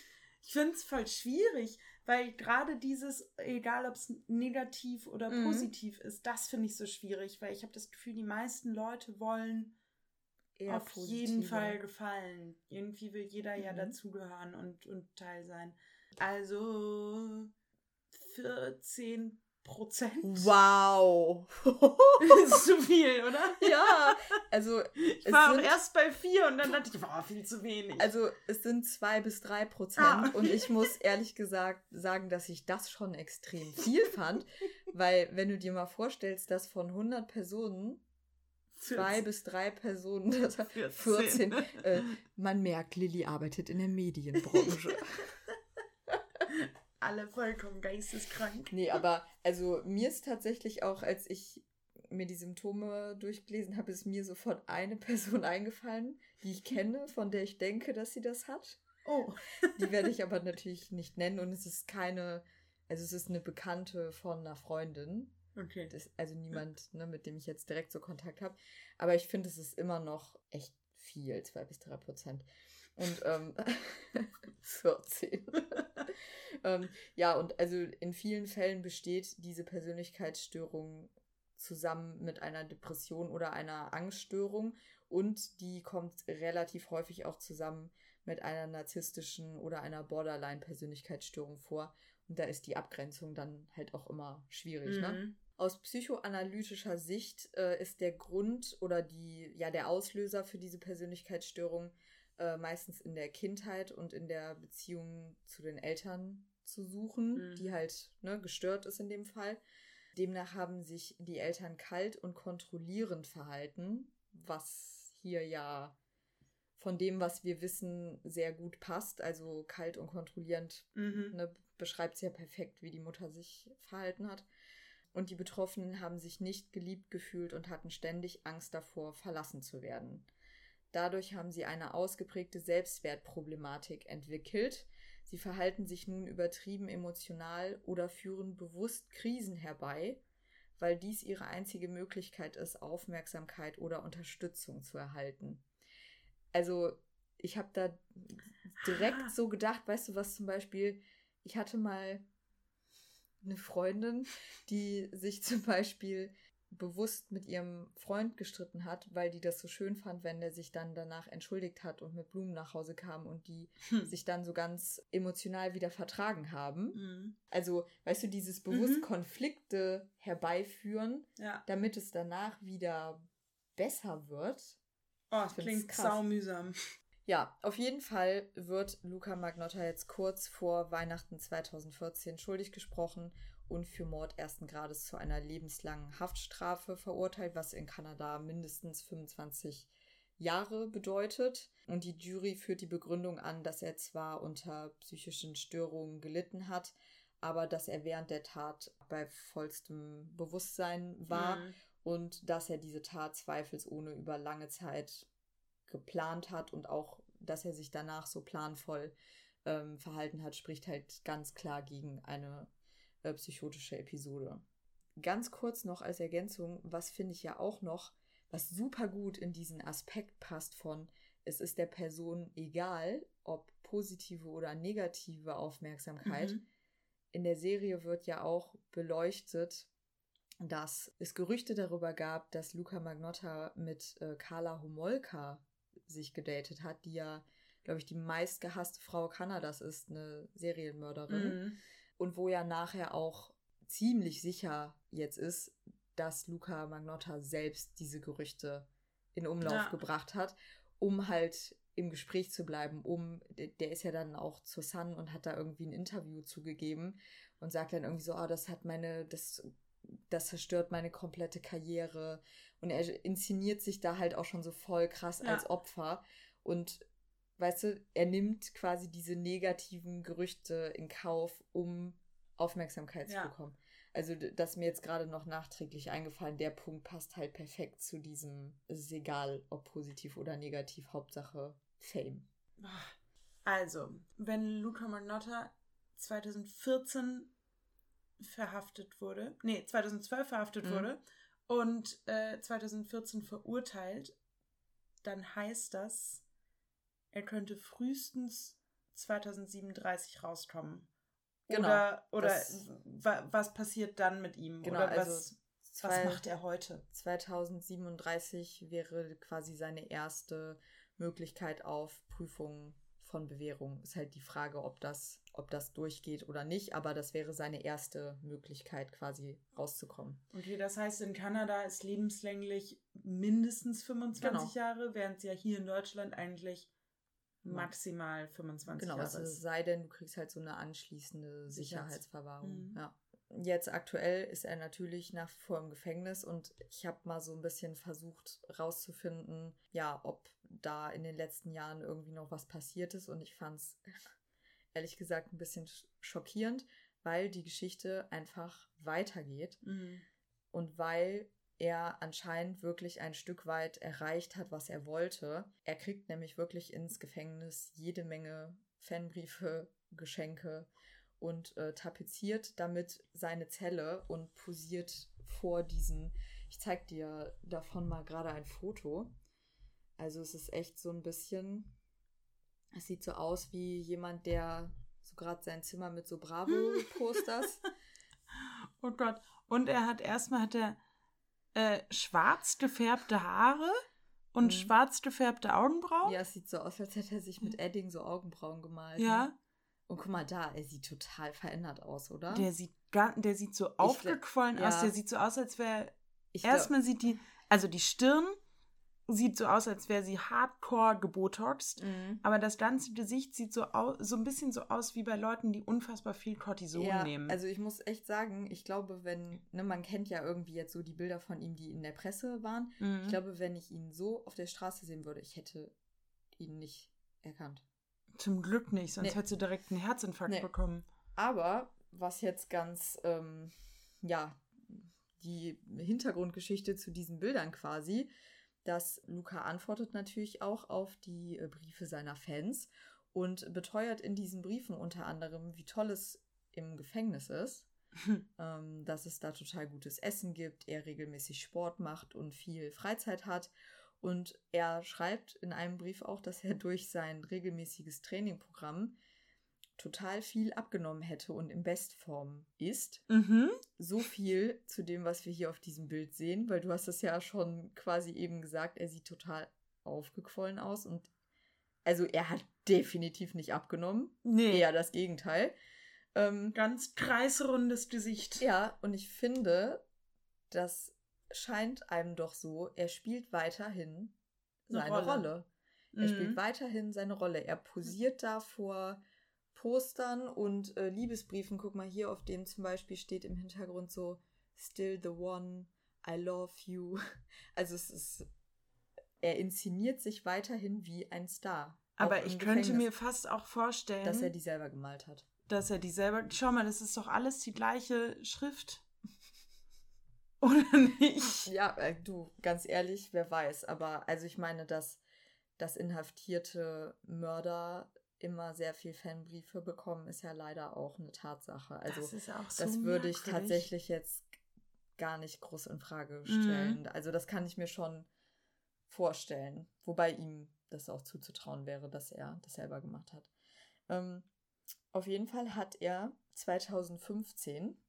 ich finde es voll schwierig, weil gerade dieses, egal ob es negativ oder mhm. positiv ist, das finde ich so schwierig, weil ich habe das Gefühl, die meisten Leute wollen Eher auf positiver. jeden Fall gefallen. Irgendwie will jeder mhm. ja dazugehören und, und Teil sein. Also 14 Prozent. Wow. [laughs] das ist zu viel, oder? Ja, also. Ich war auch erst bei vier und dann dachte ich, war viel zu wenig. Also es sind zwei bis drei Prozent ah, und ich muss ehrlich gesagt sagen, dass ich das schon extrem viel fand, weil wenn du dir mal vorstellst, dass von 100 Personen zwei bis drei Personen, [laughs] das 14, 14 äh, man merkt, Lilly arbeitet in der Medienbranche [laughs] alle vollkommen geisteskrank. Nee, aber also mir ist tatsächlich auch, als ich mir die Symptome durchgelesen habe, ist mir sofort eine Person [laughs] eingefallen, die ich kenne, von der ich denke, dass sie das hat. Oh. Die werde ich aber natürlich nicht nennen und es ist keine, also es ist eine Bekannte von einer Freundin. Okay. Das, also niemand, ne, mit dem ich jetzt direkt so Kontakt habe. Aber ich finde, es ist immer noch echt viel, zwei bis drei Prozent. Und ähm, [laughs] 14. [laughs] ähm, ja, und also in vielen Fällen besteht diese Persönlichkeitsstörung zusammen mit einer Depression oder einer Angststörung und die kommt relativ häufig auch zusammen mit einer narzisstischen oder einer Borderline-Persönlichkeitsstörung vor. Und da ist die Abgrenzung dann halt auch immer schwierig. Ne? Mhm. Ne? Aus psychoanalytischer Sicht äh, ist der Grund oder die, ja, der Auslöser für diese Persönlichkeitsstörung äh, meistens in der Kindheit und in der Beziehung zu den Eltern zu suchen, mhm. die halt ne, gestört ist in dem Fall. Demnach haben sich die Eltern kalt und kontrollierend verhalten, was hier ja von dem, was wir wissen, sehr gut passt. Also kalt und kontrollierend mhm. ne, beschreibt sehr perfekt, wie die Mutter sich verhalten hat. Und die Betroffenen haben sich nicht geliebt gefühlt und hatten ständig Angst davor, verlassen zu werden. Dadurch haben sie eine ausgeprägte Selbstwertproblematik entwickelt. Sie verhalten sich nun übertrieben emotional oder führen bewusst Krisen herbei, weil dies ihre einzige Möglichkeit ist, Aufmerksamkeit oder Unterstützung zu erhalten. Also, ich habe da direkt ah. so gedacht, weißt du was zum Beispiel, ich hatte mal eine Freundin, die sich zum Beispiel bewusst mit ihrem Freund gestritten hat, weil die das so schön fand, wenn der sich dann danach entschuldigt hat und mit Blumen nach Hause kam und die hm. sich dann so ganz emotional wieder vertragen haben. Mhm. Also, weißt du, dieses bewusst mhm. Konflikte herbeiführen, ja. damit es danach wieder besser wird. Oh, das klingt saumühsam. Ja, auf jeden Fall wird Luca Magnotta jetzt kurz vor Weihnachten 2014 schuldig gesprochen und für Mord ersten Grades zu einer lebenslangen Haftstrafe verurteilt, was in Kanada mindestens 25 Jahre bedeutet. Und die Jury führt die Begründung an, dass er zwar unter psychischen Störungen gelitten hat, aber dass er während der Tat bei vollstem Bewusstsein war mhm. und dass er diese Tat zweifelsohne über lange Zeit geplant hat und auch, dass er sich danach so planvoll ähm, verhalten hat, spricht halt ganz klar gegen eine äh, psychotische Episode. Ganz kurz noch als Ergänzung, was finde ich ja auch noch, was super gut in diesen Aspekt passt von, es ist der Person egal, ob positive oder negative Aufmerksamkeit. Mhm. In der Serie wird ja auch beleuchtet, dass es Gerüchte darüber gab, dass Luca Magnotta mit äh, Carla Homolka sich gedatet hat, die ja, glaube ich, die meistgehasste Frau Kanadas ist, eine Serienmörderin. Mhm und wo ja nachher auch ziemlich sicher jetzt ist, dass Luca Magnotta selbst diese Gerüchte in Umlauf ja. gebracht hat, um halt im Gespräch zu bleiben, um, der ist ja dann auch zur Sun und hat da irgendwie ein Interview zugegeben und sagt dann irgendwie so, oh, das hat meine, das, das zerstört meine komplette Karriere. Und er inszeniert sich da halt auch schon so voll krass ja. als Opfer. Und weißt du, er nimmt quasi diese negativen Gerüchte in Kauf, um Aufmerksamkeit ja. zu bekommen. Also, das ist mir jetzt gerade noch nachträglich eingefallen. Der Punkt passt halt perfekt zu diesem, es ist egal, ob positiv oder negativ, Hauptsache Fame. Also, wenn Luca Magnotta 2014 verhaftet wurde, nee, 2012 verhaftet mhm. wurde und äh, 2014 verurteilt, dann heißt das, er könnte frühestens 2037 rauskommen. Genau, oder oder was passiert dann mit ihm? Genau, oder was, also zwei, was macht er heute? 2037 wäre quasi seine erste Möglichkeit auf Prüfung von Bewährung. Ist halt die Frage, ob das, ob das durchgeht oder nicht, aber das wäre seine erste Möglichkeit, quasi rauszukommen. Okay, das heißt, in Kanada ist lebenslänglich mindestens 25 genau. Jahre, während es ja hier in Deutschland eigentlich maximal 25 genau, Jahre. Genau, es sei denn, du kriegst halt so eine anschließende Sicherheitsverwahrung. Mhm. Ja. Jetzt aktuell ist er natürlich nach wie vor im Gefängnis und ich habe mal so ein bisschen versucht rauszufinden, ja, ob da in den letzten Jahren irgendwie noch was passiert ist und ich fand es ehrlich gesagt ein bisschen schockierend, weil die Geschichte einfach weitergeht mhm. und weil er anscheinend wirklich ein Stück weit erreicht hat, was er wollte. Er kriegt nämlich wirklich ins Gefängnis jede Menge Fanbriefe, Geschenke und äh, tapeziert damit seine Zelle und posiert vor diesen. Ich zeig dir davon mal gerade ein Foto. Also es ist echt so ein bisschen. Es sieht so aus wie jemand, der so gerade sein Zimmer mit so [laughs] Bravo-Posters. oh Gott. Und er hat erstmal hat er äh, schwarz gefärbte Haare und mhm. schwarz gefärbte Augenbrauen. Ja, es sieht so aus, als hätte er sich mit Edding so Augenbrauen gemalt. Ja. Ne? Und guck mal da, er sieht total verändert aus, oder? Der sieht, der sieht so aufgequollen aus. Ja. Der sieht so aus, als wäre. Erstmal sieht die. Also die Stirn sieht so aus, als wäre sie hardcore gebotoxt, mhm. aber das ganze Gesicht sieht so, au so ein bisschen so aus wie bei Leuten, die unfassbar viel Cortison ja, nehmen. Also ich muss echt sagen, ich glaube, wenn, ne, man kennt ja irgendwie jetzt so die Bilder von ihm, die in der Presse waren. Mhm. Ich glaube, wenn ich ihn so auf der Straße sehen würde, ich hätte ihn nicht erkannt. Zum Glück nicht, sonst nee. hättest du direkt einen Herzinfarkt nee. bekommen. Aber was jetzt ganz, ähm, ja, die Hintergrundgeschichte zu diesen Bildern quasi, dass Luca antwortet natürlich auch auf die äh, Briefe seiner Fans und beteuert in diesen Briefen unter anderem, wie toll es im Gefängnis ist, [laughs] ähm, dass es da total gutes Essen gibt, er regelmäßig Sport macht und viel Freizeit hat. Und er schreibt in einem Brief auch, dass er [laughs] durch sein regelmäßiges Trainingprogramm total viel abgenommen hätte und in Bestform ist. Mhm. So viel zu dem, was wir hier auf diesem Bild sehen, weil du hast es ja schon quasi eben gesagt, er sieht total aufgequollen aus und also er hat definitiv nicht abgenommen. Nee. Eher das Gegenteil. Ähm, Ganz kreisrundes Gesicht. Ja, und ich finde, das scheint einem doch so, er spielt weiterhin seine Rolle. Rolle. Er mhm. spielt weiterhin seine Rolle. Er posiert da vor Postern und äh, Liebesbriefen. Guck mal hier, auf dem zum Beispiel steht im Hintergrund so Still the One, I love you. [laughs] Also es ist, er inszeniert sich weiterhin wie ein Star. Aber ich könnte mir fast auch vorstellen, dass er die selber gemalt hat. Dass er die selber. Schau mal, das ist doch alles die gleiche Schrift. [laughs] Oder nicht? Ja, äh, du, ganz ehrlich, wer weiß. Aber also ich meine, dass, dass inhaftierte Mörder immer sehr viel Fanbriefe bekommen, ist ja leider auch eine Tatsache. Also das, so das würde ich tatsächlich jetzt gar nicht groß in Frage stellen. Mhm. Also das kann ich mir schon vorstellen, wobei ihm das auch zuzutrauen wäre, dass er das selber gemacht hat. Ähm, auf jeden Fall hat er 2015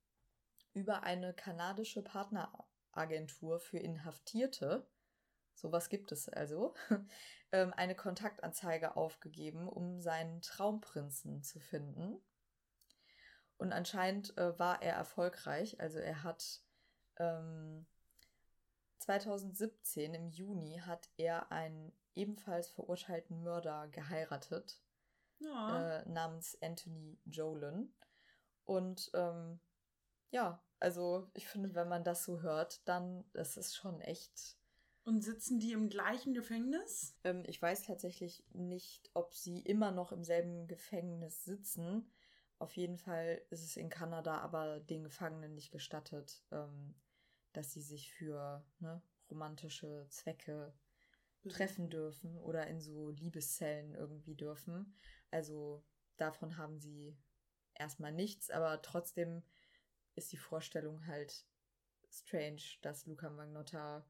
über eine kanadische Partneragentur für Inhaftierte sowas gibt es also, [laughs] ähm, eine Kontaktanzeige aufgegeben, um seinen Traumprinzen zu finden. Und anscheinend äh, war er erfolgreich. Also er hat ähm, 2017 im Juni hat er ein ebenfalls verurteilten Mörder geheiratet, Ja. äh, namens Anthony Jolin. Und ähm, ja, also ich finde, wenn man das so hört, dann das ist schon echt. Und sitzen die im gleichen Gefängnis? Ähm, ich weiß tatsächlich nicht, ob sie immer noch im selben Gefängnis sitzen. Auf jeden Fall ist es in Kanada aber den Gefangenen nicht gestattet, ähm, dass sie sich für ne, romantische Zwecke treffen dürfen oder in so Liebeszellen irgendwie dürfen. Also davon haben sie erstmal nichts, aber trotzdem ist die Vorstellung halt strange, dass Luca Magnotta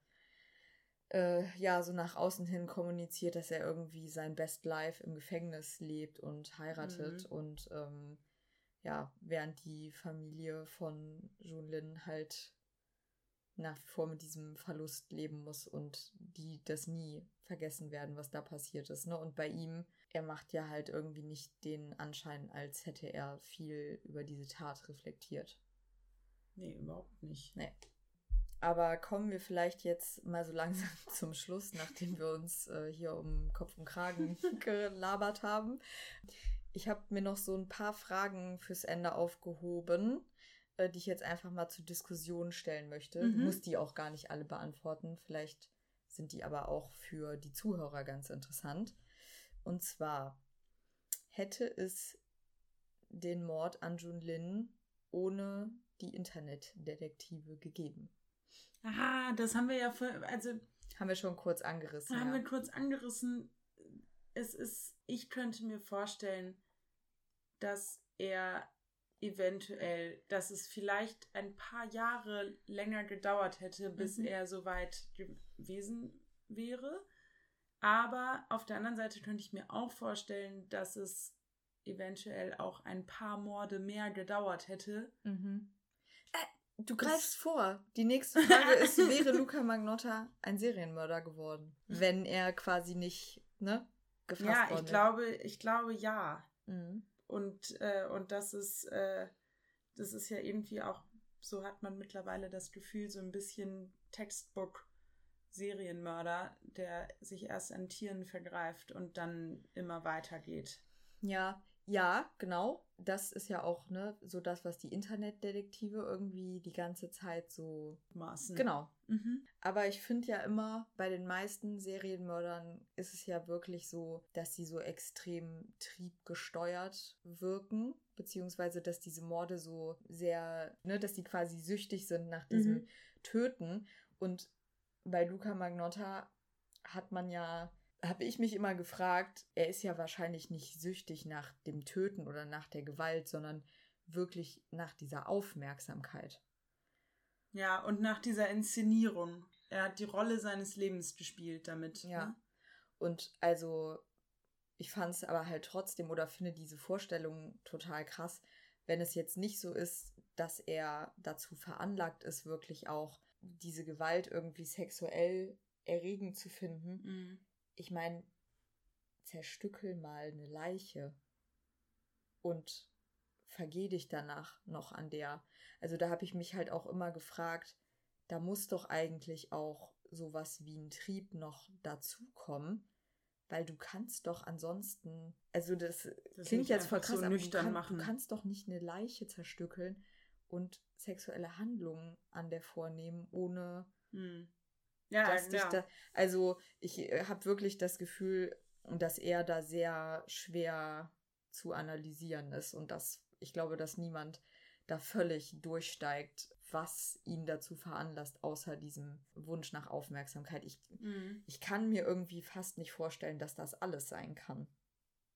äh, ja so nach außen hin kommuniziert, dass er irgendwie sein Best Life im Gefängnis lebt und heiratet Mhm. und ähm, ja, während die Familie von Junlin halt nach wie vor mit diesem Verlust leben muss und die das nie vergessen werden, was da passiert ist. Ne? Und bei ihm, er macht ja halt irgendwie nicht den Anschein, als hätte er viel über diese Tat reflektiert. Nee, überhaupt nicht. Nee. Aber kommen wir vielleicht jetzt mal so langsam [laughs] zum Schluss, nachdem wir uns äh, hier um Kopf und Kragen [laughs] gelabert haben. Ich habe mir noch so ein paar Fragen fürs Ende aufgehoben, äh, die ich jetzt einfach mal zur Diskussion stellen möchte. Du Mhm. musst die auch gar nicht alle beantworten. Vielleicht sind die aber auch für die Zuhörer ganz interessant. Und zwar hätte es den Mord an Jun Lin ohne die Internetdetektive gegeben. Ah, das haben wir ja für, also Haben wir schon kurz angerissen. haben ja. wir kurz angerissen. Es ist, ich könnte mir vorstellen, dass er eventuell, dass es vielleicht ein paar Jahre länger gedauert hätte, bis Mhm. er so weit gewesen wäre. Aber auf der anderen Seite könnte ich mir auch vorstellen, dass es eventuell auch ein paar Morde mehr gedauert hätte. Mhm. Du greifst vor. Die nächste Frage ist, [laughs] wäre Luca Magnotta ein Serienmörder geworden, wenn er quasi nicht, ne, gefasst ja, worden ich glaube, ich glaube ja. Mhm. Und, äh, und das ist, äh, das ist ja irgendwie auch, so hat man mittlerweile das Gefühl, so ein bisschen Textbook-Serienmörder, der sich erst an Tieren vergreift und dann immer weitergeht. Ja, ja, genau. Das ist ja auch, ne, so das, was die Internetdetektive irgendwie die ganze Zeit so. Maßen. Genau. Mhm. Aber ich finde ja immer, bei den meisten Serienmördern ist es ja wirklich so, dass sie so extrem triebgesteuert wirken, beziehungsweise dass diese Morde so sehr, ne, dass die quasi süchtig sind nach diesem Mhm. Töten. Und bei Luca Magnotta hat man ja, habe ich mich immer gefragt, er ist ja wahrscheinlich nicht süchtig nach dem Töten oder nach der Gewalt, sondern wirklich nach dieser Aufmerksamkeit. Ja, und nach dieser Inszenierung. Er hat die Rolle seines Lebens gespielt damit. Ja. Ne? Und also, ich fand es aber halt trotzdem oder finde diese Vorstellung total krass, wenn es jetzt nicht so ist, dass er dazu veranlagt ist, wirklich auch diese Gewalt irgendwie sexuell erregend zu finden. Mhm. Ich meine, zerstückel mal eine Leiche und vergeh dich danach noch an der. Also da habe ich mich halt auch immer gefragt, da muss doch eigentlich auch sowas wie ein Trieb noch dazukommen, weil du kannst doch ansonsten, also das, Das klingt jetzt voll krass, so aber du, nüchtern kann, machen. du kannst doch nicht eine Leiche zerstückeln und sexuelle Handlungen an der vornehmen, ohne Mhm. Ja, dass ja. da, also ich habe wirklich das Gefühl, dass er da sehr schwer zu analysieren ist und dass ich glaube, dass niemand da völlig durchsteigt, was ihn dazu veranlasst, außer diesem Wunsch nach Aufmerksamkeit. Ich, Mhm. ich kann mir irgendwie fast nicht vorstellen, dass das alles sein kann,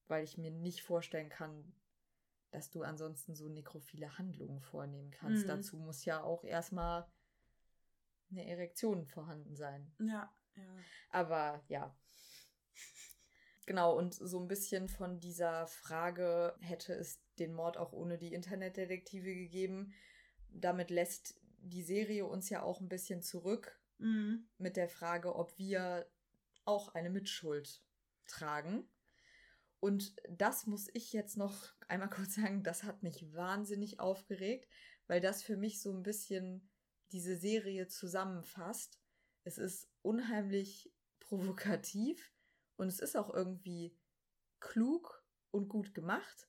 weil ich mir nicht vorstellen kann, dass du ansonsten so nekrophile Handlungen vornehmen kannst. Mhm. Dazu muss ja auch erstmal eine Erektion vorhanden sein. Ja, ja. Aber ja. Genau, und so ein bisschen von dieser Frage, hätte es den Mord auch ohne die Internetdetektive gegeben, damit lässt die Serie uns ja auch ein bisschen zurück Mhm. mit der Frage, ob wir auch eine Mitschuld tragen. Und das muss ich jetzt noch einmal [laughs] kurz sagen, das hat mich wahnsinnig aufgeregt, weil das für mich so ein bisschen diese Serie zusammenfasst. Es ist unheimlich provokativ Und es ist auch irgendwie klug und gut gemacht.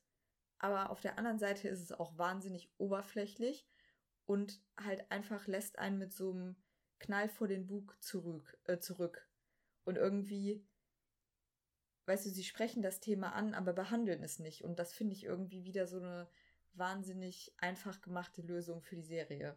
Aber auf der anderen Seite ist es auch wahnsinnig oberflächlich und halt einfach lässt einen mit so einem Knall vor den Bug zurück. Äh, zurück. Und irgendwie, weißt du, sie sprechen das Thema an, aber behandeln es nicht. Und das finde ich irgendwie wieder so eine wahnsinnig einfach gemachte Lösung für die Serie.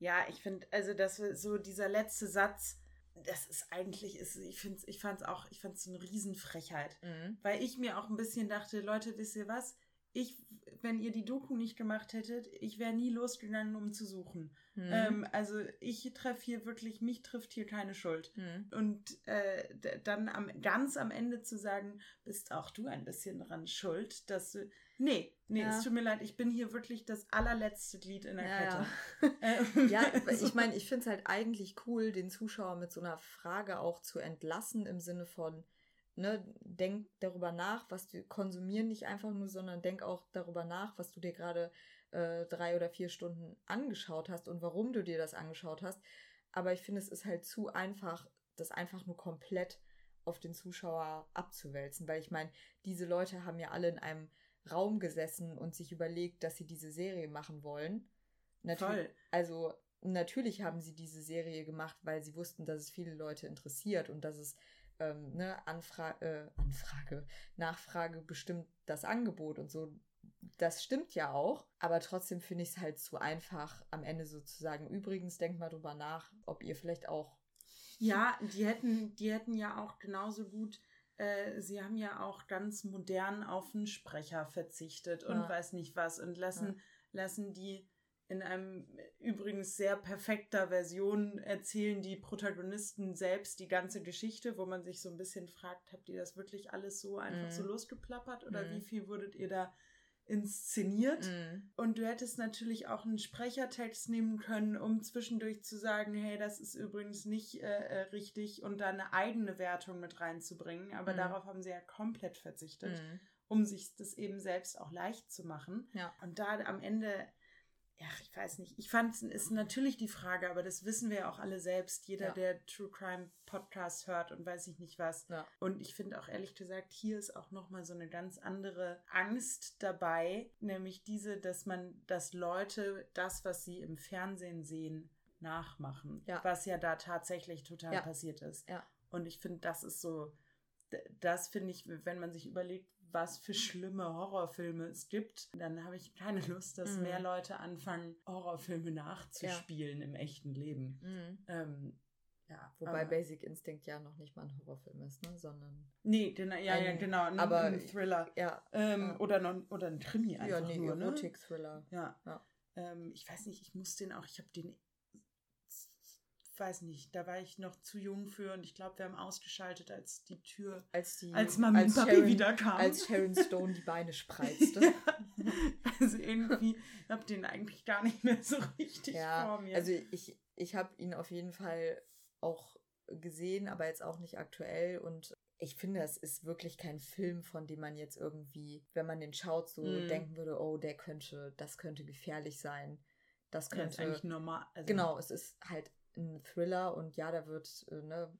Ja, ich finde, also das so dieser letzte Satz, das ist eigentlich, ist, ich finde ich fand es auch, ich fand es eine Riesenfrechheit. Mhm. Weil ich mir auch ein bisschen dachte, Leute, wisst ihr was? Ich, wenn ihr die Doku nicht gemacht hättet, ich wäre nie losgegangen, um zu suchen. Mhm. Ähm, also ich treffe hier wirklich, mich trifft hier keine Schuld. Mhm. Und äh, dann am, ganz am Ende zu sagen, bist auch du ein bisschen dran schuld, dass du. Nee, nee, ja. es tut mir leid, ich bin hier wirklich das allerletzte Glied in der ja, Kette. Ja, [laughs] ja ich meine, ich finde es halt eigentlich cool, den Zuschauer mit so einer Frage auch zu entlassen im Sinne von, ne, denk darüber nach, was du konsumieren nicht einfach nur, sondern denk auch darüber nach, was du dir gerade äh, drei oder vier Stunden angeschaut hast und warum du dir das angeschaut hast. Aber ich finde, es ist halt zu einfach, das einfach nur komplett auf den Zuschauer abzuwälzen, weil ich meine, diese Leute haben ja alle in einem Raum gesessen und sich überlegt, dass sie diese Serie machen wollen. Natürlich, Voll. Also natürlich haben sie diese Serie gemacht, weil sie wussten, dass es viele Leute interessiert und dass es ähm, ne, Anfra äh, Anfrage, Nachfrage bestimmt das Angebot und so. Das stimmt ja auch, aber trotzdem finde ich es halt zu einfach, am Ende sozusagen. Übrigens, denkt mal drüber nach, ob ihr vielleicht auch. Ja, die hätten, die hätten ja auch genauso gut äh, sie haben ja auch ganz modern auf einen Sprecher verzichtet und ja. weiß nicht was und lassen, ja. lassen die in einem übrigens sehr perfekter Version erzählen die Protagonisten selbst die ganze Geschichte, wo man sich so ein bisschen fragt, habt ihr das wirklich alles so einfach mm. so mhm. losgeplappert oder mm. wie viel wurdet ihr da inszeniert? Mm. Und du hättest natürlich auch einen Sprechertext nehmen können, um zwischendurch zu sagen, hey, das ist übrigens nicht äh, äh richtig und da eine eigene Wertung mit reinzubringen. Aber mhm. darauf haben sie ja komplett verzichtet, mhm. um sich das eben selbst auch leicht zu machen. Ja. Und da am Ende ja, ich weiß nicht. Ich fand es ist natürlich die Frage, aber das wissen wir ja auch alle selbst. Jeder, ja. der True Crime Podcast hört und weiß ich nicht was. Ja. Und ich finde auch ehrlich gesagt, hier ist auch nochmal so eine ganz andere Angst dabei, nämlich diese, dass man, dass Leute das, was sie im Fernsehen sehen, nachmachen. Ja. Was ja da tatsächlich total passiert ist. Und ich finde, das ist so, das finde ich, wenn man sich überlegt, was für schlimme Horrorfilme es gibt, dann habe ich keine Lust, dass mhm. mehr Leute anfangen, Horrorfilme nachzuspielen ja. im echten Leben. Mhm. Ähm, ja, Wobei aber, Basic Instinct ja noch nicht mal ein Horrorfilm ist, ne? sondern. Nee, den, ja, ein, ja, genau. Ein, aber, ein Thriller. Ja, ähm, ja. Oder, non, oder ein Krimi einfach. Ja, nee, nur, ne? Erotik-Thriller. Ja. ja. Ähm, ich weiß nicht, ich muss den auch, ich habe den weiß nicht, da war ich noch zu jung für und ich glaube, wir haben ausgeschaltet, als die Tür, als, die, als Mami als Papi Sharon, wieder kam. Als Sharon Stone die Beine [laughs] spreizte. ja. Also irgendwie, ich habe den eigentlich gar nicht mehr so richtig ja, vor mir. Also ich, ich habe ihn auf jeden Fall auch gesehen, aber jetzt auch nicht aktuell und ich finde, es ist wirklich kein Film, von dem man jetzt irgendwie, wenn man den schaut, so mm. denken würde, oh, der könnte, das könnte gefährlich sein. Das könnte. Ja, ist eigentlich normal. Also genau, es ist halt ein Thriller und ja, da wird, äh, ne,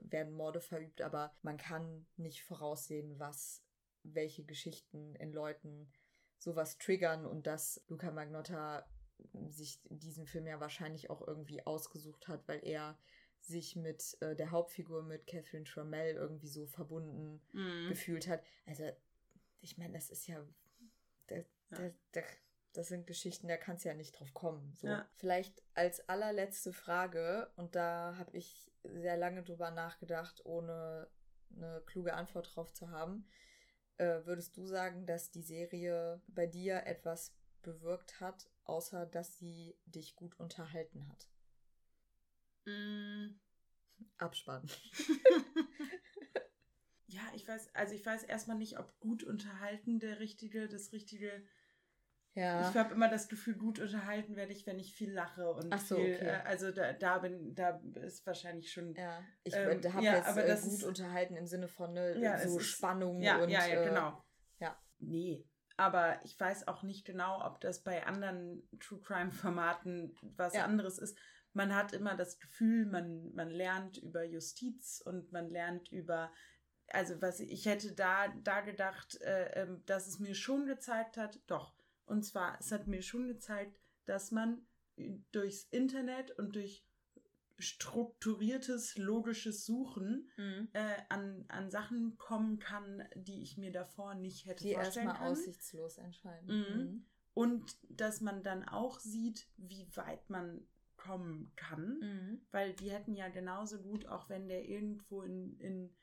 werden Morde verübt, aber man kann nicht voraussehen, was, welche Geschichten in Leuten sowas triggern und dass Luca Magnotta sich diesen Film ja wahrscheinlich auch irgendwie ausgesucht hat, weil er sich mit äh, der Hauptfigur, mit Catherine Trammell, irgendwie so verbunden mm. gefühlt hat. Also, ich meine, das ist ja. Der, ja. Der, der, das sind Geschichten, da kannst du ja nicht drauf kommen. So. Ja. Vielleicht als allerletzte Frage, und da habe ich sehr lange drüber nachgedacht, ohne eine kluge Antwort drauf zu haben. Äh, würdest du sagen, dass die Serie bei dir etwas bewirkt hat, außer dass sie dich gut unterhalten hat? Mm. Abspann. [laughs] ja, ich weiß, also ich weiß erstmal nicht, ob gut unterhalten der richtige, das richtige ja. Ich habe immer das Gefühl, gut unterhalten werde ich, wenn ich viel lache und Ach so, viel, okay. äh, also da, da bin, da ist wahrscheinlich schon. Ja, ich ähm, habe ja, jetzt aber äh, gut unterhalten im Sinne von ne, ja, so Spannung ja, und. Ja, ja, äh, genau. Ja. Nee. Aber ich weiß auch nicht genau, ob das bei anderen True Crime Formaten was anderes ist. Man hat immer das Gefühl, man, man lernt über Justiz und man lernt über also was ich hätte da, da gedacht, äh, ähm, dass es mir schon gezeigt hat, doch. Und zwar, es hat mir schon gezeigt, dass man durchs Internet und durch strukturiertes, logisches Suchen Mhm. äh, an, an Sachen kommen kann, die ich mir davor nicht hätte Die vorstellen erstmal können. aussichtslos entscheiden. Mhm. Und dass man dann auch sieht, wie weit man kommen kann. Mhm. Weil die hätten ja genauso gut, auch wenn der irgendwo in, in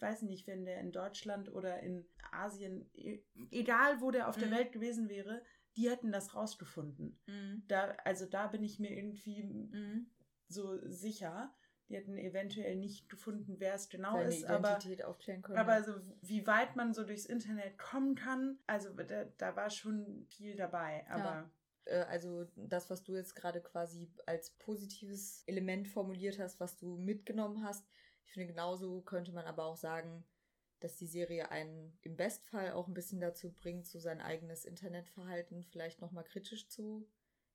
weiß nicht, wenn der in Deutschland oder in Asien, e- egal wo der auf der Mhm. Welt gewesen wäre, die hätten das rausgefunden. Mhm. Da, also da bin ich mir irgendwie Mhm. so sicher. Die hätten eventuell nicht gefunden, wer es genau Seine ist, aber, aufklären können. aber so wie weit man so durchs Internet kommen kann, also da, da war schon viel dabei. Aber äh, also das, was du jetzt gerade quasi als positives Element formuliert hast, was du mitgenommen hast, ich finde genauso könnte man aber auch sagen, dass die Serie einen im Bestfall auch ein bisschen dazu bringt, so sein eigenes Internetverhalten vielleicht nochmal kritisch zu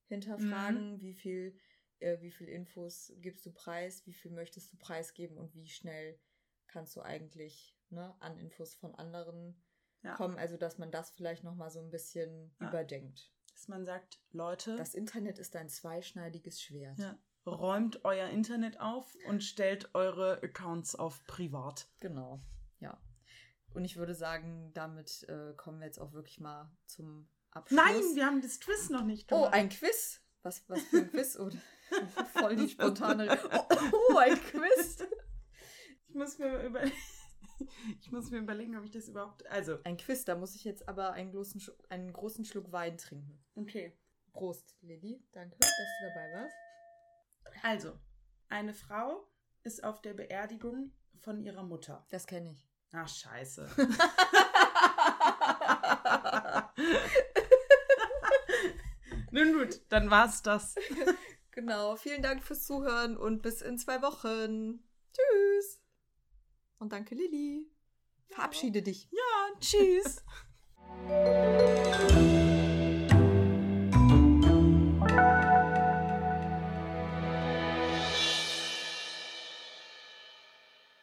hinterfragen, wie viel äh, wie viel Infos gibst du preis, wie viel möchtest du preisgeben und wie schnell kannst du eigentlich ne, an Infos von anderen Ja. kommen. Also dass man das vielleicht nochmal so ein bisschen Ja. überdenkt. dass man sagt, Leute, Das Internet ist ein zweischneidiges Schwert. ja, räumt euer Internet auf und stellt eure Accounts auf privat. Genau, ja. Und ich würde sagen, damit äh, kommen wir jetzt auch wirklich mal zum Abschluss. Nein, wir haben das Twist noch nicht Oh, gemacht. ein Quiz? Was, was für ein Quiz? Oder? [laughs] Voll die spontane. [laughs] Oh, oh, ein Quiz! Ich muss mir über [laughs] ich muss mir überlegen, ob ich das überhaupt. Also, Ein Quiz, da muss ich jetzt aber einen großen, einen großen Schluck Wein trinken. okay. Prost, Lilly. Danke, dass du dabei warst. Also, eine Frau ist auf der Beerdigung von ihrer Mutter. Das kenne ich. Ach, scheiße. [laughs] Nun gut, dann war's das. genau, vielen Dank fürs Zuhören und bis in zwei Wochen. Tschüss. Und danke, Lilly. Verabschiede dich. Ja, tschüss. [laughs]